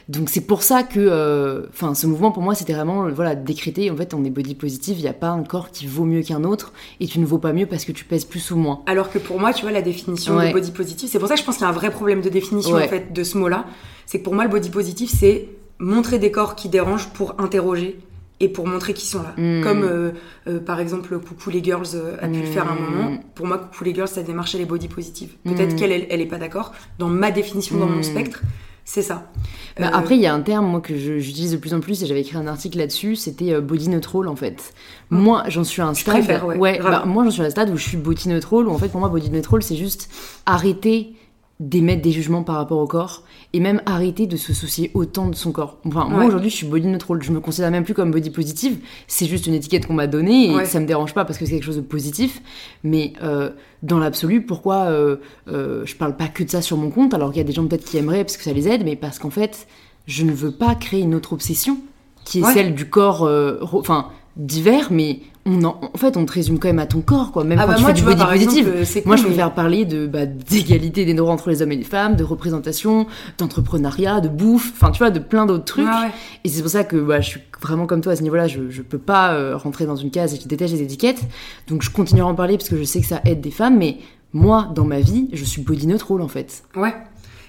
Donc c'est pour ça que, euh, enfin, ce mouvement pour moi, c'était vraiment, voilà, décréter. En fait, on est body positive. Il n'y a pas un corps qui vaut mieux qu'un autre, et tu ne vaux pas mieux parce que tu pèses plus ou moins. Alors que pour moi, tu vois, la définition Ouais. de body positive, c'est pour ça que je pense qu'il y a un vrai problème de définition Ouais. en fait de ce mot-là. C'est que pour moi, le body positive, c'est montrer des corps qui dérangent pour interroger et pour montrer qu'ils sont là. Mm. Comme euh, euh, par exemple, Coucou les girls euh, a pu le faire à un Mm. moment. Pour moi, Coucou les girls, ça démarchait les body positives. Peut-être Mm. qu'elle, elle, elle est pas d'accord. Dans ma définition, dans mon spectre, c'est ça. Bah, Après, il y a un terme moi que je- j'utilise de plus en plus et j'avais écrit un article là-dessus. C'était body neutral en fait. Moi, j'en suis à un Je stade. préfère, ouais, bah, moi, j'en suis à un stade où je suis body neutral. Où en fait, pour moi, body neutral, c'est juste arrêter d'émettre des jugements par rapport au corps et même arrêter de se soucier autant de son corps. Enfin, moi aujourd'hui, je suis body neutral. Je me considère même plus comme body positive. C'est juste une étiquette qu'on m'a donnée et Ouais. ça me dérange pas parce que c'est quelque chose de positif. Mais euh, dans l'absolu, pourquoi euh, euh, je parle pas que de ça sur mon compte alors qu'il y a des gens peut-être qui aimeraient parce que ça les aide, mais parce qu'en fait, je ne veux pas créer une autre obsession qui est Ouais. celle du corps, euh, enfin divers, mais on en, en fait on te résume quand même à ton corps, quoi. Même Ah quand bah tu moi, fais tu du vois, body positive. Moi, je mais- préfère parler de bah, d'égalité des droits entre les hommes et les femmes, de représentation, d'entrepreneuriat, de bouffe, enfin tu vois, de plein d'autres trucs. Ouais, ouais. Et c'est pour ça que bah, je suis vraiment comme toi à ce niveau-là. Je, je peux pas euh, rentrer dans une case et je déteste les étiquettes. Donc je continuerai à en parler parce que je sais que ça aide des femmes. Mais moi, dans ma vie, je suis body neutral en fait. Ouais.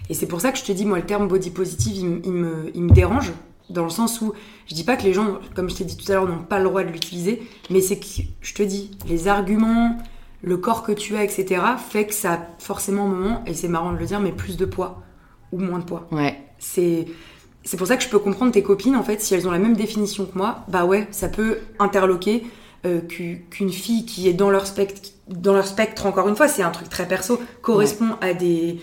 Et c'est pour ça que je te dis, moi, le terme body positive, il, il me, il me dérange, dans le sens où je dis pas que les gens, comme je t'ai dit tout à l'heure, n'ont pas le droit de l'utiliser, mais c'est que, je te dis, les arguments, le corps que tu as, etc., fait que ça a forcément un moment, et c'est marrant de le dire, mais plus de poids ou moins de poids. Ouais. C'est c'est pour ça que je peux comprendre tes copines, en fait, si elles ont la même définition que moi, bah ouais, ça peut interloquer euh, qu'u- qu'une fille qui est dans leur spectre, dans leur spectre, encore une fois, c'est un truc très perso, correspond à des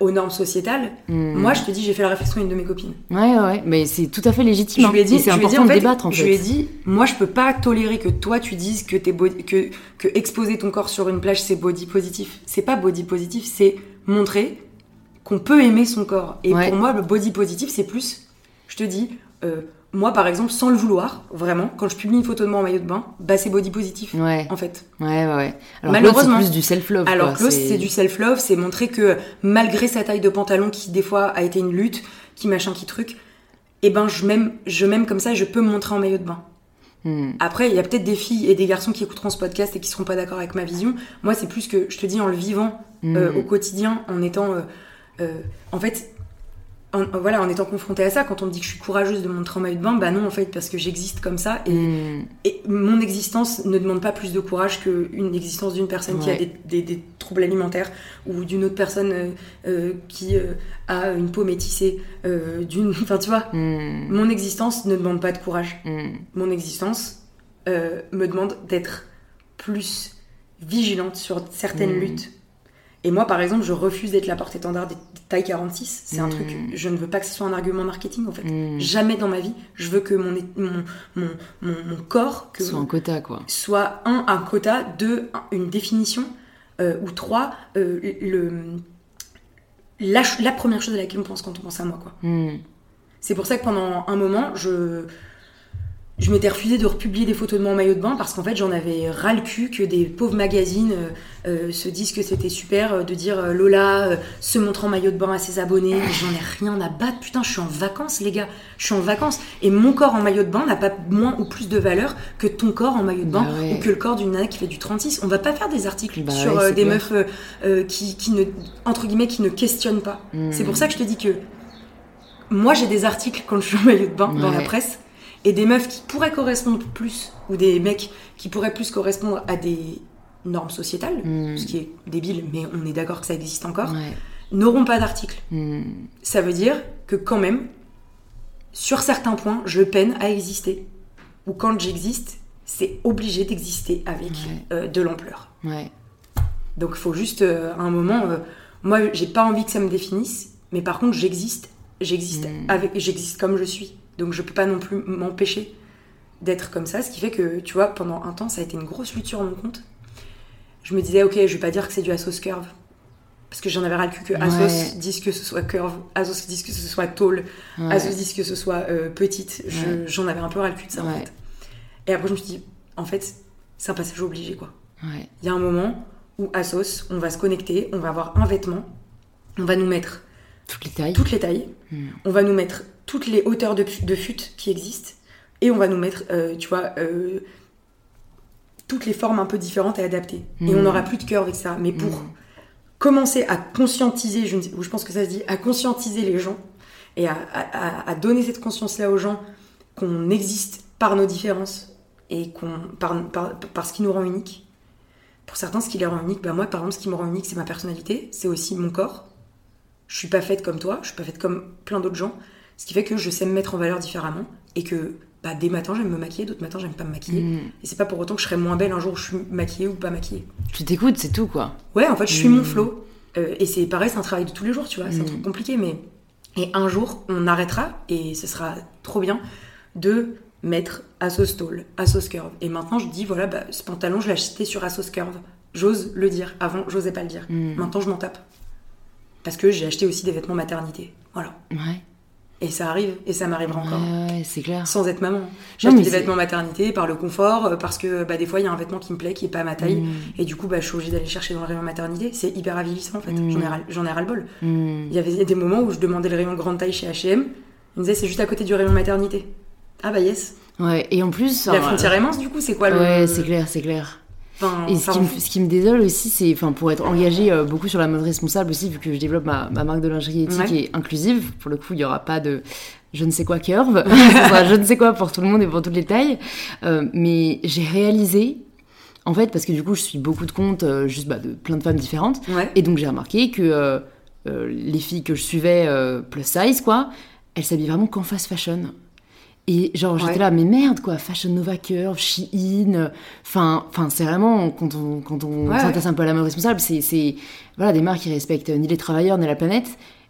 aux normes sociétales. Hmm. Moi, je te dis, j'ai fait la réflexion à une de mes copines. Ouais, ouais. Mais c'est tout à fait légitime. Je lui ai hein. dit, c'est je important dit, en de débattre en je fait. lui ai dit, moi, je peux pas tolérer que toi, tu dises que, body- que, que exposer ton corps sur une plage, c'est body positif. C'est pas body positif, c'est montrer qu'on peut aimer son corps. Et Ouais. pour moi, le body positif, c'est plus, je te dis, euh, moi, par exemple, sans le vouloir, vraiment, quand je publie une photo de moi en maillot de bain, bah, c'est body positif. Ouais, En fait. ouais, ouais. ouais. Alors Malheureusement. C'est plus du self-love. Alors que c'est du self-love, c'est montrer que malgré sa taille de pantalon qui des fois a été une lutte, qui machin, qui truc, et ben je m'aime, je m'aime comme ça, je peux me montrer en maillot de bain. Hmm. Après, il y a peut-être des filles et des garçons qui écouteront ce podcast et qui seront pas d'accord avec ma vision. Moi, c'est plus que je te dis en le vivant euh, Hmm. au quotidien, en étant, euh, euh, en fait, en, voilà, en étant confrontée à ça. Quand on me dit que je suis courageuse de montrer en maillot de bain, bah non, en fait, parce que j'existe comme ça et Hmm. et mon existence ne demande pas plus de courage qu'une existence d'une personne qui a des, des- des troubles alimentaires ou d'une autre personne euh, euh, qui euh, a une peau métissée. d'une, enfin, tu vois, Hmm. mon existence ne demande pas de courage. Hmm. Mon existence me demande d'être plus vigilante sur certaines luttes Et moi, par exemple, je refuse d'être la porte-étendard des tailles 46. C'est un Mm. truc, je ne veux pas que ce soit un argument marketing, en fait. Mm. Jamais dans ma vie, je veux que mon, mon, mon, corps, que Soit un quota, quoi. soit un, un quota, deux, un- une définition, euh, ou trois, euh, le, la, la première chose à laquelle on pense quand on pense à moi, quoi. Hmm. C'est pour ça que pendant un moment, je, je m'étais refusée de republier des photos de moi en maillot de bain parce qu'en fait, j'en avais ras le cul que des pauvres magazines euh, euh, se disent que c'était super euh, de dire euh, Lola euh, se montre en maillot de bain à ses abonnés. J'en ai rien à battre, putain, je suis en vacances, les gars. Je suis en vacances. Et mon corps en maillot de bain n'a pas moins ou plus de valeur que ton corps en maillot de bain Bah ouais. ou que le corps d'une nana qui fait du 36. On va pas faire des articles Bah sur ouais, des clair. meufs qui, qui ne, entre guillemets, qui ne questionnent pas. Hmm. C'est pour ça que je te dis que moi j'ai des articles quand je suis en maillot de bain dans la presse et des meufs qui pourraient correspondre plus ou des mecs qui pourraient plus correspondre à des normes sociétales, Mm. ce qui est débile, mais on est d'accord que ça existe encore, Ouais. n'auront pas d'article. Hmm. Ça veut dire que quand même, sur certains points, je peine à exister. Ou quand j'existe, c'est obligé d'exister avec Ouais. euh, de l'ampleur. Ouais. Donc il faut juste, euh, à un moment, euh, moi j'ai pas envie que ça me définisse, mais par contre j'existe, j'existe Mm. avec, j'existe comme je suis. Donc je peux pas non plus m'empêcher d'être comme ça, ce qui fait que, tu vois, pendant un temps ça a été une grosse lutte sur mon compte. Je me disais, ok, je vais pas dire que c'est du Asos Curve. Parce que j'en avais ras le cul que Asos Ouais. dise que ce soit curve, Asos dise que ce soit tall, Ouais. Asos dise que ce soit euh, petite. Ouais. J'en avais un peu ras le cul de ça en fait. Et après je me suis dit, en fait, c'est un passage obligé quoi. Il y a un moment où sauce, on va se connecter, on va avoir un vêtement, on va nous mettre Toutes les tailles. toutes les tailles, Hmm. on va nous mettre toutes les hauteurs de, de fut qui existent, et on va nous mettre, euh, tu vois, euh, toutes les formes un peu différentes et adaptées. Et on Mm. n'aura plus de curve, etc. Mais pour Mm. commencer à conscientiser, je, ou pense que ça se dit, à conscientiser les gens, et à, à- à- à donner cette conscience-là aux gens qu'on existe par nos différences, et qu'on par, par, par ce qui nous rend unique. Pour certains, ce qui les rend uniques, bah moi, par exemple, ce qui me rend unique, c'est ma personnalité, c'est aussi mon corps. Je suis pas faite comme toi, je suis pas faite comme plein d'autres gens, ce qui fait que je sais me mettre en valeur différemment, et que bah, des matins, j'aime me maquiller, d'autres matins, j'aime pas me maquiller. Hmm. Et c'est pas pour autant que je serai moins belle un jour où je suis maquillée ou pas maquillée. Tu t'écoutes, c'est tout, quoi. Ouais, en fait, je suis Mm. mon flow. Euh, et c'est pareil, c'est un travail de tous les jours, tu vois. C'est un Mm. truc compliqué, mais. Et un jour, on arrêtera, et ce sera trop bien, de mettre Asos Tall, Asos Curve. Et maintenant, je dis, voilà, bah, ce pantalon, je l'ai acheté sur Asos Curve. J'ose le dire. Avant, j'osais pas le dire. Mm. Maintenant, je m'en tape. Parce que j'ai acheté aussi des vêtements maternité. Voilà. Ouais. Et ça arrive, et ça m'arrivera encore. C'est clair. Sans être maman. J'ai Non, acheté mais des vêtements maternité par le confort, euh, parce que bah, des fois, il y a un vêtement qui me plaît, qui est pas à ma taille. Mm. Et du coup, bah, je suis obligée d'aller chercher dans le rayon maternité. C'est hyper avilissant en fait. Mm. J'en ai, ras- j'en ai ras le bol. Hmm. Il y avait des moments où je demandais le rayon grande taille chez HM. Ils me disaient c'est juste à côté du rayon maternité. Ah bah yes. Ouais, et en plus. La frontière est mince du coup, c'est quoi le. Ouais, c'est clair, c'est clair. Enfin, Et ce enfin, qui, me, ce qui me désole aussi, c'est, enfin, pour être engagé euh, beaucoup sur la mode responsable aussi, vu que je développe ma, ma marque de lingerie éthique Ouais. et inclusive, pour le coup, il y aura pas de je ne sais quoi curve, sera je ne sais quoi pour tout le monde et pour toutes les tailles. Euh, mais j'ai réalisé, en fait, parce que du coup, je suis beaucoup de comptes, euh, juste bah, de plein de femmes différentes, Ouais. et donc j'ai remarqué que les filles que je suivais plus size, quoi, elles s'habillent vraiment qu'en fast fashion. Et genre, j'étais Ouais. là, mais merde, quoi, Fashion Nova Curve, Shein, euh, enfin, enfin, c'est vraiment, quand on, quand on Ouais, s'intéresse un peu à la mode responsable, c'est, voilà, des marques qui respectent ni les travailleurs, ni la planète.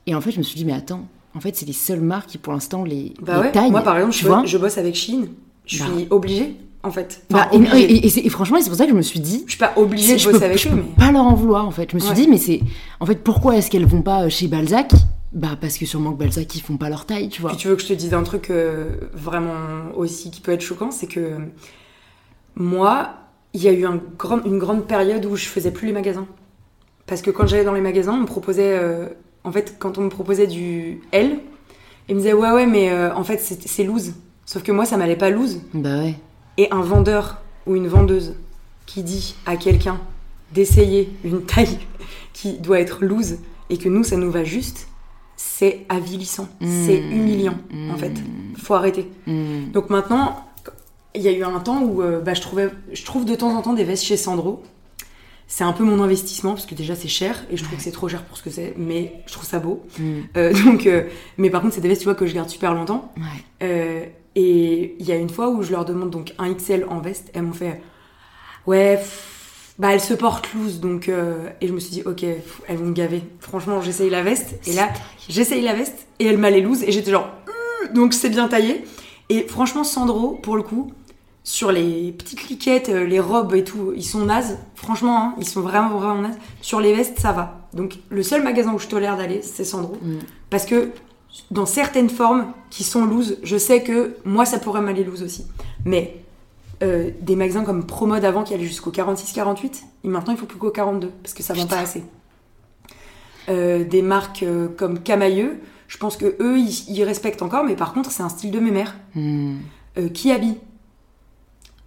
Et en fait, je me suis dit, mais attends, en fait, c'est les seules marques qui, pour l'instant, les, Bah les ouais. taillent. Moi par exemple, tu je, vois. je bosse avec Chine. Je Bah. suis obligée en fait. Bah, et, obligée. et- et c'est- et franchement, c'est pour ça que je me suis dit, Je suis pas obligée de bosser peux, avec je eux, peux mais. pas leur en vouloir, en fait. Je me suis Ouais. dit, mais c'est, en fait, pourquoi est-ce qu'elles vont pas chez Balzac Bah, parce que sûrement que Balzac, ils font pas leur taille, tu vois. Puis tu veux que je te dise un truc euh, vraiment aussi qui peut être choquant, c'est que moi, il y a eu un grand- une grande période où je faisais plus les magasins. Parce que quand j'allais dans les magasins, on me proposait, euh, en fait, quand on me proposait du L, ils me disaient ouais ouais mais euh, en fait c'est c'est loose. Sauf que moi ça m'allait pas loose. Bah ouais. Et un vendeur ou une vendeuse qui dit à quelqu'un d'essayer une taille qui doit être loose et que nous ça nous va juste, c'est avilissant, c'est Mmh. humiliant en fait. Faut arrêter. Hmm. Donc maintenant, il y a eu un temps où euh, bah, je, trouvais, je trouve de temps en temps des vestes chez Sandro. C'est un peu mon investissement parce que déjà c'est cher et je trouve que c'est trop cher pour ce que c'est, mais je trouve ça beau. Hmm. Euh, donc, euh, mais par contre, c'est des vestes tu vois, que je garde super longtemps. Ouais. Et il y a une fois où je leur demande donc un XL en veste, elles m'ont fait Ouais, pff, bah elle se porte loose donc euh, et je me suis dit ok pff, elles vont me gaver. Franchement j'essaye la veste et là j'essaye la veste et elle m'a les loose et j'étais genre Euh donc c'est bien taillé. Et franchement Sandro pour le coup sur les petites cliquettes euh, les robes et tout ils sont nazes. Franchement hein, ils sont vraiment vraiment nazes. Sur les vestes ça va. Donc le seul magasin où je tolère d'aller c'est Sandro. Mm. parce que dans certaines formes qui sont loose je sais que moi ça pourrait m'aller loose aussi. Mais euh, des magasins comme Promode avant qui allaient jusqu'au 46-48, et maintenant il faut plus qu'au 42 parce que ça vend pas assez. Euh, des marques euh, comme Camailleux, je pense que eux ils, ils respectent encore, mais par contre c'est un style de mes mères. Hmm. Euh, Kiabi,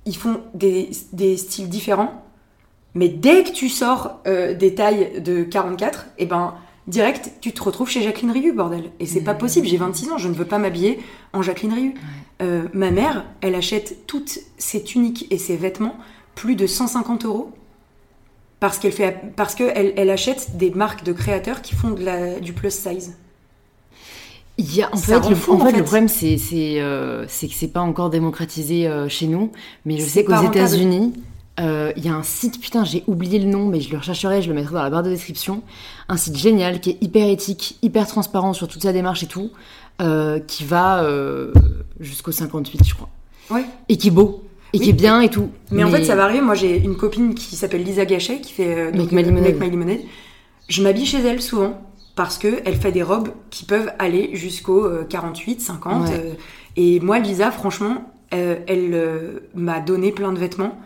ils font des, des styles différents, mais dès que tu sors des tailles de 44, et ben direct tu te retrouves chez Jacqueline Rieu, bordel. Et c'est pas possible, j'ai 26 ans, je ne veux pas m'habiller en Jacqueline Rieu. Euh, ma mère, elle achète toutes ses tuniques et ses vêtements plus de 150 euros parce qu'elle fait parce que elle, elle achète des marques de créateurs qui font de la, du plus size. Il y a, en fait, le, fou, en en fait, fait. le problème, c'est euh, que c'est pas encore démocratisé euh, chez nous. Mais je sais qu'aux rentable. Euh, il y a un site, putain, j'ai oublié le nom, mais je le rechercherai, je le mettrai dans la barre de description. Un site génial qui est hyper éthique, hyper transparent sur toute sa démarche et tout, euh, qui va euh, jusqu'au 58, je crois. Ouais. Et qui est beau, et Oui, qui est bien et tout. Mais, en fait, ça va arriver. Moi, j'ai une copine qui s'appelle Lisa Gachet qui fait Make donc, My Lemonade. Make My Lemonade. Je m'habille chez elle souvent parce que elle fait des robes qui peuvent aller jusqu'au euh, 48, 50. Ouais. euh, et moi, Lisa, franchement, elle m'a donné plein de vêtements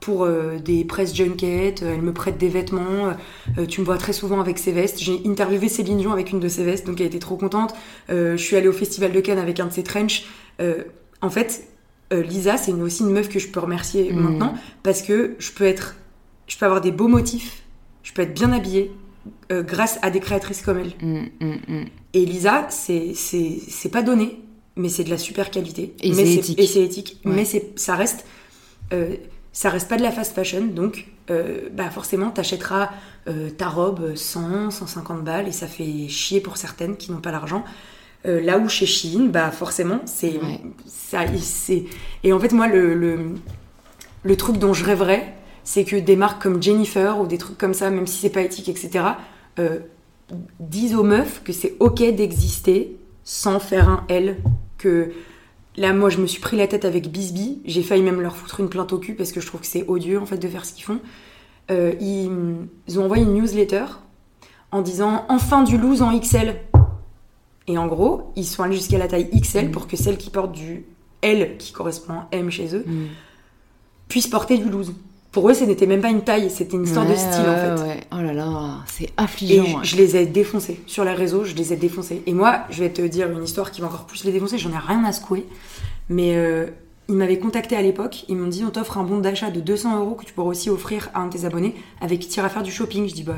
pour euh, des press junkets. euh, Elle me prête des vêtements. euh, tu me vois très souvent avec ses vestes. J'ai interviewé Céline Dion avec une de ses vestes, donc elle était trop contente. Euh, je suis allée au Festival de Cannes avec un de ses trench. En fait, Lisa, c'est aussi une meuf que je peux remercier Mm. maintenant parce que je peux être, je peux avoir des beaux motifs, je peux être bien habillée grâce à des créatrices comme elle. Mm, mm, mm. Et Lisa, c'est c'est pas donné, mais c'est de la super qualité. Et c'est éthique. Et c'est éthique. Ouais. Mais ça reste euh, ça reste pas de la fast fashion, donc euh, bah forcément t'achèteras euh, ta robe 100, 150 balles et ça fait chier pour certaines qui n'ont pas l'argent. Euh, là où chez Shein, bah forcément c'est Ouais. ça c'est et en fait moi le, le le truc dont je rêverais, c'est que des marques comme Jennifer ou des trucs comme ça, même si c'est pas éthique, etc., euh, disent aux meufs que c'est ok d'exister sans faire un L. Que là, moi, je me suis pris la tête avec Bisbee. J'ai failli même leur foutre une plainte au cul parce que je trouve que c'est odieux en fait de faire ce qu'ils font. Euh, ils, ils ont envoyé une newsletter en disant enfin du loose en XL. Et en gros, ils sont allés jusqu'à la taille XL pour que celles qui portent du L, qui correspond à M chez eux, Mm. puissent porter du loose. Pour eux, ce n'était même pas une taille, c'était une histoire de Ouais, style en fait. ouais. Oh là là, c'est Et affligeant. je, les ai défoncés. Sur les réseaux, je les ai défoncés. Et moi, je vais te dire une histoire qui va encore plus les défoncer. J'en ai rien à secouer. Mais euh, ils m'avaient contacté à l'époque. Ils m'ont dit on t'offre un bon d'achat de 200 euros que tu pourras aussi offrir à un de tes abonnés avec qui tu iras faire du shopping. Je dis bah,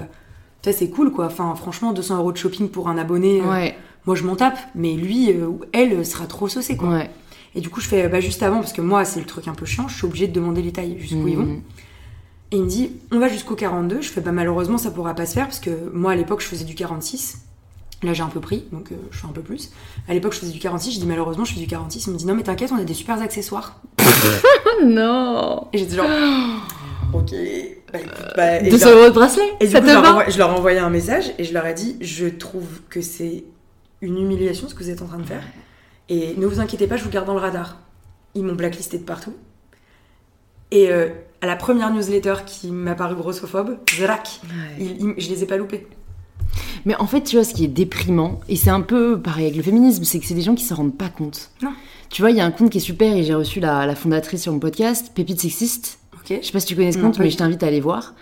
ça c'est cool quoi. Enfin, franchement, 200 euros de shopping pour un abonné, euh, moi je m'en tape. Mais lui euh, ou elle sera trop saucé quoi. Et du coup, je fais bah, juste avant, parce que moi, c'est le truc un peu chiant, je suis obligée de demander les tailles jusqu'où ils vont. Et il me dit, on va jusqu'au 42. Je fais, bah, malheureusement, ça pourra pas se faire, parce que moi, à l'époque, je faisais du 46. Là, j'ai un peu pris, donc euh, je fais un peu plus. À l'époque, je faisais du 46. Je dis, malheureusement, je fais du 46. Il me dit, non, mais t'inquiète, on a des super accessoires. Oh non Et j'étais genre, ok. Bah, écoute, bah, et 200 je leur- euros de bracelet et du Ça coup, te je leur, envoie- je leur ai envoyé un message et je leur ai dit Je trouve que c'est une humiliation ce que vous êtes en train de faire. Et ne vous inquiétez pas, je vous garde dans le radar. Ils m'ont blacklisté de partout. Et euh, à la première newsletter qui m'a paru grossophobe, zrac, ils- ils- je les ai pas loupés. Mais en fait, tu vois, ce qui est déprimant, et c'est un peu pareil avec le féminisme, c'est que c'est des gens qui se rendent pas compte. Non. Tu vois, il y a un compte qui est super, et j'ai reçu la, la fondatrice sur mon podcast, Pépite Sexiste. Ok Je sais pas si tu connais ce compte, mais je t'invite à aller voir.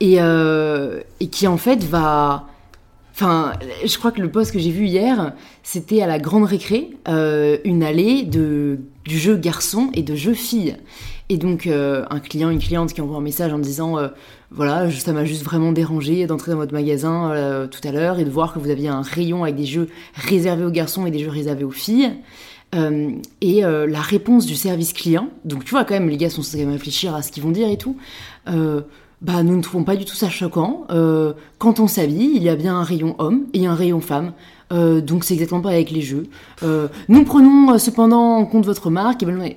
Et, euh, et qui en fait va. Enfin, je crois que le post que j'ai vu hier, c'était à la grande récré, euh, une allée de, du jeu garçon et de jeu fille. Et donc, euh, un client, une cliente qui envoie un message en disant euh, Voilà, ça m'a juste vraiment dérangé d'entrer dans votre magasin euh, tout à l'heure et de voir que vous aviez un rayon avec des jeux réservés aux garçons et des jeux réservés aux filles. Et la réponse du service client, donc tu vois quand même les gars sont censés réfléchir à ce qu'ils vont dire et tout, bah nous ne trouvons pas du tout ça choquant. Quand on s'habille, il y a bien un rayon homme et un rayon femme. Donc c'est exactement pareil avec les jeux. Nous prenons cependant en compte votre marque. Et ben,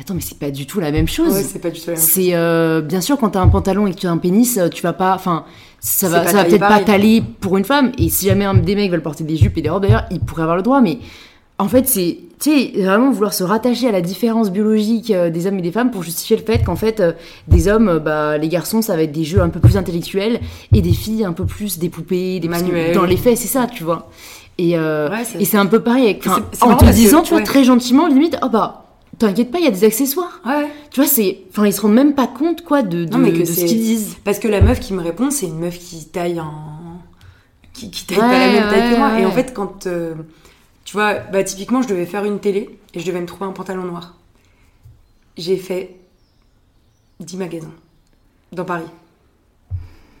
Attends, mais c'est pas du tout la même chose. Ouais, c'est pas du tout la même chose. C'est euh, bien sûr quand t'as un pantalon et que tu as un pénis, euh, tu vas pas, enfin, ça va, ça va peut-être pas t'aller pour une femme. Et si jamais un des mecs veulent porter des jupes et des robes, d'ailleurs, ils pourraient avoir le droit. Mais en fait, c'est, tu sais, vraiment vouloir se rattacher à la différence biologique euh, des hommes et des femmes pour justifier le fait qu'en fait, euh, des hommes, bah, les garçons, ça va être des jeux un peu plus intellectuels et des filles un peu plus des poupées, des Manuels. Dans les faits, c'est ça, tu vois. Et, euh, Ouais, c'est- et c'est un peu pareil avec, en te que- disant, tu vois, ouais. très gentiment, limite, oh bah. T'inquiète pas, il y a des accessoires. Ouais. Tu vois, c'est. Enfin, ils se rendent même pas compte, quoi, de, de, Non, mais que de ce qu'ils disent. Parce que la meuf qui me répond, c'est une meuf qui taille en. qui, qui taille pas la même taille ouais, que moi. Et en fait, quand. euh, tu vois, bah, typiquement, je devais faire une télé et je devais me trouver un pantalon noir. J'ai fait 10 magasins dans Paris.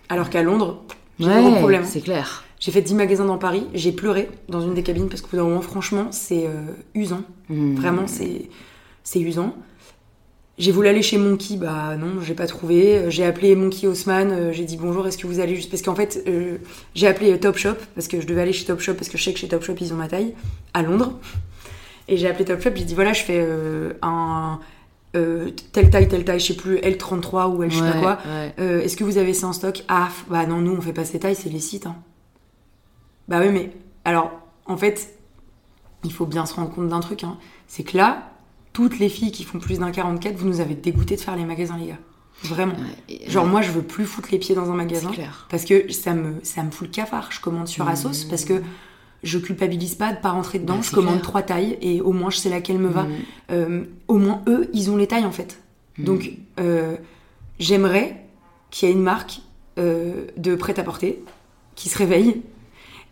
Alors qu'à Londres, j'ai zéro problème. c'est clair. J'ai fait 10 magasins dans Paris, j'ai pleuré dans une des cabines parce qu'au bout d'un moment, franchement, c'est euh, usant. Hmm. Vraiment, c'est c'est usant. J'ai voulu aller chez Monkey, bah non, j'ai pas trouvé. J'ai appelé Monkey Haussmann, euh, j'ai dit bonjour, est-ce que vous allez juste parce qu'en fait, euh, j'ai appelé Topshop parce que je devais aller chez Topshop parce que je sais que chez Topshop ils ont ma taille à Londres. Et j'ai appelé Topshop, j'ai dit voilà, je fais euh, un euh, telle taille, telle taille, je sais plus L33 ou L je sais pas quoi. ouais. Euh, Est-ce que vous avez ça en stock? Ah, bah non, nous on fait pas ces tailles, c'est les sites. hein. Bah oui, mais alors, en fait, il faut bien se rendre compte d'un truc. hein. C'est que là, toutes les filles qui font plus d'un 44, vous nous avez dégoûté de faire les magasins, les gars. Vraiment. Ouais, et- Genre, moi, je veux plus foutre les pieds dans un c'est magasin. clair. Parce que ça me, ça me fout le cafard. Je commande sur Asos parce que je culpabilise pas de pas rentrer dedans. Bah, je commande clair. trois tailles et au moins je sais laquelle me va. Mm. Euh, au moins eux, ils ont les tailles en fait. Mmh. Donc euh, j'aimerais qu'il y ait une marque euh, de prêt-à-porter qui se réveille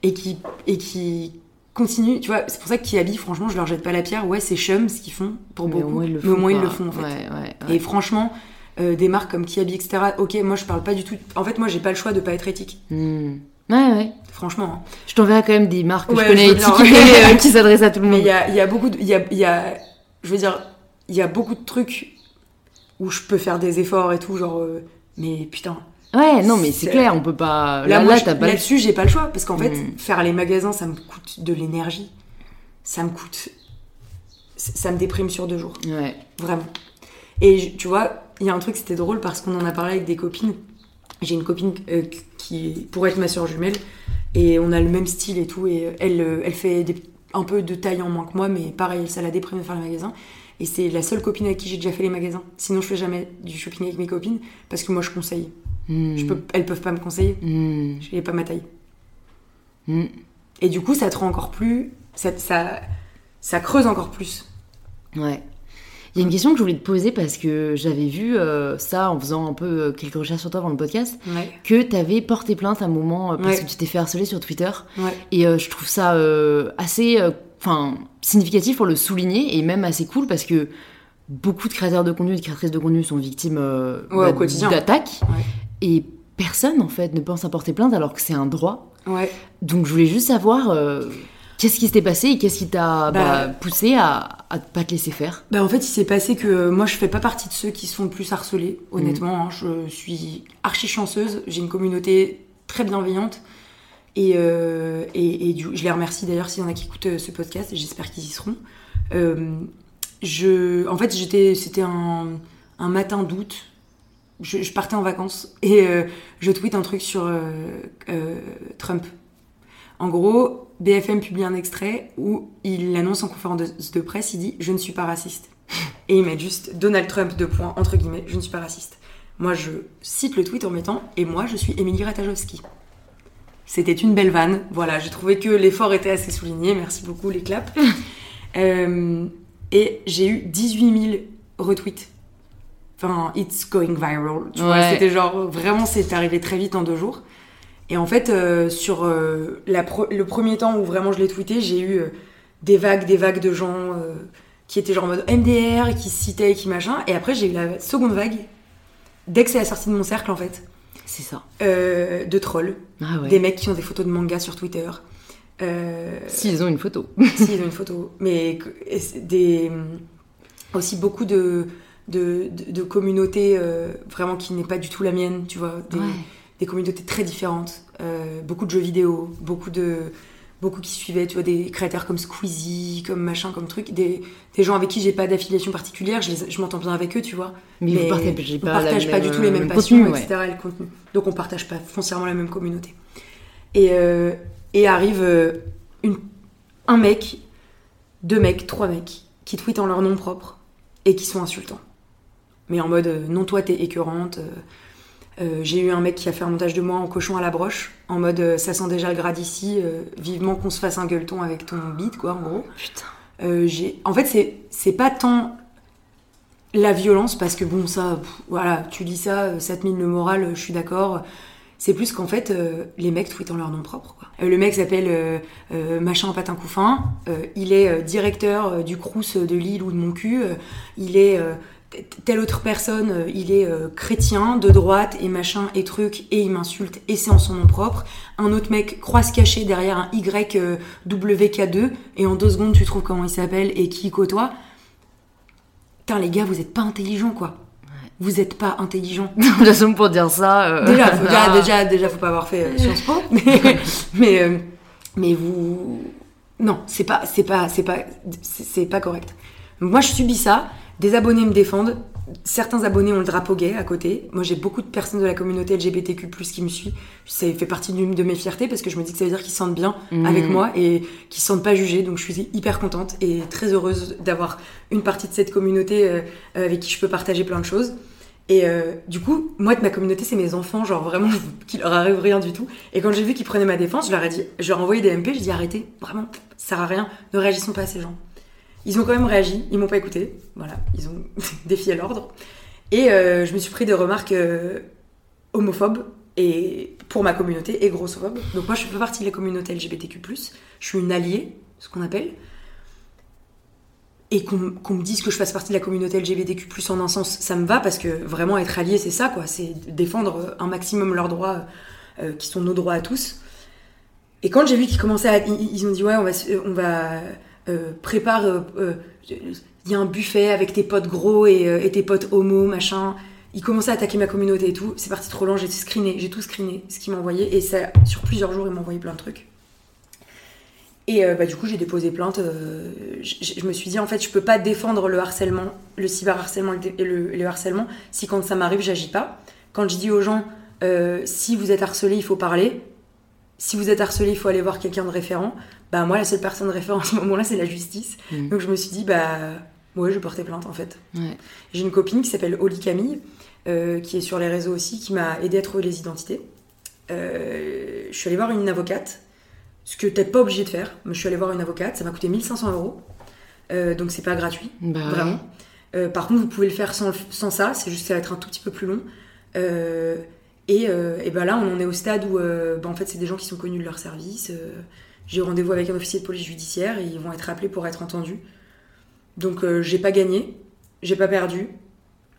et qui, et qui continue. Tu vois, c'est pour ça que Kiabi, franchement, je leur jette pas la pierre. Ouais, c'est chum ce qu'ils font pour Mais beaucoup. au moins, ils le mais au font, moins, ils quoi. le font en fait. Ouais, ouais, ouais. Et franchement, euh, des marques comme Kiabi, etc. Ok, moi je parle pas du tout. En fait, moi j'ai pas le choix de pas être éthique. Hmm. Ouais, ouais. Franchement. hein. Je t'enverrai quand même des marques que je connais étiquetées euh, qui s'adressent à tout le Mais monde. il y a, il y a beaucoup de. il Y a, y a, je veux dire, il y a beaucoup de trucs où je peux faire des efforts et tout, genre. euh, mais putain. Ouais, non, mais c'est clair, on peut pas. Là, Là, moi, là, je- t'as pas le là-dessus, j'ai pas le choix. Parce qu'en fait, Mm. faire les magasins, ça me coûte de l'énergie. Ça me coûte. Ça me déprime sur deux jours. Ouais. Vraiment. Et tu vois, il y a un truc, c'était drôle parce qu'on en a parlé avec des copines. J'ai une copine euh, qui pourrait être ma soeur jumelle. Et on a le même style et tout. Et elle, euh, elle fait des- un peu de taille en moins que moi, mais pareil, ça la déprime de faire les magasins. Et c'est la seule copine avec qui j'ai déjà fait les magasins. Sinon, je fais jamais du shopping avec mes copines parce que moi, je conseille. Hmm. Je peux, elles peuvent pas me conseiller. Hmm. Je n'ai pas ma taille. Hmm. Et du coup, ça te rend encore plus. Ça, ça, ça creuse encore plus. Ouais. Il y a une question que je voulais te poser parce que j'avais vu euh, ça en faisant un peu euh, quelques recherches sur toi avant le podcast, Ouais. que t'avais porté plainte à un moment euh, parce Ouais. que tu t'es fait harceler sur Twitter. Ouais. Et euh, je trouve ça assez enfin, significatif pour le souligner et même assez cool parce que beaucoup de créateurs de contenu et de créatrices de contenu sont victimes quotidien. d'attaques. Et personne, en fait, ne pense à porter plainte alors que c'est un droit. Ouais. Donc je voulais juste savoir euh, qu'est-ce qui s'était passé et qu'est-ce qui t'a Bah, bah, poussé à, à pas te laisser faire? Bah en fait, il s'est passé que euh, moi, je fais pas partie de ceux qui se font le plus harceler, honnêtement. hein. je suis archi chanceuse. J'ai une communauté très bienveillante. Et, euh, et, et du- je les remercie d'ailleurs s'il y en a qui écoutent ce podcast. J'espère qu'ils y seront. Je, en fait, j'étais, c'était un, un matin d'août. Je, je partais en vacances et euh, je tweete un truc sur euh, euh, Trump. En gros, BFM publie un extrait où il annonce en conférence de, de presse, il dit Je ne suis pas raciste. Et il met juste Donald Trump, deux points, entre guillemets, je ne suis pas raciste. Moi, je cite le tweet en mettant Et moi, je suis Émilie Ratajkowski. C'était une belle vanne. Voilà, j'ai trouvé que l'effort était assez souligné. Merci beaucoup, les claps. Et j'ai eu 18 000 retweets. Enfin, it's going viral. Tu vois, c'était genre, vraiment, c'est arrivé très vite en deux jours. Et en fait, euh, sur euh, la pro- le premier temps où vraiment je l'ai tweeté, j'ai eu euh, des vagues, des vagues de gens qui étaient genre en mode MDR, qui se citaient, et qui machin. Et après, j'ai eu la seconde vague, dès que c'est la sortie de mon cercle, en fait, C'est ça. de trolls. Ah ouais. Des mecs qui ont des photos de manga sur Twitter. S'ils ont une photo. si, ils ont une photo. Mais des, aussi beaucoup de, de, de, de communautés euh, vraiment qui n'est pas du tout la mienne, tu vois. Des, Ouais. des communautés très différentes. Euh, beaucoup de jeux vidéo, beaucoup de, beaucoup qui suivaient, tu vois, des créateurs comme Squeezie, comme machin, comme truc, des, des gens avec qui j'ai pas d'affiliation particulière, je, les- je m'entends bien avec eux, tu vois. Mais, vous partagez on pas, la partage pas même- du tout les mêmes même passions, contenu, ouais. etc. et le contenu. Donc on partage pas foncièrement la même communauté. Et, euh, et arrive euh, une, un mec, deux mecs, trois mecs, qui tweetent en leur nom propre et qui sont insultants. Mais en mode, euh, non toi t'es écœurante. euh, euh, J'ai eu un mec qui a fait un montage de moi en cochon à la broche, en mode euh, ça sent déjà le grade ici, euh, vivement qu'on se fasse un gueuleton avec ton beat, quoi, en gros. Putain. J'ai- en fait, c'est pas tant la violence, parce que bon, ça, pff, voilà, tu lis ça, ça te mine le moral, je suis d'accord. C'est plus qu'en fait, les mecs tweetent en leur nom propre. Quoi. Le mec s'appelle Machin Patin Couffin. il est directeur du Crous de Lille ou de mon cul. il est telle autre personne. euh, il est euh, chrétien, de droite et machin et truc. Et il m'insulte et c'est en son nom propre. Un autre mec croit se cacher derrière un Y euh, WK2. Et en deux secondes, tu trouves comment il s'appelle et qui il côtoie. Putain, les gars, vous êtes pas intelligents, quoi. Vous êtes pas intelligents. De toute façon, pour dire ça. euh, Déjà, faut, déjà, ah. déjà, déjà, faut pas avoir fait Sciences Po, mais, mais, mais vous, non, c'est pas, c'est pas, c'est pas, c'est pas correct. Moi, je subis ça. Des abonnés me défendent. Certains abonnés ont le drapeau gay à côté. Moi, j'ai beaucoup de personnes de la communauté LGBTQ+ qui me suivent. Ça fait partie d'une de mes fiertés parce que je me dis que ça veut dire qu'ils se sentent bien Mhm. avec moi et qu'ils se sentent pas jugés. Donc, je suis hyper contente et très heureuse d'avoir une partie de cette communauté euh, avec qui je peux partager plein de choses. Et euh, du coup, moi de ma communauté, c'est mes enfants, genre vraiment, qu'il leur arrive rien du tout. Et quand j'ai vu qu'ils prenaient ma défense, je leur ai dit, je leur ai envoyé des MP, je dis arrêtez, vraiment, ça sert à rien, ne réagissons pas à ces gens. Ils ont quand même réagi, ils m'ont pas écouté, voilà, ils ont défié l'ordre. Et euh, je me suis pris des remarques euh, homophobes et pour ma communauté et grossophobes. Donc moi, je fais partie de la communauté LGBTQ+. Je suis une alliée, ce qu'on appelle et qu'on me dise que je fasse partie de la communauté LGBTQ+, en un sens, ça me va, parce que vraiment être allié, c'est ça, quoi. C'est défendre un maximum leurs droits, euh, qui sont nos droits à tous. Et quand j'ai vu qu'ils commençaient à... Ils, ont dit, ouais, on va euh, préparer... euh, euh, Il y a un buffet avec tes potes gros et, tes potes homo, machin. Ils commençaient à attaquer ma communauté et tout. C'est parti trop loin, j'ai screené, j'ai tout screené, ce qu'ils m'envoyaient. Et ça, sur plusieurs jours, ils m'envoyaient plein de trucs. Et bah, du coup, j'ai déposé plainte. je me suis dit, en fait, je peux pas défendre le harcèlement, le cyberharcèlement et le, harcèlement si quand ça m'arrive, j'agis pas. Quand je dis aux gens, si vous êtes harcelé, il faut parler. Si vous êtes harcelé, il faut aller voir quelqu'un de référent. Bah, moi, la seule personne de référent à ce moment-là, c'est la justice. Mm. Donc, je me suis dit, bah, ouais, je porter plainte, en fait. Ouais. J'ai une copine qui s'appelle Oli Camille, euh, qui est sur les réseaux aussi, qui m'a aidé à trouver les identités. Euh, je suis allée voir une avocate, ce que t'es pas obligé de faire. Mais je suis allée voir une avocate, ça m'a coûté 1500 euros. Euh, donc c'est pas gratuit, Bah, vraiment. Par contre, vous pouvez le faire sans, sans ça, c'est juste que ça va être un tout petit peu plus long. Et, euh, et ben là, on en est au stade où euh, ben en fait, c'est des gens qui sont connus de leur service. euh, J'ai rendez-vous avec un officier de police judiciaire et ils vont être appelés pour être entendus. Donc j'ai pas gagné, j'ai pas perdu.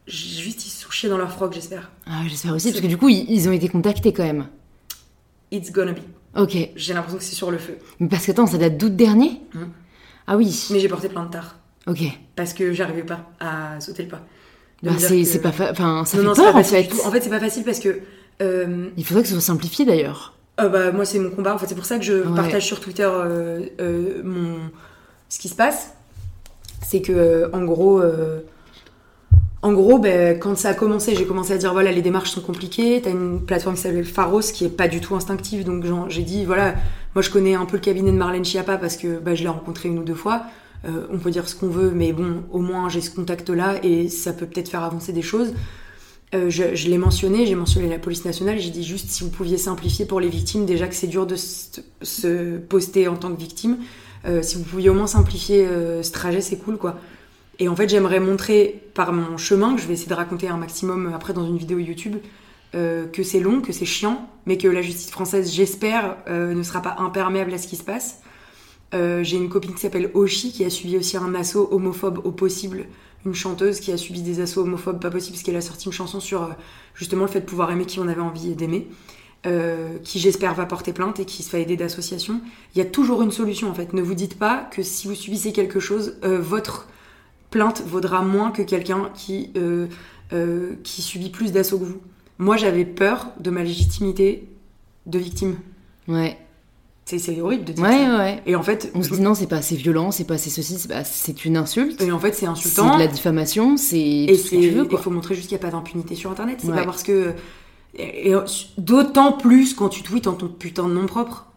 Juste ils se sont chiés dans leur froc, j'espère. Ah, j'espère aussi, parce que du coup, ils, ils ont été contactés quand même. It's gonna be. Ok. J'ai l'impression que c'est sur le feu. Mais parce que, attends, ça date d'août dernier Mhm. Ah oui. Mais j'ai porté plein de tard. Ok. Parce que j'arrivais pas à sauter le pas. Bah, c'est que- pas... fa- Enfin, ça non, fait non, peur, pas en fait. En fait, c'est pas facile parce que. Euh, Il faudrait que ce soit simplifié, d'ailleurs. Euh, bah, moi, c'est mon combat. En fait, c'est pour ça que je Ouais. partage sur Twitter euh, mon... ce qui se passe. C'est que, en gros, en gros ben, quand ça a commencé, j'ai commencé à dire voilà, les démarches sont compliquées. T'as une plateforme qui s'appelle Pharos qui est pas du tout instinctive. Donc, j'ai dit voilà, moi, je connais un peu le cabinet de Marlène Schiappa parce que bah, je l'ai rencontré une ou deux fois. On peut dire ce qu'on veut, mais bon, au moins, j'ai ce contact-là et ça peut peut-être faire avancer des choses. Euh, je, l'ai mentionné, j'ai mentionné la police nationale, j'ai dit juste si vous pouviez simplifier pour les victimes, déjà que c'est dur de se, poster en tant que victime, euh, si vous pouviez au moins simplifier euh, ce trajet, c'est cool quoi. Et en fait, j'aimerais montrer par mon chemin, que je vais essayer de raconter un maximum après dans une vidéo YouTube, que c'est long, que c'est chiant, mais que la justice française, j'espère, ne sera pas imperméable à ce qui se passe. J'ai une copine qui s'appelle Oshi qui a subi aussi un assaut homophobe au possible une chanteuse qui a subi des assauts homophobes pas possible parce qu'elle a sorti une chanson sur euh, justement le fait de pouvoir aimer qui on avait envie d'aimer, euh, qui j'espère va porter plainte et qui se fait aider d'associations. Il y a toujours une solution en fait. Ne vous dites pas que si vous subissez quelque chose, euh, votre plainte vaudra moins que quelqu'un qui, qui subit plus d'assauts que vous. Moi j'avais peur de ma légitimité de victime. Ouais. C'est c'est horrible de dire Ouais, ça. ouais. Et en fait, On se dit non, c'est pas assez violent, c'est pas assez ceci, c'est c'est une insulte. et en fait, c'est C'est insultant. de la diffamation, c'est Et ce que c'est, tu veux, il faut montrer juste qu'il n'y a pas d'impunité sur Internet. C'est Ouais. pas parce que. Et, et d'autant plus quand tu tweets en ton putain de nom propre.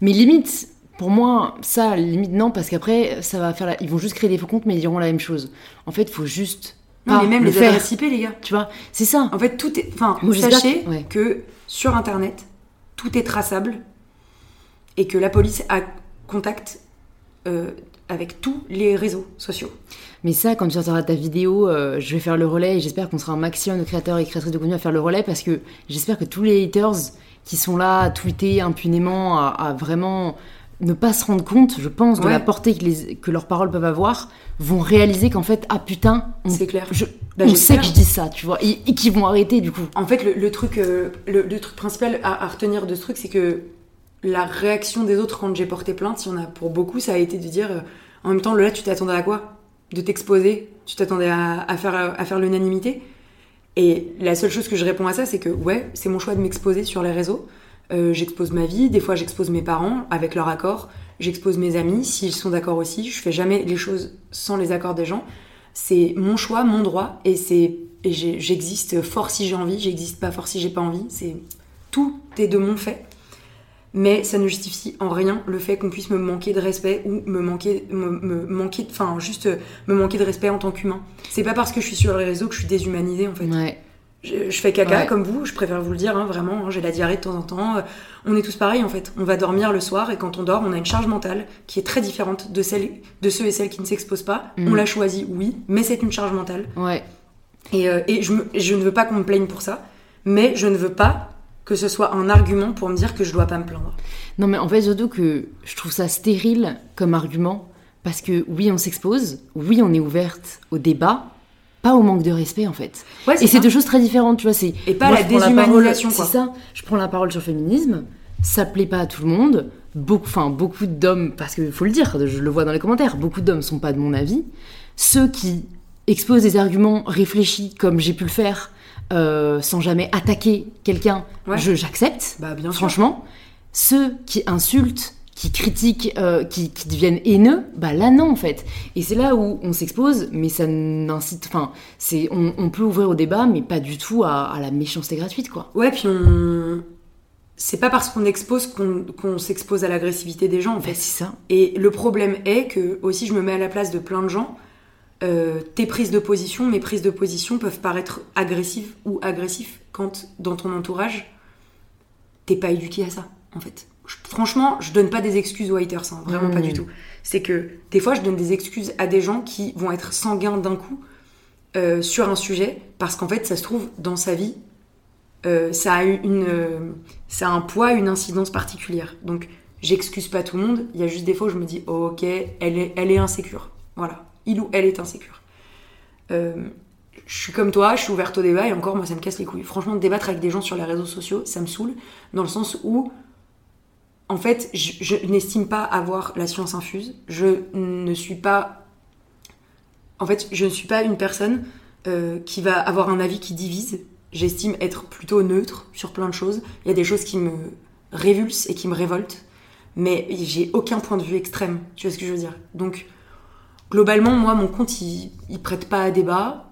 Mais limite, pour moi, ça, limite non, parce qu'après, ça va faire la... ils vont juste créer des faux comptes, mais ils diront la même chose. En fait, faut juste Non, mais même le les faire. adresses IP, les gars. Tu vois, c'est ça. En fait, tout est. Enfin, Moi, sachez que sur Internet, tout est traçable et que la police a contact euh, avec tous les réseaux sociaux. Mais ça, quand tu sortiras ta vidéo, euh, je vais faire le relais et j'espère qu'on sera un maximum de créateurs et créatrices de contenu à faire le relais parce que j'espère que tous les haters qui sont là à tweeter impunément, à, à vraiment ne pas se rendre compte, je pense, de Ouais. la portée que, les- que leurs paroles peuvent avoir, vont réaliser qu'en fait, ah putain, on, C'est clair. je- Bah, on sait que je dis ça, tu vois, et, et qu'ils vont arrêter du coup. En fait, le, le truc, euh, le, le truc principal à, à retenir de ce truc, c'est que la réaction des autres quand j'ai porté plainte, il y en a pour beaucoup, ça a été de dire euh, en même temps, là, tu t'attendais à quoi? De t'exposer? Tu t'attendais à, faire, à faire l'unanimité? Et la seule chose que je réponds à ça, c'est que ouais, c'est mon choix de m'exposer sur les réseaux. Euh, j'expose ma vie, des fois j'expose mes parents avec leur accord, j'expose mes amis s'ils sont d'accord aussi. Je fais jamais les choses sans les accords des gens. C'est mon choix, mon droit, et c'est j'existe fort si j'ai envie, j'existe pas fort si j'ai pas envie. C'est tout est de mon fait, mais ça ne justifie en rien le fait qu'on puisse me manquer de respect ou me manquer, me, me manquer, enfin juste euh, me manquer de respect en tant qu'humain. C'est pas parce que je suis sur les réseaux que je suis déshumanisée en fait. Ouais. Je, je fais caca Ouais. comme vous, je préfère vous le dire, hein, vraiment. hein, J'ai la diarrhée de temps en temps. euh, On est tous pareils en fait. On va dormir le soir et quand on dort, on a une charge mentale qui est très différente de, celle, de ceux et celles qui ne s'exposent pas. Mhm. On l'a choisi, oui, mais c'est une charge mentale. Ouais. Et, euh, et je, me- je ne veux pas qu'on me plaigne pour ça, mais je ne veux pas que ce soit un argument pour me dire que je dois pas me plaindre. Non, mais en fait, surtout que je trouve ça stérile comme argument, parce que oui, on s'expose, oui, on est ouverte au débat, pas au manque de respect, en fait. Ouais, Et c'est deux choses très différentes, tu vois. C'est Et pas moi, la déshumanisation, quoi. C'est ça. Je prends la parole sur le féminisme. Ça plaît pas à tout le monde. Beaucoup, enfin, beaucoup d'hommes, parce qu'il faut le dire, je le vois dans les commentaires, beaucoup d'hommes sont pas de mon avis. Ceux qui exposent des arguments réfléchis, comme j'ai pu le faire, euh, sans jamais attaquer quelqu'un, Ouais. je j'accepte. Bah, bien sûr. Franchement, ceux qui insultent, qui critiquent, euh, qui, qui deviennent haineux, bah là non en fait. Et c'est là où on s'expose, mais ça n'incite, enfin, c'est, on, on peut ouvrir au débat, mais pas du tout à, à la méchanceté gratuite quoi. Ouais, puis on. C'est pas parce qu'on expose qu'on qu'on s'expose à l'agressivité des gens, en Bah, fait. c'est ça. Et le problème est que, aussi, je me mets à la place de plein de gens. Euh, tes prises de position, mes prises de position peuvent paraître agressives ou agressifs quand, dans ton entourage, t'es pas éduqué à ça, en fait. Je- franchement, je donne pas des excuses aux haters, hein, vraiment pas du tout. C'est que des fois, je donne des excuses à des gens qui vont être sanguins d'un coup euh, sur un sujet, parce qu'en fait, ça se trouve, dans sa vie, euh, ça, a une, ça a un poids, une incidence particulière. Donc, j'excuse pas tout le monde. Il y a juste des fois où je me dis, oh, ok, elle est, elle est insécure. Voilà, il ou elle est insécure. Euh, je suis comme toi, je suis ouverte au débat et encore, moi, ça me casse les couilles. Franchement, débattre avec des gens sur les réseaux sociaux, ça me saoule, dans le sens où, en fait, je, n'estime pas avoir la science infuse. Je ne suis pas. En fait, je ne suis pas une personne euh, qui va avoir un avis qui divise. J'estime être plutôt neutre sur plein de choses. Il y a des choses qui me révulsent et qui me révoltent, mais j'ai aucun point de vue extrême. Tu vois ce que je veux dire? Donc, globalement, moi, mon compte, il, prête pas à débat.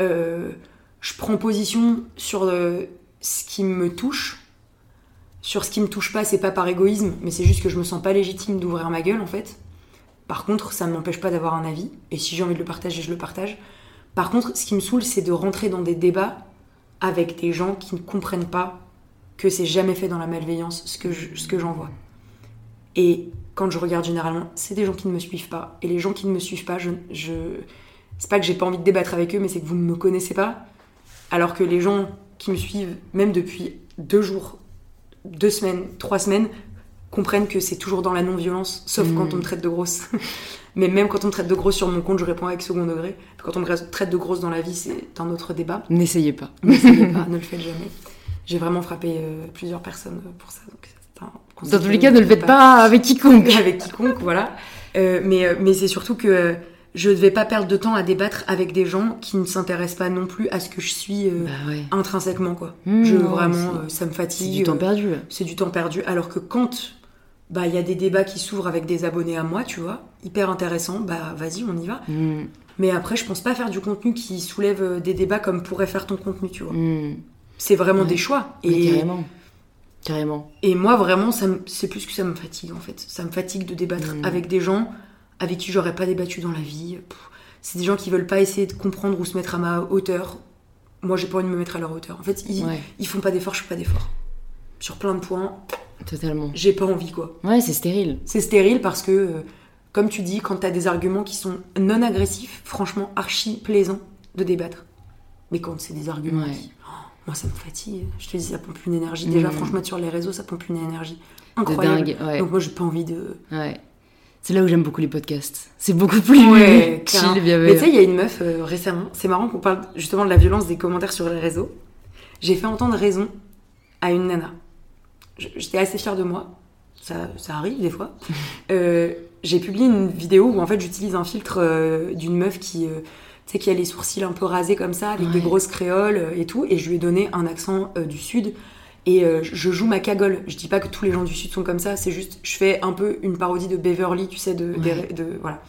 Euh, je prends position sur euh, ce qui me touche. Sur ce qui me touche pas, c'est pas par égoïsme, mais c'est juste que je me sens pas légitime d'ouvrir ma gueule en fait. Par contre, ça ne m'empêche pas d'avoir un avis, et si j'ai envie de le partager, je le partage. Par contre, ce qui me saoule, c'est de rentrer dans des débats avec des gens qui ne comprennent pas que c'est jamais fait dans la malveillance ce que je- ce que j'en vois. Et quand je regarde généralement, c'est des gens qui ne me suivent pas. Et les gens qui ne me suivent pas, je, je... c'est pas que j'ai pas envie de débattre avec eux, mais c'est que vous ne me connaissez pas. Alors que les gens qui me suivent, même depuis deux jours, deux semaines, trois semaines, comprennent que c'est toujours dans la non-violence, sauf quand on me traite de grosse. Mais même quand on me traite de grosse sur mon compte, je réponds avec second degré. Quand on me traite de grosse dans la vie, c'est un autre débat. N'essayez pas. N'essayez pas, ne le faites jamais. J'ai vraiment frappé euh, plusieurs personnes pour ça. Donc c'est Dans tous les cas, ne le faites pas avec quiconque. avec quiconque, voilà. Euh, mais euh, mais c'est surtout que je ne vais pas perdre de temps à débattre avec des gens qui ne s'intéressent pas non plus à ce que je suis euh, Bah ouais. intrinsèquement quoi. Mmh, je non, vraiment c'est- ça me C'est fatigue. du temps perdu. c'est du temps perdu. Alors que quand bah il y a des débats qui s'ouvrent avec des abonnés à moi, tu vois, hyper intéressant, bah vas-y, on y va. Mm, Mais après, je pense pas faire du contenu qui soulève des débats comme pourrait faire ton contenu, tu vois. mm. C'est vraiment Ouais. des choix. Et, carrément. Et moi, vraiment, c'est plus que ça me fatigue en fait. Ça me fatigue de débattre Mm. avec des gens avec qui j'aurais pas débattu dans la vie. C'est des gens qui veulent pas essayer de comprendre ou se mettre à ma hauteur. Moi, j'ai pas envie de me mettre à leur hauteur. En fait, ils, Ouais, ils font pas d'efforts, je fais pas d'efforts. Sur plein de points, totalement. j'ai pas envie quoi. Ouais, c'est stérile. C'est stérile parce que, euh, comme tu dis, quand t'as des arguments qui sont non agressifs, franchement, archi plaisant de débattre. Mais quand c'est des arguments Ouais. qui- moi, ça me fatigue. Je te dis, ça pompe une énergie. Déjà, Mm. franchement, sur les réseaux, ça pompe une énergie De incroyable. dingue. Ouais. Donc, moi, j'ai pas envie de. ouais. C'est là où j'aime beaucoup les podcasts. C'est beaucoup plus Ouais, chill, bien Mais tu sais, il y a une meuf euh, récemment, c'est marrant qu'on parle justement de la violence des commentaires sur les réseaux. J'ai fait entendre raison à une nana. J'étais assez fière de moi. Ça, ça arrive des fois. Euh, J'ai publié une vidéo où en fait j'utilise un filtre euh, d'une meuf qui, tu sais, qui a les sourcils un peu rasés comme ça, avec des grosses créoles euh, et tout. Et je lui ai donné un accent euh, du sud. Et euh, je joue ma cagole. Je dis pas que tous les gens du sud sont comme ça. C'est juste, je fais un peu une parodie de Beverly, tu sais, de, Ouais. des- de voilà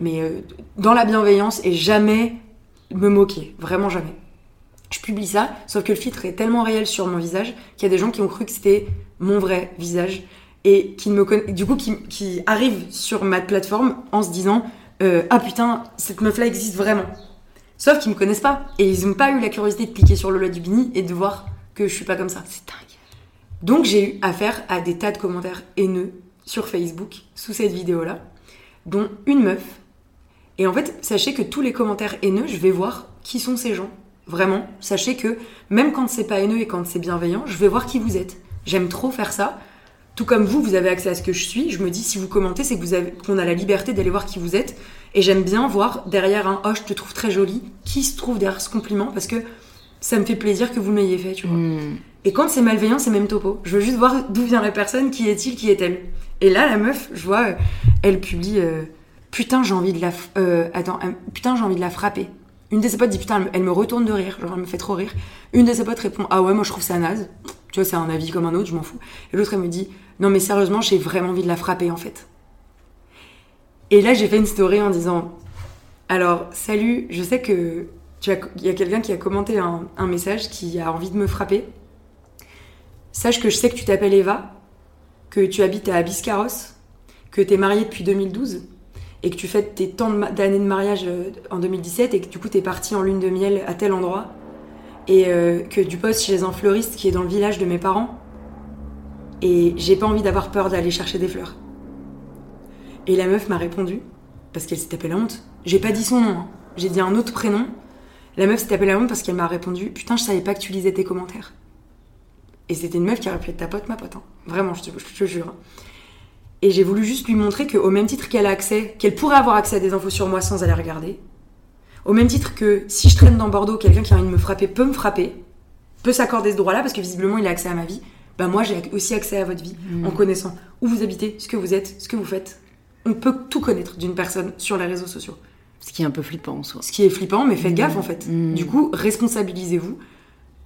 mais dans la bienveillance et jamais me moquer, vraiment jamais. Je publie ça, sauf que le filtre est tellement réel sur mon visage qu'il y a des gens qui ont cru que c'était mon vrai visage et qui me conna- du coup qui, qui arrivent sur ma plateforme en se disant euh, ah putain cette meuf là existe vraiment. Sauf qu'ils me connaissent pas et ils n'ont pas eu la curiosité de cliquer sur Lola Dubini et de voir que je suis pas comme ça. C'est dingue. Donc j'ai eu affaire à des tas de commentaires haineux sur Facebook sous cette vidéo-là, dont une meuf. Et en fait, sachez que tous les commentaires haineux, je vais voir qui sont ces gens. Vraiment, sachez que même quand c'est pas haineux et quand c'est bienveillant, je vais voir qui vous êtes. J'aime trop faire ça. Tout comme vous, vous avez accès à ce que je suis. Je me dis, si vous commentez, c'est que vous avez, qu'on a la liberté d'aller voir qui vous êtes. Et j'aime bien voir derrière un oh, je te trouve très jolie, qui se trouve derrière ce compliment parce que ça me fait plaisir que vous l'ayez fait, tu vois. Mm. Et quand c'est malveillant, c'est même topo. Je veux juste voir d'où vient la personne, qui est-il, qui est-elle. Et là, la meuf, je vois, euh, elle publie euh, Putain, j'ai envie de la. f- euh, attends, euh, putain, j'ai envie de la frapper. Une de ses potes dit Putain, elle me- elle me retourne de rire, genre elle me fait trop rire. Une de ses potes répond Ah ouais, moi je trouve ça naze. Tu vois, c'est un avis comme un autre, je m'en fous. Et l'autre, elle me dit Non, mais sérieusement, j'ai vraiment envie de la frapper en fait. Et là, j'ai fait une story en disant Alors, salut, je sais que il y a quelqu'un qui a commenté un, message qui a envie de me frapper. Sache que je sais que tu t'appelles Eva, que tu habites à Biscarros, que tu es mariée depuis 2012 et que tu fêtes tes tant d'années de mariage euh, en 2017 et que du coup tu es partie en lune de miel à tel endroit et euh, que tu postes chez un fleuriste qui est dans le village de mes parents et j'ai pas envie d'avoir peur d'aller chercher des fleurs. Et la meuf m'a répondu parce qu'elle s'est tapée la honte. J'ai pas dit son nom, hein. j'ai dit un autre prénom. La meuf s'est tapée la honte parce qu'elle m'a répondu Putain, je savais pas que tu lisais tes commentaires. Et c'était une meuf qui aurait pu être ta pote, ma pote. hein. Vraiment, je te, je te jure. hein. Et j'ai voulu juste lui montrer qu'au même titre qu'elle a accès, qu'elle pourrait avoir accès à des infos sur moi sans aller regarder, au même titre que si je traîne dans Bordeaux, quelqu'un qui a envie de me frapper peut me frapper, peut s'accorder ce droit-là parce que visiblement il a accès à ma vie, bah moi j'ai aussi accès à votre vie en connaissant où vous habitez, ce que vous êtes, ce que vous faites. On peut tout connaître d'une personne sur les réseaux sociaux. Ce qui est un peu flippant en soi. Ce qui est flippant, mais faites Mm. gaffe en fait. Mm. Du coup, responsabilisez-vous.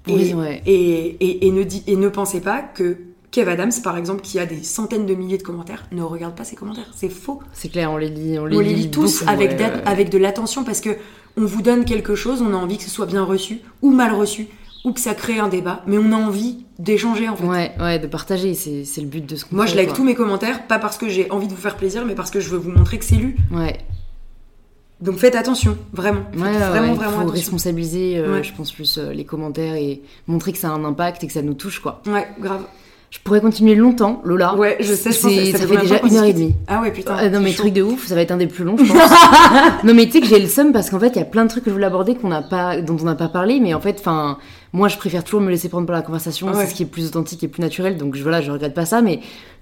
Oui, Et, ouais. et, et, et ne di- et ne pensez pas que Kev Adams, par exemple, qui a des centaines de milliers de commentaires, ne regarde pas ses commentaires. C'est faux. C'est clair, on les lit, on les, On lit tous beaucoup, avec, ouais, d'a- ouais. avec de l'attention parce que on vous donne quelque chose, on a envie que ce soit bien reçu ou mal reçu ou que ça crée un débat, mais on a envie d'échanger en fait. Ouais, ouais, de partager, c'est le but de ce qu'on Moi, fait, je like quoi. tous mes commentaires, pas parce que j'ai envie de vous faire plaisir, mais parce que je veux vous montrer que c'est lu. Ouais, Donc faites attention, vraiment. Faites ouais, vraiment, ouais. vraiment faut attention. responsabiliser, euh, Ouais. je pense, plus euh, les commentaires et montrer que ça a un impact et que ça nous touche, quoi. Ouais, grave. Je pourrais continuer longtemps, Lola. Ouais, je sais, je pense que ça, ça fait déjà une heure et demie. Ah ouais, putain. Euh, non mais truc de ouf, ça va être un des plus longs je pense. non mais tu sais que j'ai le seum parce qu'en fait il y a plein de trucs que je voulais aborder qu'on n'a pas, dont on n'a pas parlé, mais en fait, enfin, moi je préfère toujours me laisser prendre par la conversation, Ouais. c'est ce qui est plus authentique et plus naturel, donc voilà, je regrette pas ça, mais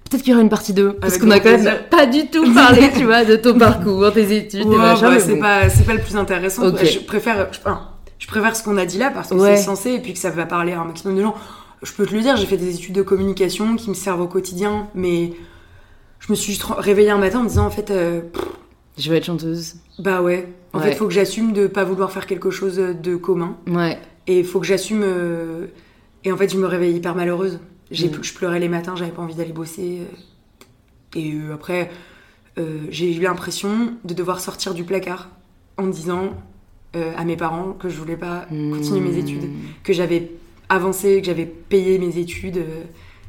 peut-être qu'il y aura une partie 2 parce qu'on a quand même pas du tout parlé, tu vois, de ton parcours, tes études, tes machins. bah, c'est bon. pas, c'est pas le plus intéressant. Ok. Je préfère, je, enfin, je préfère ce qu'on a dit là parce que Ouais. c'est censé et puis que ça va parler à un maximum de gens. Je peux te le dire, j'ai fait des études de communication qui me servent au quotidien, mais je me suis juste réveillée un matin en me disant en fait, euh, Je veux être chanteuse. Bah ouais. En Ouais. fait, faut que j'assume de pas vouloir faire quelque chose de commun. Ouais. Et il faut que j'assume. euh, Et en fait, je me réveille hyper malheureuse. J'ai, Mm. Je pleurais les matins, j'avais pas envie d'aller bosser. euh. Et après, euh, j'ai eu l'impression de devoir sortir du placard en disant euh, à mes parents que je voulais pas continuer mes Hmm. études, que j'avais avancé, que j'avais payé mes études. euh,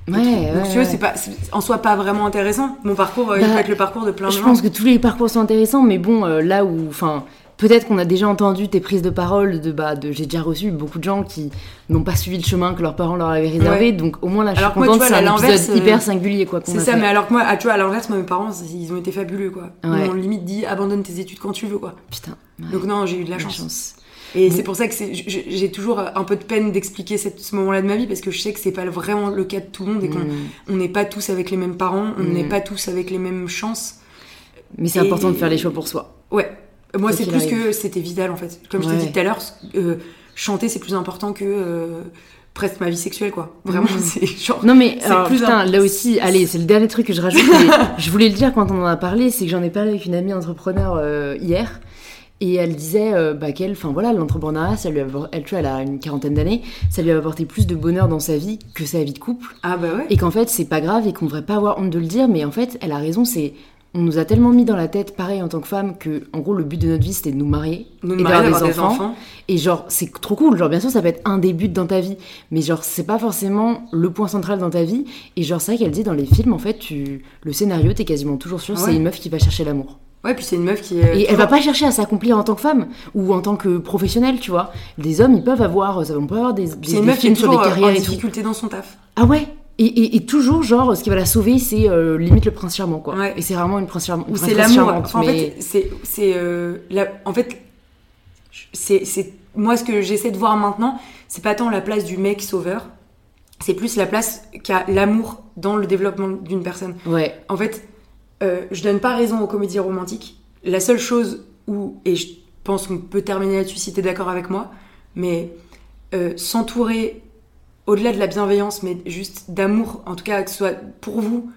Ouais, ouais, Donc, si tu veux, ouais. c'est pas, en soi pas vraiment intéressant. Mon parcours, euh, il Bah, faut être le parcours de plein de Je gens. pense que tous les parcours sont intéressants, mais bon, euh, là où, enfin, peut-être qu'on a déjà entendu tes prises de parole de, bah, de j'ai déjà reçu beaucoup de gens qui n'ont pas suivi le chemin que leurs parents leur avaient réservé, Ouais. donc au moins là, je suis Alors moi, contente, c'est un hyper singulier, quoi. C'est ça, fait. mais alors que moi, ah, tu vois, à l'inverse, mes parents, ils ont été fabuleux, quoi. Ouais. Ils m'ont limite dit abandonne tes études quand tu veux, quoi. Putain. ouais, Donc non, j'ai eu de la la chance. chance. Et c'est pour ça que j'ai toujours un peu de peine d'expliquer ce moment-là de ma vie parce que je sais que c'est pas vraiment le cas de tout le monde et qu'on Mm. on n'est pas tous avec les mêmes parents, on n'est pas tous avec les mêmes chances. Mais c'est Et- important de faire les choix pour soi. Ouais. Moi, c'est plus arrive. que c'était vital en fait. Comme je t'ai dit tout à l'heure, euh, chanter c'est plus important que euh, presque ma vie sexuelle, quoi. Vraiment, Mm. c'est genre. Non mais alors, plus putain, là aussi, allez, c'est le dernier truc que je rajoute. je voulais le dire quand on en a parlé, c'est que j'en ai parlé avec une amie entrepreneur euh, hier. Et elle disait euh, bah, qu'elle, enfin voilà, l'entrepreneuriat, ça lui a, elle, tu vois, elle a une quarantaine d'années, ça lui a apporté plus de bonheur dans sa vie que sa vie de couple. Ah bah ouais. Et qu'en fait, c'est pas grave et qu'on devrait pas avoir honte de le dire, mais en fait, elle a raison, c'est. On nous a tellement mis dans la tête, pareil en tant que femme, que en gros le but de notre vie c'était de nous marier Nous et d'avoir des, enfants. enfants. Et genre c'est trop cool, genre bien sûr ça peut être un des buts dans ta vie, mais genre c'est pas forcément le point central dans ta vie. Et genre c'est vrai qu'elle dit dans les films en fait, tu le scénario t'es quasiment toujours sûr c'est une meuf qui va chercher l'amour. Ouais, puis c'est une meuf qui est. Et elle va pas chercher à s'accomplir en tant que femme ou en tant que professionnelle, tu vois. Des hommes ils peuvent avoir, ça on peut avoir des, des, une des meuf qui est films sur des euh, en carrières et tout. difficulté dans son taf. Ah ouais et, et, et toujours, genre, ce qui va la sauver, c'est euh, limite le prince charmant, quoi. Ouais. Et c'est vraiment une prince charmante. Ou c'est l'amour. en mais- fait, c'est, euh, la- en fait, c'est, moi ce que j'essaie de voir maintenant, c'est pas tant la place du mec sauveur, c'est plus la place qu'a l'amour dans le développement d'une personne. Ouais, En fait, euh, je donne pas raison aux comédies romantiques. La seule chose où, et je pense qu'on peut terminer là-dessus si t'es d'accord avec moi, mais euh, s'entourer au-delà de la bienveillance, mais juste d'amour, en tout cas que ce soit pour vous,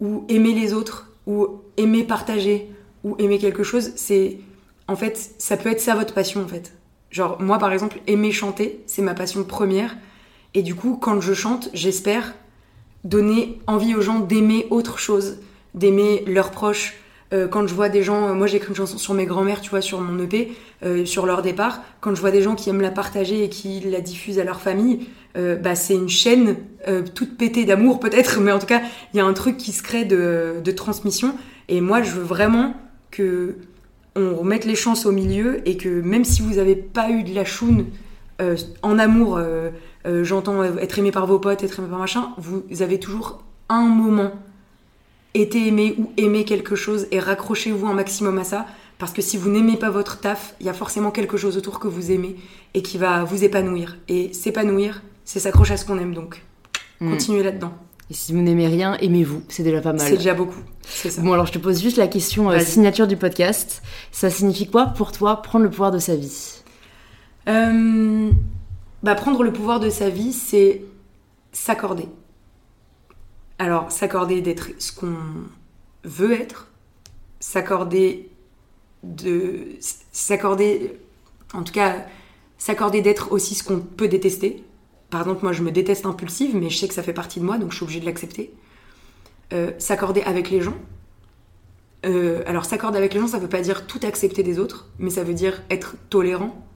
ou aimer les autres, ou aimer partager, ou aimer quelque chose, c'est en fait, ça peut être ça votre passion en fait. Genre moi par exemple, aimer chanter, c'est ma passion première, et du coup quand je chante, j'espère donner envie aux gens d'aimer autre chose, d'aimer leurs proches. Euh, quand je vois des gens, euh, moi j'ai écrit une chanson sur mes grands-mères, tu vois, sur mon EP, euh, sur leur départ. Quand je vois des gens qui aiment la partager et qui la diffusent à leur famille, bah, c'est une chaîne toute pétée d'amour peut-être, mais en tout cas, il y a un truc qui se crée de, de transmission. Et moi, je veux vraiment que on remette les chances au milieu et que même si vous n'avez pas eu de la choune en amour, j'entends être aimé par vos potes, être aimé par machin, vous avez toujours un moment été aimé ou aimé quelque chose et raccrochez-vous un maximum à ça parce que si vous n'aimez pas votre taf, il y a forcément quelque chose autour que vous aimez et qui va vous épanouir. Et s'épanouir, c'est s'accrocher à ce qu'on aime donc. Mm. Continuez là-dedans. Et si vous n'aimez rien, aimez-vous. C'est déjà pas mal. C'est déjà beaucoup. C'est ça. Bon, alors je te pose juste la question euh, signature du podcast. Ça signifie quoi pour toi prendre le pouvoir de sa vie? Euh, bah, prendre le pouvoir de sa vie, c'est s'accorder. Alors, s'accorder d'être ce qu'on veut être, s'accorder de. s'accorder. En tout cas, s'accorder d'être aussi ce qu'on peut détester. Par exemple, moi, je me déteste impulsive, mais je sais que ça fait partie de moi, donc je suis obligée de l'accepter. Euh, s'accorder avec les gens. Euh, alors, s'accorder avec les gens, ça veut pas dire tout accepter des autres, mais ça veut dire être tolérant,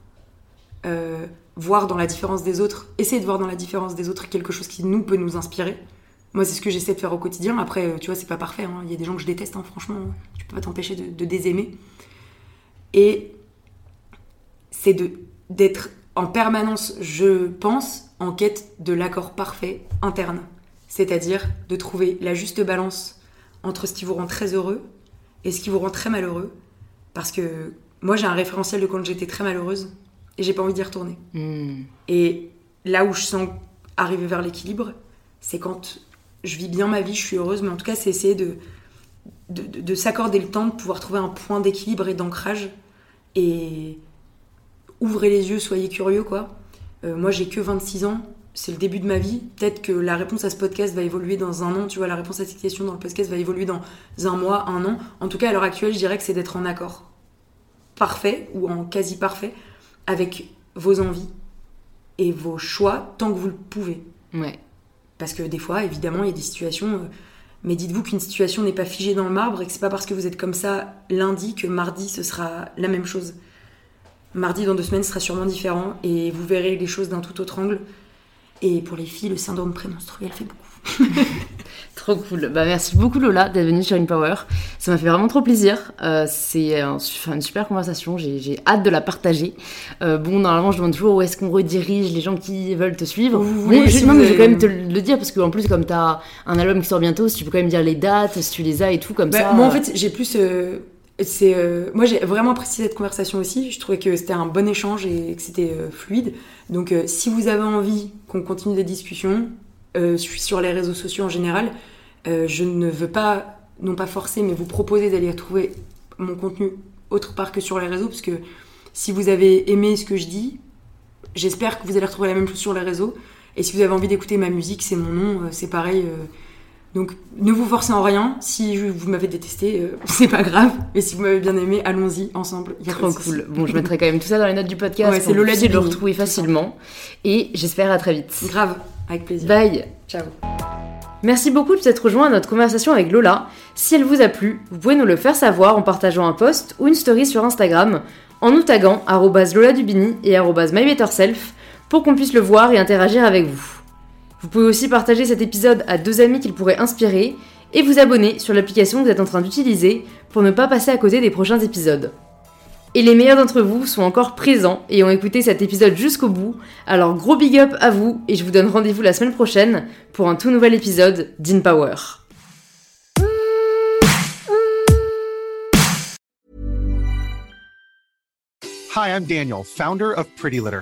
euh, voir dans la différence des autres, essayer de voir dans la différence des autres quelque chose qui nous peut nous inspirer. Moi, c'est ce que j'essaie de faire au quotidien. Après, euh, tu vois, c'est pas parfait. hein. Il y a des gens que je déteste, hein, franchement. Tu peux pas t'empêcher de, de désaimer. Et c'est de d'être en permanence, je pense, en quête de l'accord parfait interne. C'est-à-dire de trouver la juste balance entre ce qui vous rend très heureux et ce qui vous rend très malheureux. Parce que moi, j'ai un référentiel de quand j'étais très malheureuse et j'ai pas envie d'y retourner. Hmm. Et là où je sens arriver vers l'équilibre, c'est quand je vis bien ma vie, je suis heureuse, mais en tout cas, c'est essayer de, de, de- de s'accorder le temps de pouvoir trouver un point d'équilibre et d'ancrage. Et ouvrez les yeux, soyez curieux, quoi. Euh, moi, j'ai que 26 ans. c'est le début de ma vie. Peut-être que la réponse à ce podcast va évoluer dans un an. Tu vois, la réponse à cette question dans le podcast va évoluer dans un mois, un an. En tout cas, à l'heure actuelle, je dirais que c'est d'être en accord parfait ou en quasi parfait avec vos envies et vos choix tant que vous le pouvez. Ouais. Parce que des fois, évidemment, il y a des situations. euh, mais dites-vous qu'une situation n'est pas figée dans le marbre et que c'est pas parce que vous êtes comme ça lundi que mardi ce sera la même chose. Mardi dans deux semaines sera sûrement différent et vous verrez les choses d'un tout autre angle. Et pour les filles, le syndrome prémenstruel fait beaucoup. Trop cool. Bah, merci beaucoup Lola d'être venue sur InPower. Ça m'a fait vraiment trop plaisir. Euh, c'est un une super conversation. J'ai hâte de la partager. Euh, bon, normalement, je demande toujours où est-ce qu'on redirige les gens qui veulent te suivre. Voulez, je, si non, mais je vais quand même te le dire parce qu'en plus, comme tu as un album qui sort bientôt, si tu peux quand même dire les dates, si tu les as et tout, comme Bah, ça. moi, en fait, j'ai plus. euh, c'est, euh, moi, j'ai vraiment apprécié cette conversation aussi. Je trouvais que c'était un bon échange et que c'était euh, fluide. Donc, euh, si vous avez envie qu'on continue des discussions, euh, je suis sur les réseaux sociaux en général. Euh, je ne veux pas, non pas forcer, mais vous proposer d'aller trouver mon contenu autre part que sur les réseaux, parce que si vous avez aimé ce que je dis, j'espère que vous allez retrouver la même chose sur les réseaux. Et si vous avez envie d'écouter ma musique, c'est mon nom, euh, c'est pareil. euh, donc ne vous forcez en rien. Si vous m'avez détesté, euh, c'est pas grave. Mais si vous m'avez bien aimé, allons-y ensemble. Y a Trop de cool. Bon, je mettrai quand même tout ça dans les notes du podcast. Ouais, c'est Lola puissiez le retrouver facilement. Et j'espère à très vite. Grave, avec plaisir. Bye. Ciao. Merci beaucoup de s'être rejoint à notre conversation avec Lola. Si elle vous a plu, vous pouvez nous le faire savoir en partageant un post ou une story sur Instagram en nous taguant arrobase Lola Dubini et MyBetterSelf pour qu'on puisse le voir et interagir avec vous. Vous pouvez aussi partager cet épisode à deux amis qu'il pourrait inspirer et vous abonner sur l'application que vous êtes en train d'utiliser pour ne pas passer à côté des prochains épisodes. Et les meilleurs d'entre vous sont encore présents et ont écouté cet épisode jusqu'au bout, alors gros big up à vous et je vous donne rendez-vous la semaine prochaine pour un tout nouvel épisode d'InPower. Hi, I'm Daniel, founder of Pretty Litter.